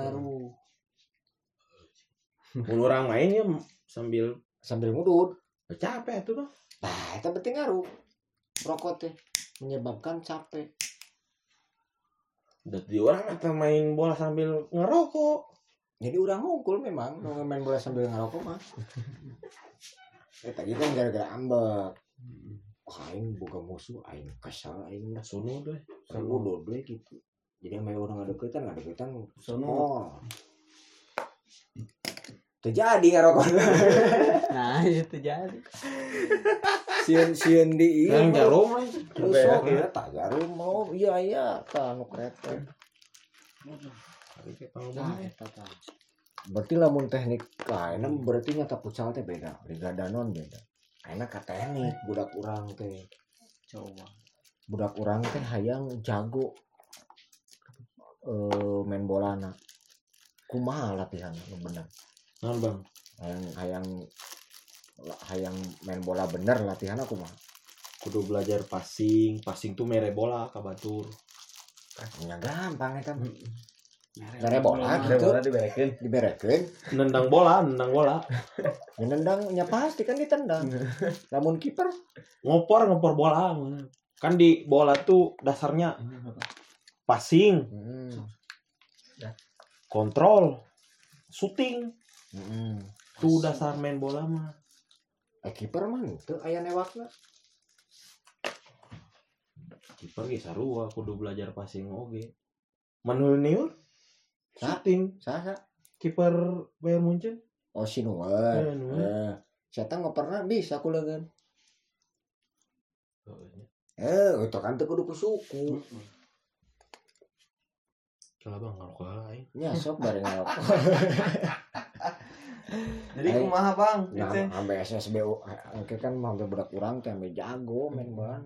Mun orang main ya sambil Sambil ngudud. capek tuh, Bang. Nah, itu penting ngaruh. Rokok teh menyebabkan capek. Jadi orang atau main bola sambil ngerokok. Jadi orang ngungkul memang nu main bola sambil ngerokok mah. Eh tadi kan gara-gara ambek. Aing boga musuh, aing kesal, aing mah Sunu deh. selalu dodoi gitu. Jadi main orang ngadeukeutan, ngadeukeutan Sono. oh. Terjadi ngerokok. Nah, itu jadi. Sieun-sieun di ieu. Yang jarum lah. Usok ya, tak jarum mau iya iya tah nu kretek. Nah. Berarti lamun teknik lain berarti nyata futsal teh beda. Liga Danon beda. Enak ka teknik budak urang teh. Coba. Budak urang teh hayang jago eh main bola na. Kumaha latihan nu bener. Nah, Bang. Hayang hayang hayang main bola bener latihan aku mah. Kudu belajar passing. Passing tuh mere bola ke batur. Ya gampang eta mah. Mere bola Ada gitu bola diberekin. diberekeun nendang bola nendang bola nendang nya pasti kan ditendang namun kiper ngopor ngopor bola kan di bola tuh dasarnya passing hmm. kontrol shooting Hmm. tuh dasar main bola mah. Eh, kiper mah itu aya newakna kiper ge sarua kudu belajar passing oge. Menurut shooting sasa kiper Bayern Munchen? Oh si Neuer Eh, saya nggak pernah bisa kulegan eh itu kan teu kudu ku suku Kalah bang ngerokok lain nya sok bareng ngelok Jadi Ayo. kumaha bang? nah Itu. sampai SSBU oke kan hampir budak kurang teh sampai jago main bola.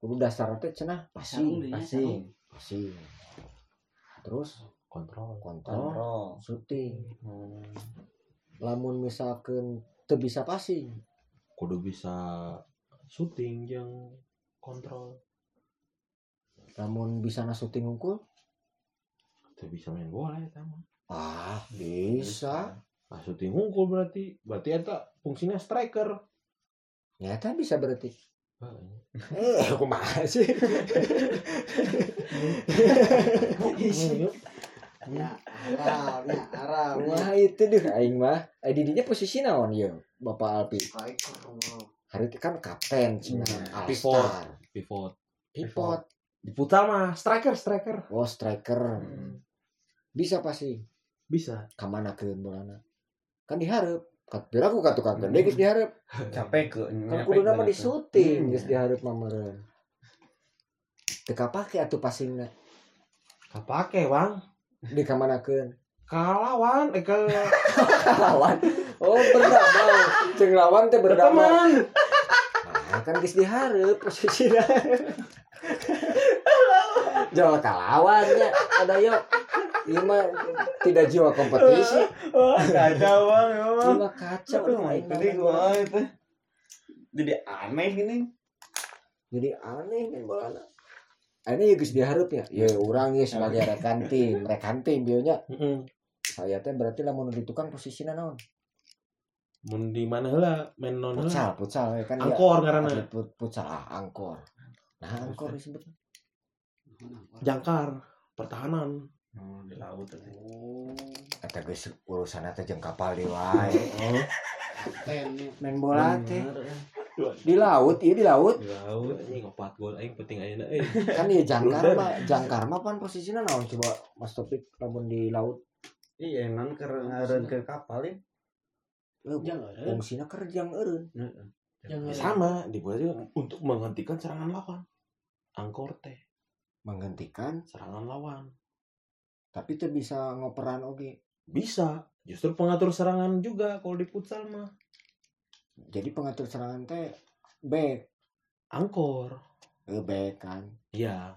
Kudu dasar teh cenah ya, passing passing. Terus kontrol. kontrol Kontrol. shooting Hmm. lamun misalkan teu bisa passing. Kudu bisa shooting yang kontrol. Lamun bisa na shooting unggul? Tuh bisa main bola ya sama ah bisa nah shooting unggul berarti berarti eta fungsinya striker nyata bisa berarti eh kumaha sih Ya, Arab, ya, Arab. Wah itu deh aing mah. Eh didinya posisi naon ya Bapak Alpi? Striker. Hari itu kan kapten cina Hmm, pivot Pivot. di futsal mah striker striker Oh striker. Bisa pasti. bisa Kamana ke bolana? Kan diharap. Kat biar aku katu kan gede geus diharap. Capek ke. Kan kudu nama di syuting Hmm. geus diharap mamareun. Teu kapake atuh passingna. kapake bang Di kamanakeun? kalawan eh ke Lawan. Oh berdamai. Jeung lawan teh berdamai. teman Nah, kan geus dihareup posisinya. Jual kalawannya ada yuk. Ieu mah tidak jiwa kompetisi. Wah kacau bang. Mah kacau. Aduh, aing Jadi main gua itu. Jadi aneh gini. Jadi aneh main bola. Ini ya geus dihareup ya. Ya urang ya sebagai rekan tim, rekan tim bieu nya. Heeh. Saya teh berarti lamun di tukang posisinya naon? mun di mana heula main non Pucal, pucal ya kan angkor karena pucal angkor. Nah, angkor disebut. jangkar pertahanan Oh, di laut tadi. Oh, Eta geus urusan eta jeung kapal di wae. ten. Main bola teh di laut, iya di laut. di laut anjing opat gol aing penting ayeuna euy kan ya jangkar mah jangkar mah pan posisinya naon coba Mas Topik lamun di laut Iya, emang ke ngareun ke kapal ya. eh, Jangan, eh. fungsinya kerjang eureun Jangan. Ya sama dibuat untuk menghentikan serangan lawan angkor teh menghentikan serangan lawan tapi itu bisa ngoperan oge bisa. Justru pengatur serangan juga kalau di futsal mah. Jadi pengatur serangan teh back. Angkor. Eh back kan. Iya.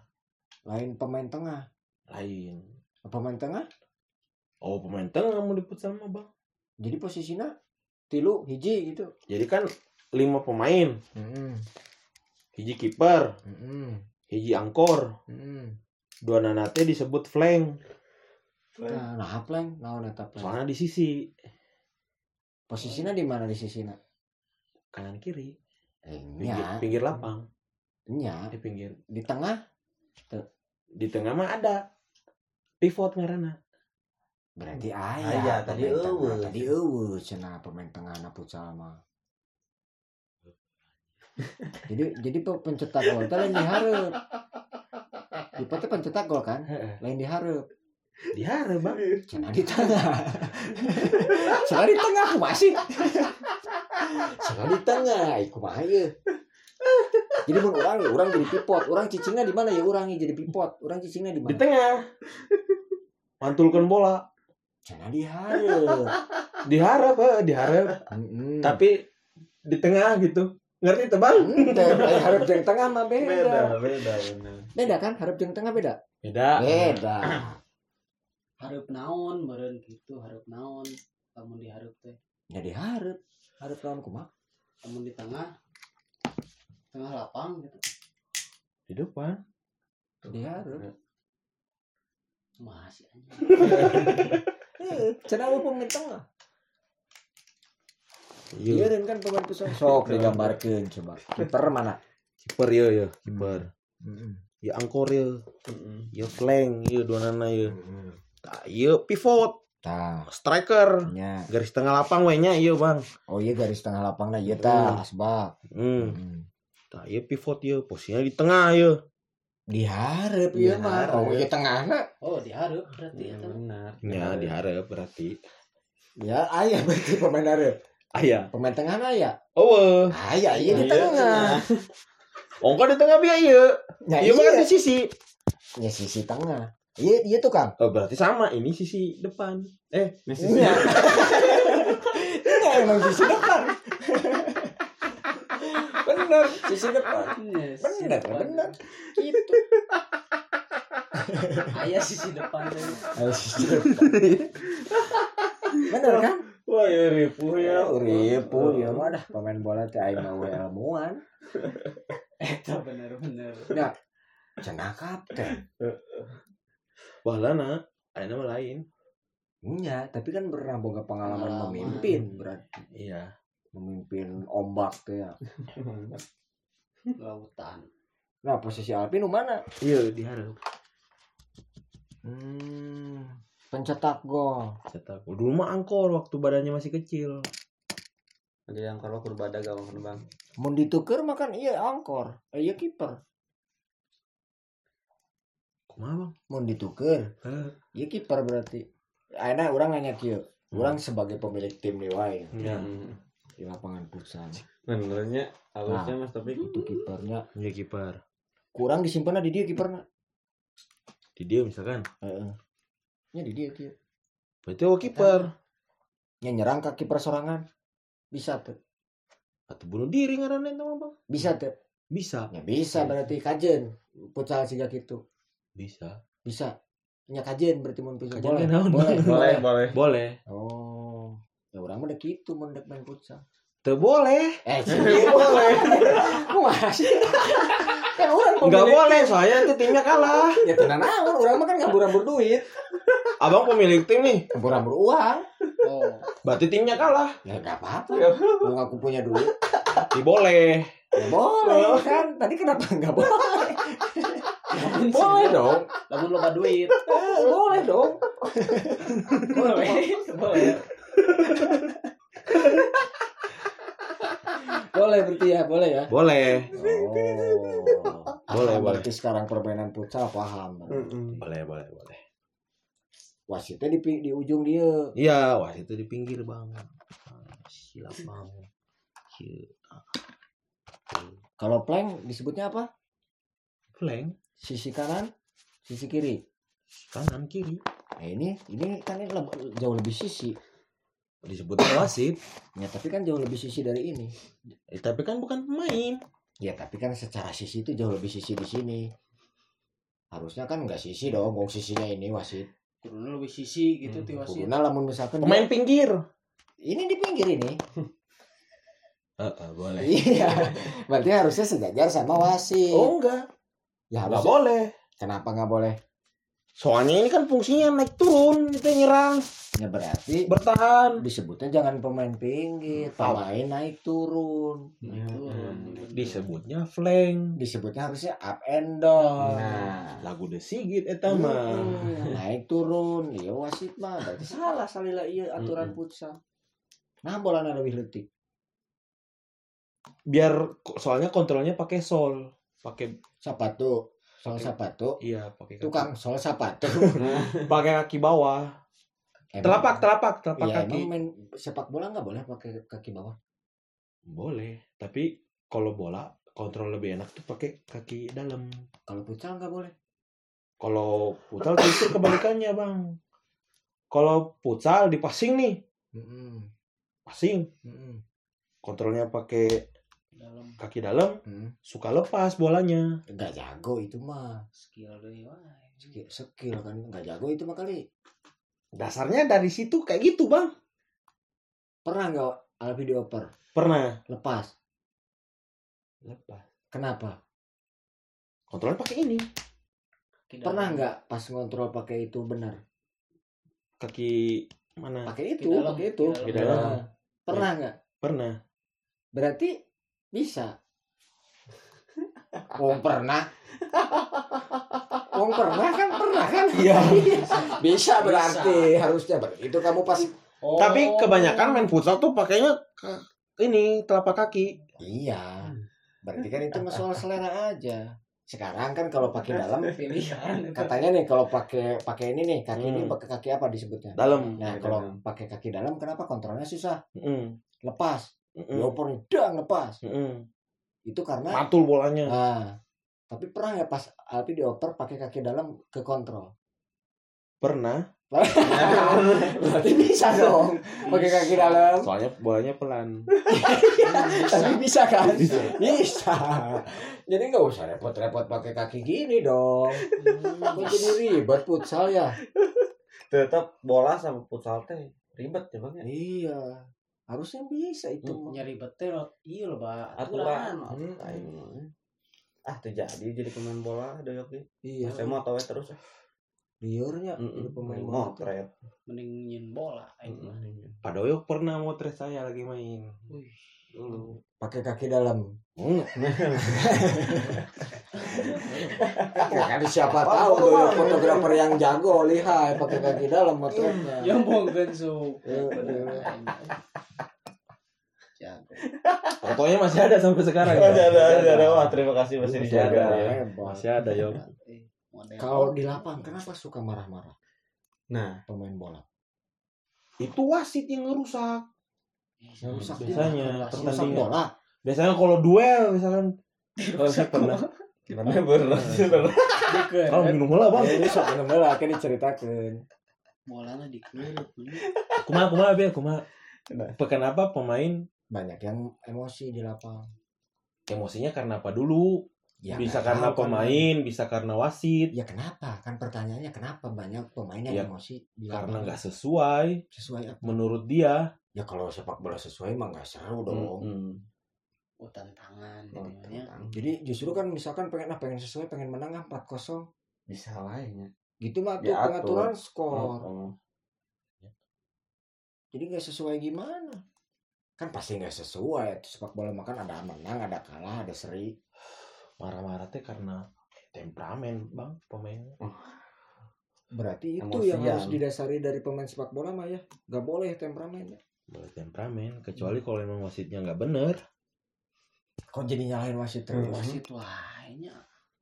Lain pemain tengah. Lain. Pemain tengah? Oh pemain tengah mau di futsal mah bang. Jadi posisinya tilu hiji gitu. Jadi kan lima pemain. Mm hiji kiper. -mm. hiji angkor. Mm dua nanate disebut flank nah plank naon eta plank soalnya di sisi. Posisinya di mana di sisina kanan kiri. Eh pinggir, pinggir lapang. Nya di pinggir. Di tengah? Di tengah mah ada. Pivot ngarana berarti Aya, aya tadi pemain tengah. eueuh. tadi eueuh cenah pemain tengah na futsal mah. Jadi jadi pe- pencetak gol lain dihareup Dipa teh pencetak gol kan? Lain dihareup dihare bang. Cenah di tengah. Cenah di tengah masih. Cenah di tengah iku mah ieu jadi mun urang ya urang jadi pivot urang cicingna di mana? Ya urang ya jadi pivot urang cicingna di di mana? tengah. Mantulkan bola. Cenah dihareup diharap eh diharap. Mm-mm. tapi di tengah gitu. Ngerti tuh bang? Teh, lain hareup jeung tengah mah Beda, beda beda, bener. beda kan? Hareup jeung tengah beda? Beda. Beda Hareup naon beureun gitu, hareup naon. Lamun dihareup teh. jadi hareup hareup lawan kumaha Lamun di tengah tengah lapang gitu. di depan jadi hareup Masih aja. Cenah apa pemain tengah? Iya. Iya dan kan pemain pusat. Sok digambarkeun coba. Kiper mana? Kiper ya ya, kiper. Heeh. Ya angkor ya. Ya flank ya dua nana ya. Tah, ya pivot, Tah, striker. nya. Garis tengah lapang we nya iya, Bang. Oh iya garis tengah lapangna ieu tah asbak. Hmm. Hmm. Tah, ya pivot ya, posisinya di tengah ya. Diharap ieu mah. Dihareup. Oh ieu tengahna. Oh, diharap berarti ya. benar Ya, diharap berarti. Ya aya berarti pemain hareup. Aya. Pemain tengahna aya. Oh, Aya ieu di Iya, tengah. ongko di tengah biaya iya. Ya Iya mah iya. di sisi. Ya sisi tengah. Iya iya tuh Kang. Oh, berarti sama, ini sisi depan. Eh, Iya. Iya emang sisi depan. bener sisi depan. Yes, Bener depan. bener. Gitu. Ayah sisi depan. Ayo sisi depan. Bener kan? wah ya ripuh Ya, ribu ya mah dah pemain bola teh aing mah ilmuwan. Itu bener-bener. Cenah kapten. Wah, lana, ada nama lain. Iya, tapi kan pernah boga pengalaman Pengalaman. memimpin berarti Iya. memimpin ombak ya. Lautan. Nah, posisi Alvin mana? Iya, diharap. Hmm, pencetak gol. Cetak. Dulu mah angkor waktu badannya masih kecil. jadi yang kalau kurbada gawang bang Mun dituker makan iya angkor. Eh, iya kiper. Kumaha, Bang? Dituker, Heh. iya kiper berarti. Ayeuna urang nanya kieu. Urang sebagai pemilik tim di wae Iya. di lapangan futsal. menurutnya halusnya mas tapi Itu kipernya Iya kiper. kurang disimpan di dia kipernya. Di dia misalkan. Heeh. Nya di dia kieu. Berarti oh kiper. Nya nyerang ke kiper sorangan. Bisa tuh. Atau bunuh diri mah, Bang. Bisa tuh. Bisa. Ya bisa berarti kajen. Futsal siga gitu. Bisa. Bisa. Nya kajen berarti mun futsal. Boleh. naon? Boleh. boleh boleh Boleh. Oh. Ya orang mah udah gitu mun dek main futsal. Teu boleh. Eh, sih boleh. Kumaha sih? kan orang Enggak pemilik- boleh, soalnya itu timnya kalah. Ya tenan naon, orang mah kan ngambur-ngambur duit. Abang pemilik tim nih. Ngambur-ngambur uang. Oh, Berarti timnya kalah. Ya enggak apa-apa. Lu aku punya duit. Ya boleh. Ya boleh kan. Tadi kenapa enggak boleh? boleh dong. namun loba duit. Eh, boleh dong. Boleh. Boleh. Boleh berarti ya, boleh ya. Boleh. Oh. Boleh, Paham boleh. Berarti sekarang permainan futsal paham. Boleh, boleh, boleh. Wasitnya di di ujung dia. Iya, wah itu di pinggir, Bang. Ah, Silap, Bang. Iya. Kalau plank disebutnya apa? Flank Sisi kanan, sisi kiri. kanan kiri Nah ini ini kan ini leb- jauh lebih sisi. disebut wasit. Ya tapi kan jauh lebih sisi dari ini. Eh, tapi kan bukan pemain. Ya tapi kan secara sisi itu jauh lebih sisi di sini. Harusnya kan enggak sisi dong, gong sisinya ini wasit. Kuruna lebih sisi gitu Hmm, ti wasit. Kuduna lamun misalkan Pemain dia- pinggir. ini di pinggir ini. Heeh, boleh. Iya. Berarti harusnya sejajar sama wasit. Oh, enggak. Ya harusnya. boleh. Kenapa nggak boleh? Soalnya ini kan fungsinya naik turun, itu nyerang, Ya berarti bertahan. disebutnya jangan pemain pinggir, pemain naik turun. Turun. Disebutnya flank. Disebutnya harusnya up and down. Nah, lagu The Sigit eta mah. Hmm, naik turun iya wasit mah berarti salah salila iya aturan Mm-mm. futsal nah bola lebih letik Biar soalnya kontrolnya pakai sol, pakai sepatu sol sepatu iya, pakai tukang sol sepatu pakai kaki bawah. Telapak, telapak, telapak Iya, kaki. emang main sepak bola nggak boleh pakai kaki bawah Boleh, tapi kalau bola kontrol lebih enak tuh pakai kaki dalam. kalau futsal nggak boleh Kalau futsal justru kebalikannya, Bang. Kalau futsal di passing nih, Mm-mm. passing, Mm-mm. kontrolnya pakai Dalam kaki dalam, Mm. suka lepas bolanya. nggak jago itu mah skill skill, skill kan nggak jago itu mah kali Dasarnya dari situ kayak gitu, Bang. pernah nggak Alvi dioper Pernah lepas lepas. kenapa Kontrolnya pakai ini. Kaki Pernah nggak pas ngontrol pakai itu benar? Kaki mana? Pakai itu, pakai itu. kaki dalam. Nah, Pernah nggak? Pernah. Berarti bisa. Wong pernah. Wong pernah kan pernah kan? Iya. bisa berarti harusnya Ber- itu kamu pas Oh. Tapi kebanyakan main futsal tuh pakainya ini telapak kaki. iya. Berarti kan itu soal selera aja. Sekarang kan kalau pakai dalam katanya nih kalau pakai pakai ini nih kaki ini Hmm. pakai kaki apa disebutnya? Dalam. Nah, kalau pakai kaki dalam kenapa kontrolnya susah? Mm, Lepas. Mm, Dioper nih, dang lepas. mm. Itu karena Matul bolanya. Nah, tapi pernah nggak pas Alpi dioper pakai kaki dalam ke kontrol? Pernah. Berarti bisa dong pakai kaki dalam. Soalnya bolanya pelan. Tapi bisa kan? Bisa. Bisa. Jadi nggak usah repot-repot pakai kaki gini dong. Kok jadi ribet futsal ya? tetap bola sama futsal teh ribet ya bang ya Iya. Harusnya bisa itu. mah. nyari betul iya loh pak aturan Aing. ah tuh jadi jadi pemain bola ada oke Iya. saya mau tahu terus ya Liurnya Mm-mm. jadi pemain motret mending nyin bola aing mah. Pak Doyok pernah motret saya lagi main. Wih. Dulu. Pakai kaki dalam. Hmm. Ya kan siapa tahu tuh fotografer yang jago lihai pakai kaki dalam motretnya. yang bongkan su Eh, jago Fotonya masih ada sampai sekarang. ada ya? ada ada ada wah terima kasih masih Masih dijaga ada. ya Hebat. Masih ada Yok. Eh, model Kalau di lapang kenapa suka marah-marah nah pemain bola? Itu wasit yang ngerusak. Yang rusak Biasanya, pertandingan. bola. Biasanya kalau duel misalkan kalau saya pernah gimana berat Dikeureup. kalau minum bola bang Ya, rusak minum bola kan diceritakan. bolanya dikeureup bener. kumaha kumaha be kumaha kenapa pemain Banyak yang emosi di lapang. emosinya karena apa dulu Ya, bisa karena tahu kan. pemain bisa karena wasit Ya kenapa? Kan pertanyaannya kenapa banyak pemain yang Ya, emosi di karena nggak sesuai sesuai apa? menurut dia Ya kalau sepak bola sesuai mah nggak seru dong. Hmm. oh tantangan Oh, tentang. Jadi justru kan misalkan pengen ah pengen sesuai pengen menang ah 4-0 bisa lainnya gitu mah tuh pengaturan skor. oh. Jadi nggak sesuai gimana? Kan pasti nggak sesuai. Sepak bola makan ada menang, ada kalah, ada seri. marah-marah teh karena temperamen bang pemainnya Berarti itu Emosian. yang harus didasari dari pemain sepak bola mah ya. Nggak boleh temperamen. boleh temperamen kecuali kalau emang wasitnya nggak bener Kok jadi nyalahin wasit terus? wasit lainnya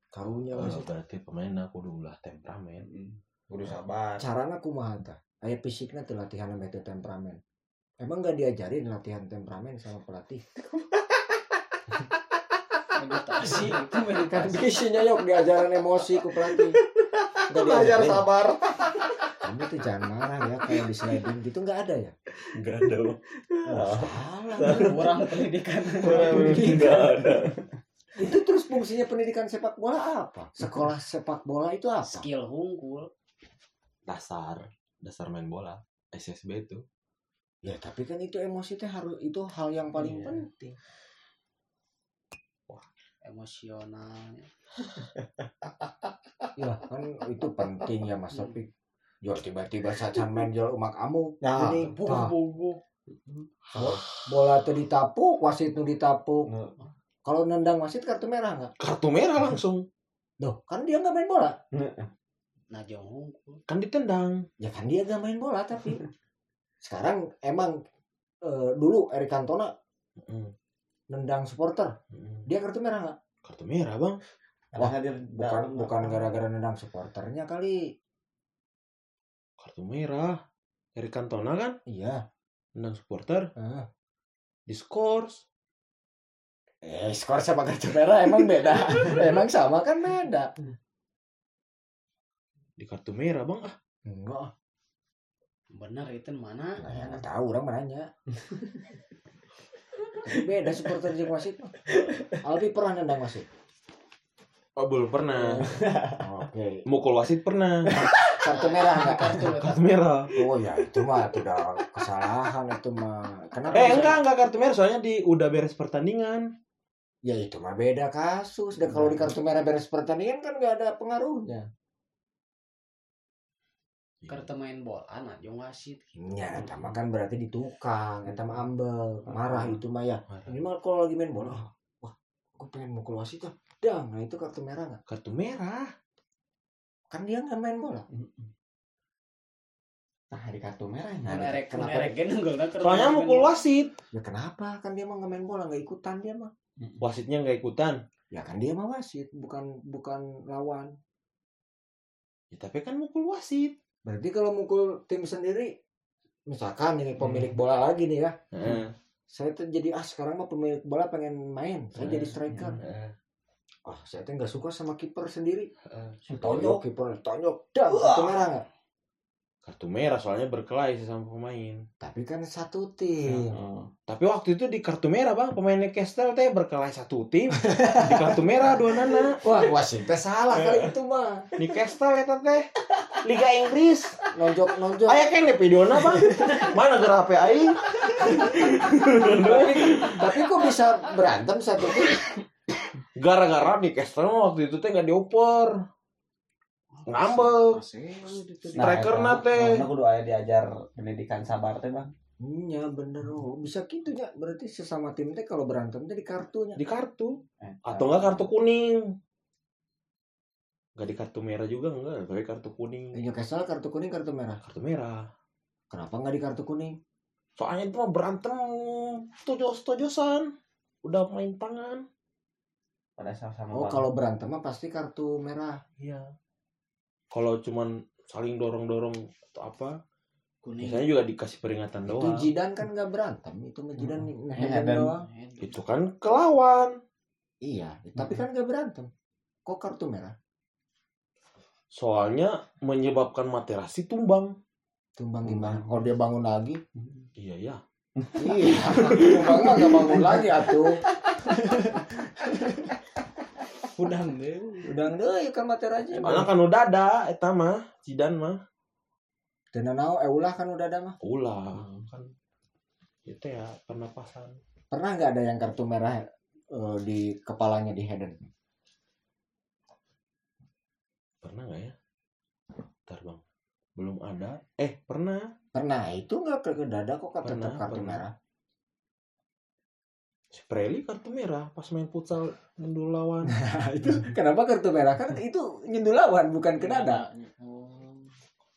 Karunya Oh, wasit. berarti pemain aku dulu lah temperamen kudu sabar Carana kumaha tah? Aya fisiknya tuh latihan itu temperamen. Emang nggak diajarin latihan temperamen sama pelatih? meditasi itu Kan meditasi isinya yuk diajaran emosi ku pelatih. Nggak belajar diajarin. sabar Kamu tuh jangan marah ya kayak di sliding gitu nggak ada ya? nggak ada. Oh, salah. kurang pendidikan nggak ada itu terus fungsinya pendidikan sepak bola apa? Sekolah sepak bola itu apa? skill hungkul dasar dasar main bola SSB itu Ya tapi kan itu emosi teh harus itu hal yang paling Iya. penting. emosionalnya Ya kan itu penting ya Mas Tapi Jor tiba-tiba saja main jol umak amu. Nah, Ini buh buh bola tuh ditapuk, wasit tuh ditapuk. Nah. Kalau nendang wasit kartu merah nggak? kartu merah langsung Loh, kan dia nggak main bola. najong hungkul kan ditendang Ya kan dia nggak main bola tapi sekarang emang eh, dulu Erik Cantona Mm, nendang supporter, mm. dia kartu merah nggak? kartu merah bang Wah, hadir Bukan bukan gara-gara nendang supporternya kali. kartu merah Eric Cantona kan Iya. tendang supporter Ah. diskors Eh, skor sama kartu merah emang beda. emang sama kan beda. di kartu merah bang ah Enggak, bener itu mana nah, ya, nggak tahu orang menanya. Tapi beda supporter jeung wasit. Albi pernah nendang wasit. oh belum pernah Oke. mukul wasit pernah Kartu merah enggak? kartu kartu merah Oh ya itu mah tidak kesalahan itu mah. Kenapa? eh bisa- enggak enggak kartu merah soalnya di udah beres pertandingan Ya itu mah beda kasus. Dan kalau di kartu merah beres pertandingan kan nggak ada pengaruhnya. Kartu main bola anak jeung wasit. Ya, eta mah kan berarti ditukang, eta mah ambel, marah itu mah ya. Marah. Ini mah kalau lagi main bola, wah, aku pengen mukul wasit ah. Dang, nah itu kartu merah nggak? kartu merah Kan dia nggak main bola. Nah, di kartu merah. Nah, Mun erek mun kenapa? erek ge nunggalna kartu soalnya mukul wasit Ya kenapa? Kan dia mah nggak main bola, nggak ikutan dia mah. wasitnya nggak ikutan Ya kan dia mah wasit, bukan bukan lawan. ya, tapi kan mukul wasit Berarti kalau mukul tim sendiri, misalkan ini pemilik bola lagi nih ya, Heeh. saya tuh jadi ah sekarang mah pemilik bola pengen main, saya jadi Hmm. striker. Heeh. Ah saya tuh nggak suka sama kiper sendiri. Heeh. Tonjok kiper, tonjok, dah kartu merah nggak? Kartu merah soalnya berkelahi sama pemain Tapi kan satu tim. Heeh. tapi waktu itu di kartu merah bang pemainnya Kestel teh berkelahi satu tim di kartu merah dua nana Wah wasit teh salah kali itu mah. di Kestel eta teh Liga Inggris Nonjok nonjok. aya kan di videona bang mana gerak HP aing tapi, tapi kok bisa berantem satu tim? gara-gara di Kestel waktu itu teh nggak dioper ngambek. Striker eta, nate. makna kudu aya diajar pendidikan sabar teh bang. Iya bener oh. Bisa gitu ya berarti sesama tim teh kalau berantem teh di kartunya. di kartu. Eta. atau enggak kartu kuning. Enggak di kartu merah juga enggak tapi kartu kuning. Ini kesal kartu kuning kartu merah. kartu merah. Kenapa nggak di kartu kuning? soalnya itu mah berantem tojos tojosan udah main tangan. Pada sama-sama Oh kalau berantem mah pasti kartu merah. iya kalau cuman saling dorong dorong atau apa kuning. biasanya juga dikasih peringatan Itu doang Jidan kan nggak berantem, itu Jidan Hmm. Ngehedon. doang. itu kan kelawan Iya, tapi kan nggak berantem. Kok kartu merah? soalnya menyebabkan Materazzi tumbang Tumbang gimana? Kalau dia bangun lagi? iya ya Iya, tumbang nggak bangun lagi atuh. Udah deh. Udah deh kan Materazzi. karena kan udah ada eta mah Zidane mah Dan nau eulah kan udah ada mah. ulah kan itu ya pernapasan Pernah nggak ada yang kartu merah eh, di kepalanya di Hayden? pernah nggak ya Ntar bang belum ada eh pernah Pernah, itu nggak ke dada kok tetap Pernah, kartu pernah. merah. Si Preli kartu merah pas main futsal mundur lawan itu kenapa kartu merah kan itu nyundul lawan bukan ke dada. Oh.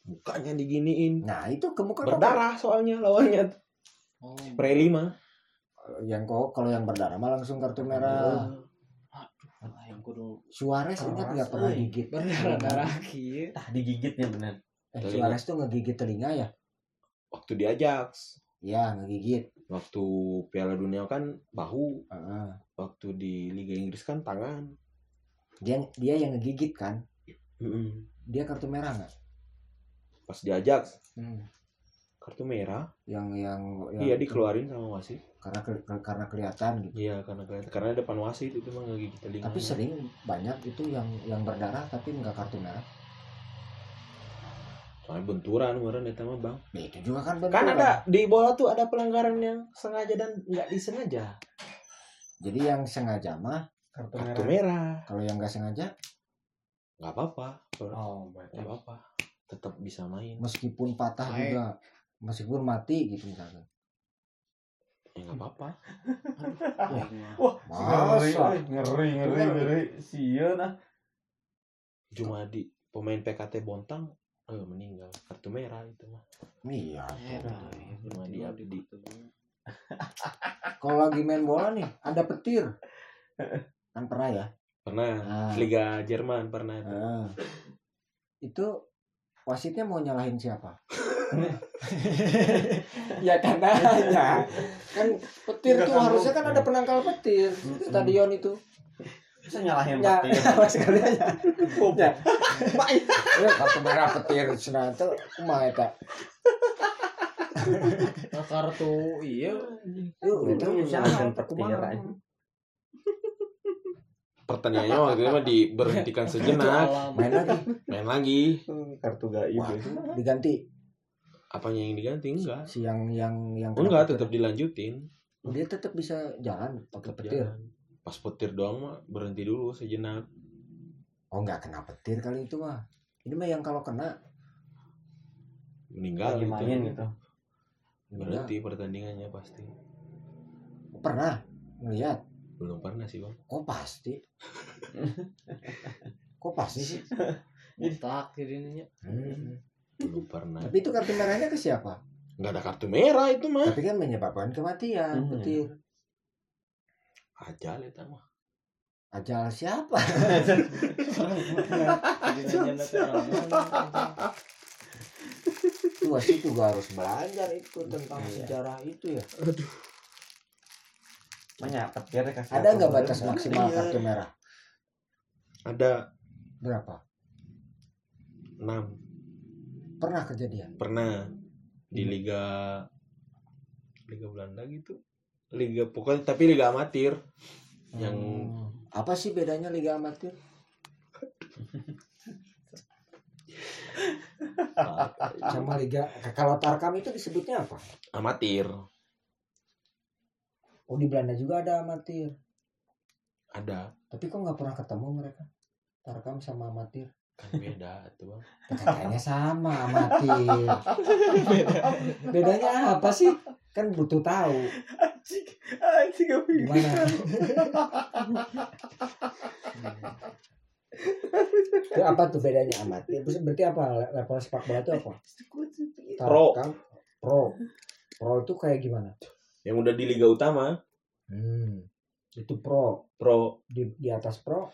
mukanya diginiin Nah itu ke muka kok berdarah soalnya lawannya Oh. Preli mah yang kok kalau yang berdarah mah langsung kartu merah. Aduh, yang kudu Suarez ingat nggak pernah gigit berdarah-darah kieu. Tah digigitnya bener Eh. Suarez tuh ngegigit telinga ya? waktu di Ajax Ya ngegigit. Waktu Piala Dunia kan bahu Heeh. waktu di Liga Inggris kan tangan Dia dia yang ngegigit kan? Mm-mm. Dia kartu merah nggak? pas di Ajax Hmm. kartu merah Yang yang, yang iya dikeluarin sama wasit karena ke- karena kelihatan gitu. iya karena karena depan wasit itu mah ngegigit telinga Tapi sering banyak itu yang yang berdarah tapi nggak kartu merah. Soalnya benturan kemarin eta mah bang. Ya, itu juga kan kan benturan. ada di bola tuh ada pelanggaran yang sengaja dan nggak disengaja. Jadi yang sengaja mah kartu kartu merah. merah. Kalau yang nggak sengaja? Nggak apa-apa. Oh nggak berarti. apa-apa. Tetap bisa main. Meskipun patah Baik. juga. Meskipun mati gitu misalkan. ya nggak apa-apa. Masa? ngeri ngeri ngeri. Sieun ah Jumadi pemain PKT Bontang eh meninggal kartu merah itu mah Iya. Eta. Jumadi Abdi Kalau lagi main bola nih, ada petir. Kan pernah ya? pernah Ah. Liga Jerman pernah itu. Ah. itu wasitnya mau nyalahin siapa? ya kan nanya. Kan petir tuh harusnya kan ada penangkal petir stadion itu. Bisa nyalahin Ya, petir sama sekali aja. Ya. Ya, kartu merah petir cenah teh kumaha eta? Nah, kartu iya Yuk, itu Nyalahin petir aja. pertanyaannya waktu itu mah diberhentikan sejenak. Main lagi, main lagi kartu gaib Wah. itu diganti. apanya yang diganti enggak Si yang yang yang Oh, enggak tetap dilanjutin dia tetap bisa jalan pakai petir. jalan. Pas petir doang mah berhenti dulu sejenak Oh nggak kena petir kali itu mah. Ini mah yang kalau kena meninggal lagi gitu. main gitu Berhenti pertandingannya pasti. pernah melihat Belum pernah sih, Bang. kok pasti kok pasti sih Otak jadinya. Hmm. Belum pernah. tapi itu kartu merahnya ke siapa Nggak ada kartu merah itu mah. tapi kan menyebabkan kematian Hmm. petir Ajal itu mah. ajal siapa? Itu wasit juga harus belajar itu tentang sejarah itu ya. Banyak petir kasih ada nggak batas maksimal Iya. kartu merah? Ada. Berapa? 6 pernah kejadian? Pernah. Di liga liga Belanda gitu. Liga pokoknya tapi liga amatir. Yang Hmm. apa sih bedanya liga amatir? Sama liga kalau tarkam itu disebutnya apa? Amatir. Oh di Belanda juga ada amatir. Ada. Tapi kok nggak pernah ketemu mereka? Tarkam sama amatir kan beda tuh bang. Katanya sama amatir bedanya apa sih? Kan butuh tahu. Anjing. Gak bisa. gimana? Itu apa tuh bedanya amatir Terus berarti apa? Level sepak bola itu apa? Pro. Tarkam, pro. Pro itu kayak gimana? Yang udah di liga utama. Hmm. itu pro. Pro. Di di atas pro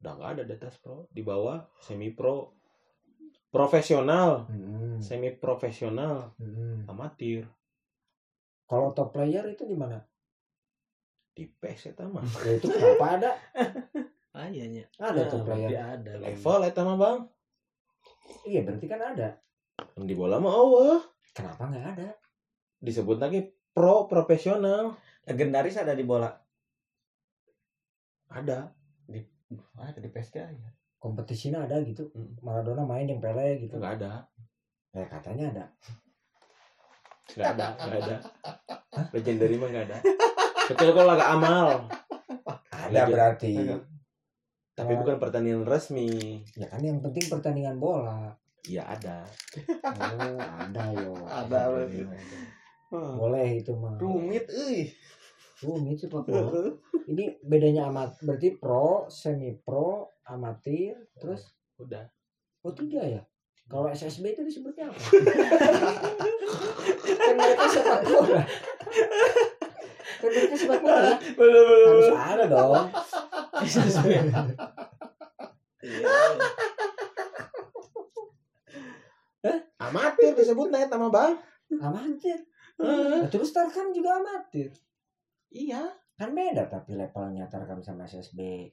udah nggak ada di atas pro. Di bawah semi pro profesional. Hmm. semi profesional Hmm. amatir. Kalau top player itu di mana? Di PES eta mah. Ya itu kenapa ada? Ah iya nya. ada Nah, top player. Dia ada. Level eta mah bang. Iya berarti kan ada. Di bola mah oh kenapa nggak ada? Disebut lagi pro profesional. Legendaris ada di bola. ada Ada di PSG ya. kompetisinya ada gitu. Hmm. Maradona main yang Pele gitu. Nggak ada. Ya katanya ada. Nggak ada nggak ada. Legendary mah nggak ada. Kecuali kalau agak amal. Ada Legend. berarti. Tapi Oh. bukan pertandingan resmi. Ya kan yang penting pertandingan bola. Iya ada. Oh ada yo. Ada berarti. boleh itu mah. Rumit euy. Rumit sih Pak ini bedanya amat berarti pro semi pro amatir terus? Udah. Oh tiga ya? Kalau SSB itu disebutnya apa? Kan mereka sepak bola. Kan mereka sepak bola. Ya? Bener bener. harus ada dong. Amatir disebut naik sama bang. Amatir. Nah, terus Tarkam juga amatir iya. Kan beda tapi levelnya Tarkam sama SSB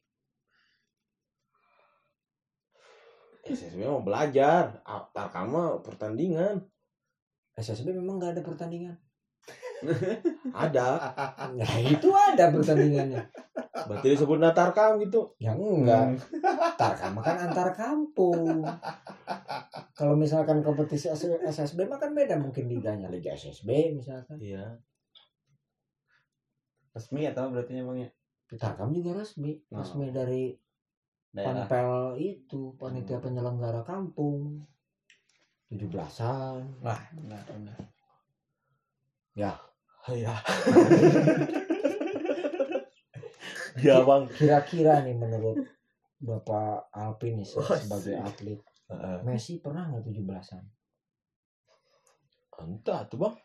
SSB mau belajar Tarkam mah pertandingan. SSB memang nggak ada pertandingan. Ada. Nah itu ada pertandingannya. Berarti disebut Tarkam gitu. Ya enggak. Tarkam kan antar kampung. Kalau misalkan kompetisi SSB mah kan beda mungkin liganya. Liga SSB misalkan. Iya Resmi atau berarti bang ya? Tarkam juga resmi. Resmi dari Daerah. panpel itu panitia penyelenggara kampung. 17-an Wah, benar benar. ya ya. Bang. Kira-kira nih menurut Bapak Alpin nih Oh, sebagai atlet Messi pernah nggak 17-an entah tuh bang.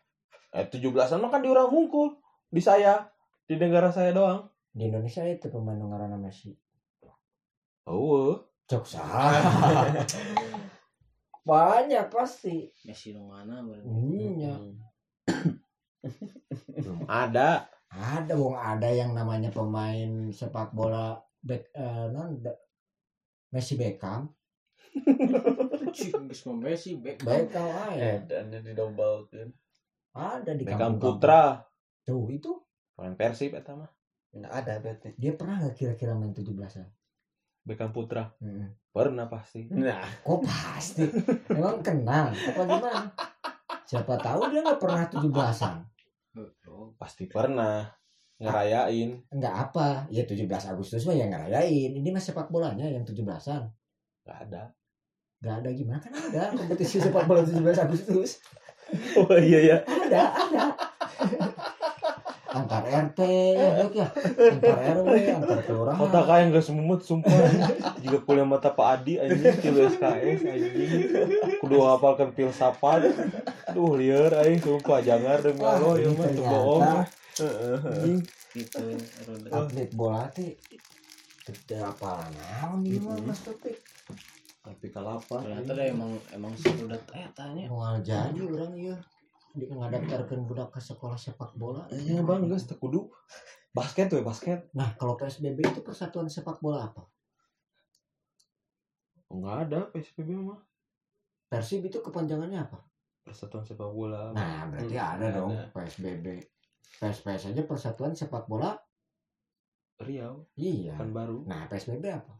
Eh 17an mah kan di orang hungkul di saya di negara saya doang di Indonesia itu pemain ngarana Messi oh Cok salah. Banyak pasti. Messi nu mana. Iya. belum ada Ada wong ada yang namanya pemain sepak bola back eh, non Messi Beckham. Geus Messi back. Beckham Eh, dan didobelkeun. Ada di Beckham. Putra Tuh itu pemain Persib eta mah Nggak ada berarti. dia pernah nggak kira-kira main 17-an? Beckham Putra Mm-mm. pernah pasti Nah, Kok pasti? Emang kenal apa gimana? Siapa tahu dia nggak pernah 17-an. Oh, pasti pernah ngerayain Enggak apa? Ya 17 Agustus mah yang ngerayain. Ini mah sepak bolanya yang 17-an. nggak ada nggak ada gimana kan ada kompetisi sepak bola 17 Agustus Oh iya ya. ada ada antar RT ya Dok, ya antar RW antar kelurahan. Kota kaya nggak semut sumpah. Juga kuliah mata Pak Adi anjing kilo SKS anjing. Kudu hafalkan filsafat. Duh liar aing sumpah. Jangan demi Wah, Allah ya ini mah ternyata bohong. Gitu atlet bola teh tidak apa naon ieu mah Mas. Topik Tapi kalapa. ternyata emang emang sudah eh tanya moal jadi orang ieu ngadaptarkeun budak ke sekolah sepak bola Iya bang, guys, kudu. Basket tuh basket. nah kalau PSBB itu persatuan sepak bola apa Enggak ada PSBB mah. Persib itu kepanjangannya apa Persatuan sepak bola. nah berarti Hmm, ada dong ada. PSBB PSPS aja persatuan sepak bola Riau iya kan baru. nah PSBB apa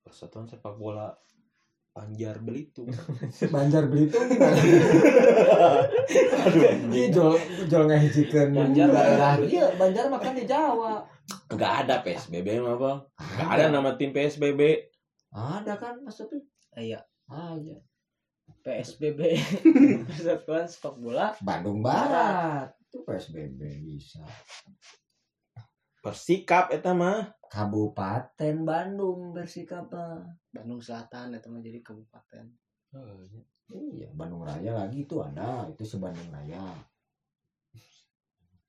Persatuan sepak bola Banjar Belitung. Banjar Belitung gimana? Iya jual jual ngahijikeun Banjar daerah dia Banjar makan di Jawa. Enggak ada PSBB mah bang. Enggak ada nama tim PSBB. Ada kan Topi? iya Ada. PSBB Persatuan Sepak Bola Bandung Barat itu PSBB bisa. Persikap eta mah. Kabupaten Bandung bersikap apa? Bandung Selatan itu mah jadi kabupaten Iya, Bandung Raya lagi itu ada, itu sebandung Raya.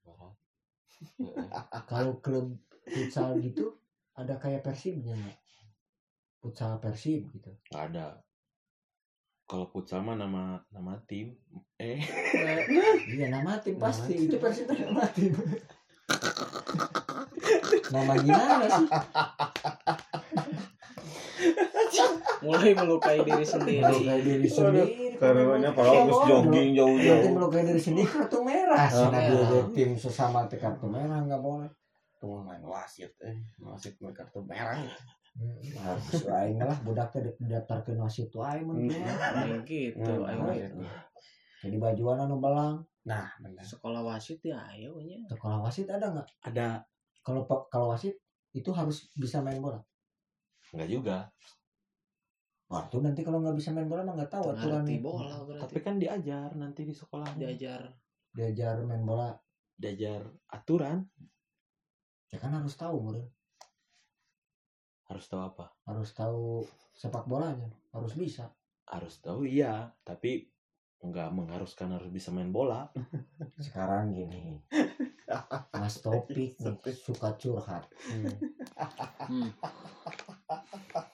Kalau klub futsal gitu ada kayak Persibnya? Futsal Persib gitu. Enggak ada. Kalau futsal mah nama nama tim. Eh, Iya nama tim Nama pasti tim. itu Persib nama tim. Nama gimana sih? mulai melukai diri sendiri Melukai diri sendiri. Karunya kalau harus jogging Nanti jauh-jauh. melukai diri sendiri kartu merah. Sih iya. dia tim sesama teh kartu merah nggak boleh. Tuh main wasit eh. Wasit main kartu merah. Hmm, Harus aing lah budak teh didaftarkeun wasit mun teh. Kayak gitu Hmm, ayo iya. Jadi bajuan anu belang. Nah, benar. sekolah wasit ya ayo nya Sekolah wasit ada nggak? Ada. Kalau kalau wasit itu harus bisa main bola. Enggak juga. Wah, itu nanti kalau nggak bisa main bola mah nggak tahu aturan bola berarti Tapi kan diajar nanti di sekolah. diajar diajar main bola. Diajar aturan. Ya kan harus tahu, murid. Harus tahu apa? Harus tahu sepak bolanya, harus bisa. Harus tahu iya, tapi enggak mengharuskan harus bisa main bola. Sekarang gini. Mas Topik nih, suka curhat. hmm.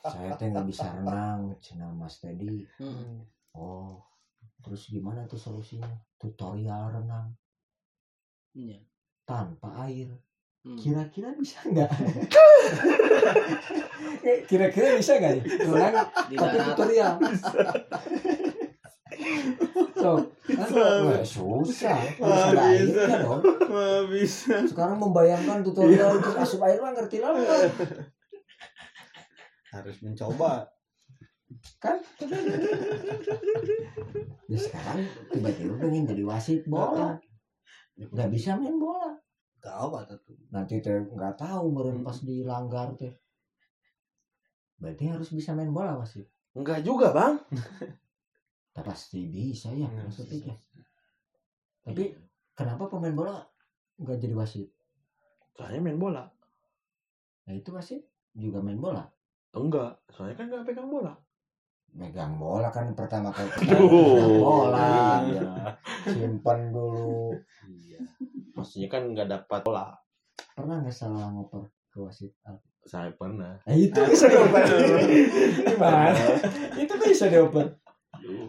Saya teh nggak bisa renang, cina Mas Teddy. Hmm. Oh, terus gimana tuh solusinya? Tutorial renang Iya. tanpa air. Hmm. Kira-kira bisa nggak? Kira-kira bisa nggak? Renang di tapi darat tutorial. So, kan, susah. Harus ada airnya dong. Nggak bisa. Sekarang membayangkan tutorial untuk asup air mah ngerti lah kan? Harus mencoba. kan? Ya sekarang tiba-tiba pengen jadi wasit bola. Nggak bisa main bola. Gawat tuh. Nanti teh nggak tahu meren pas dilanggar teh. Berarti harus bisa main bola wasit. Enggak juga, Bang. Tak pasti bisa ya Iya, maksudnya. Tapi kenapa pemain bola nggak jadi wasit? Soalnya main bola. Nah itu wasit juga main bola. Enggak, soalnya kan enggak pegang bola. Megang bola kan pertama kali pegang bola. Iya. Simpan dulu. Iya. Maksudnya kan enggak dapat bola. Pernah nggak salah ngoper ke wasit? Saya pernah. Nah, itu bisa dioper. Gimana? itu bisa dioper. Aduh,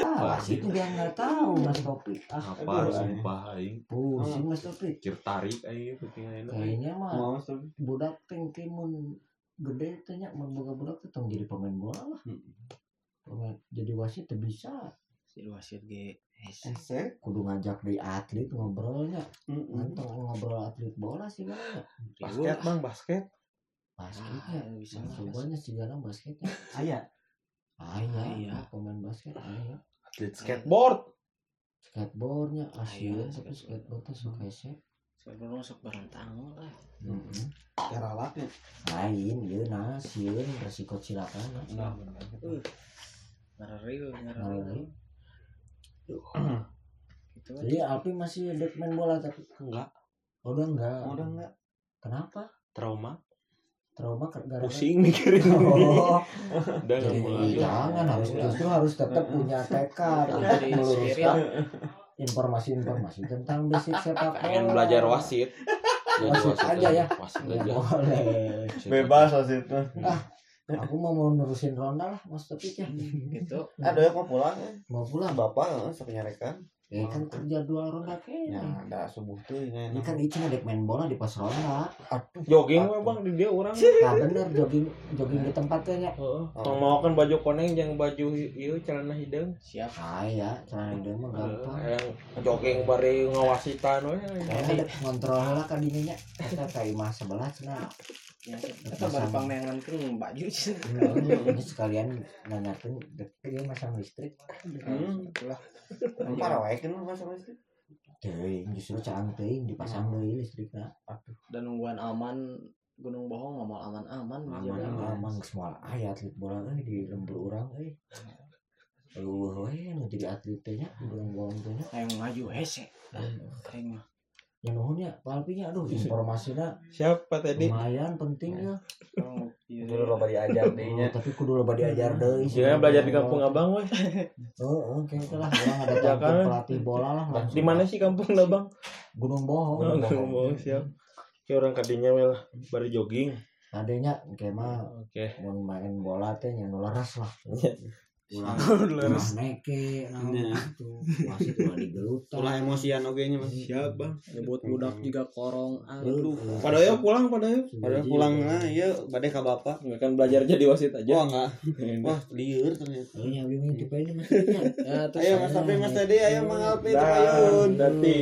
Ah, wasit dia nggak tahu mas Topik. Ah, apa aduh, sumpah aing. Pusing mas Topik. Pikir tarik aing penting aing. Kayaknya mah budak teng timun gede tanya mau boga budak tuh tong jadi pemain bola lah. Pemain jadi wasit tuh bisa. si wasit ge Ese. Kudu ngajak di atlet ngobrolnya. Manteng ngobrol atlet bola sih kan. Basket, Bang, basket. Basketnya Ah, bisa Cobanya sih jarang basketnya. Ayah. Ayah, Aya. pemain basket ayah. Atlet skateboard. Skateboardnya Asia tapi skateboard. skateboardnya suka set. Sebelum masuk barang tangan lah. Heeh. cara laknya lain ieu nah resiko silakan nah Ngaril, Nah, ngaril. Gitu jadi Alpi masih dek main bola tapi Enggak, oh, udah enggak udah enggak. kenapa Trauma. Trauma gara-gara Pusing mikirin oh. Udah nggak jadi mulai. jangan harus justru harus tetap punya tekad untuk Jadi meluruskan informasi-informasi tentang basic sepak bola Pengen belajar wasit. Jadi Wasit aja ya? Wasit aja. boleh. Bebas wasitnya. aku mau mau nurusin ronda lah mas Topik ya. Gitu. ada yang mau pulang? Ya mau pulang? Bapak eh, eh kan kerja dua ronda ya kayaknya ada subuh tuh ini ini kan Ica dek main bola di pos ronda Jogging we bang di dia orang. nah bener jogging jogging di tempatnya ya. Heeh. Tong mau kan baju koneng jangan baju ieu celana hidung. Siap. ah ya celana hidung mah gampang. Yang jogging bari ngawasitan we. saya ada ngontrol lah kadinya kita kayak imah sebelah cenah Ya, kita baru pangnengan kan baju sih. ini sekalian nanyakan dia masang listrik. Hmm. Itulah. parah wae kan masa masih Deui justru teuing dipasang deui listrikna Dan nungguan aman Gunung Bohong ngamal aman-aman aman aman semua aya atlet bola euy di lembur urang euy Eueuh we nu jadi atlet teh nya belum bohong teh nya. Ayo ngaju hese. Ayo mah. ya nuhun ya palpinya aduh informasinya Siapa tadi? lumayan penting ya Kalau iya, Dulu lo diajar Oh, dehnya. tapi kudu loba diajar deui Jangan belajar di kampung Abang we. Heeh, kayaknya lah orang ada Ya tampil kan? pelatih bola lah. Di mana sih kampung Abang? Gunung Bohong. Oh, ngomong siap. Kayak orang kadinya we lah bari jogging. Adanya kayak mah Oke. mau main bola teh nya nu laras lah. Ulah ulah neke nah Iya. gitu. Wasit ulah digelutan. ulah emosian oge nya mas Siap bang. Nyebut budak juga korong. Aduh. Aduh. Padahal pulang padahal. padahal pulang nah iya badai ka bapak Nggak kan belajar jadi wasit aja. wah enggak wah lieur ternyata Oh nya bingung tipe ini. Ya, terus ayo mas tapi mas tadi ayo mang Alpi terayun Dati.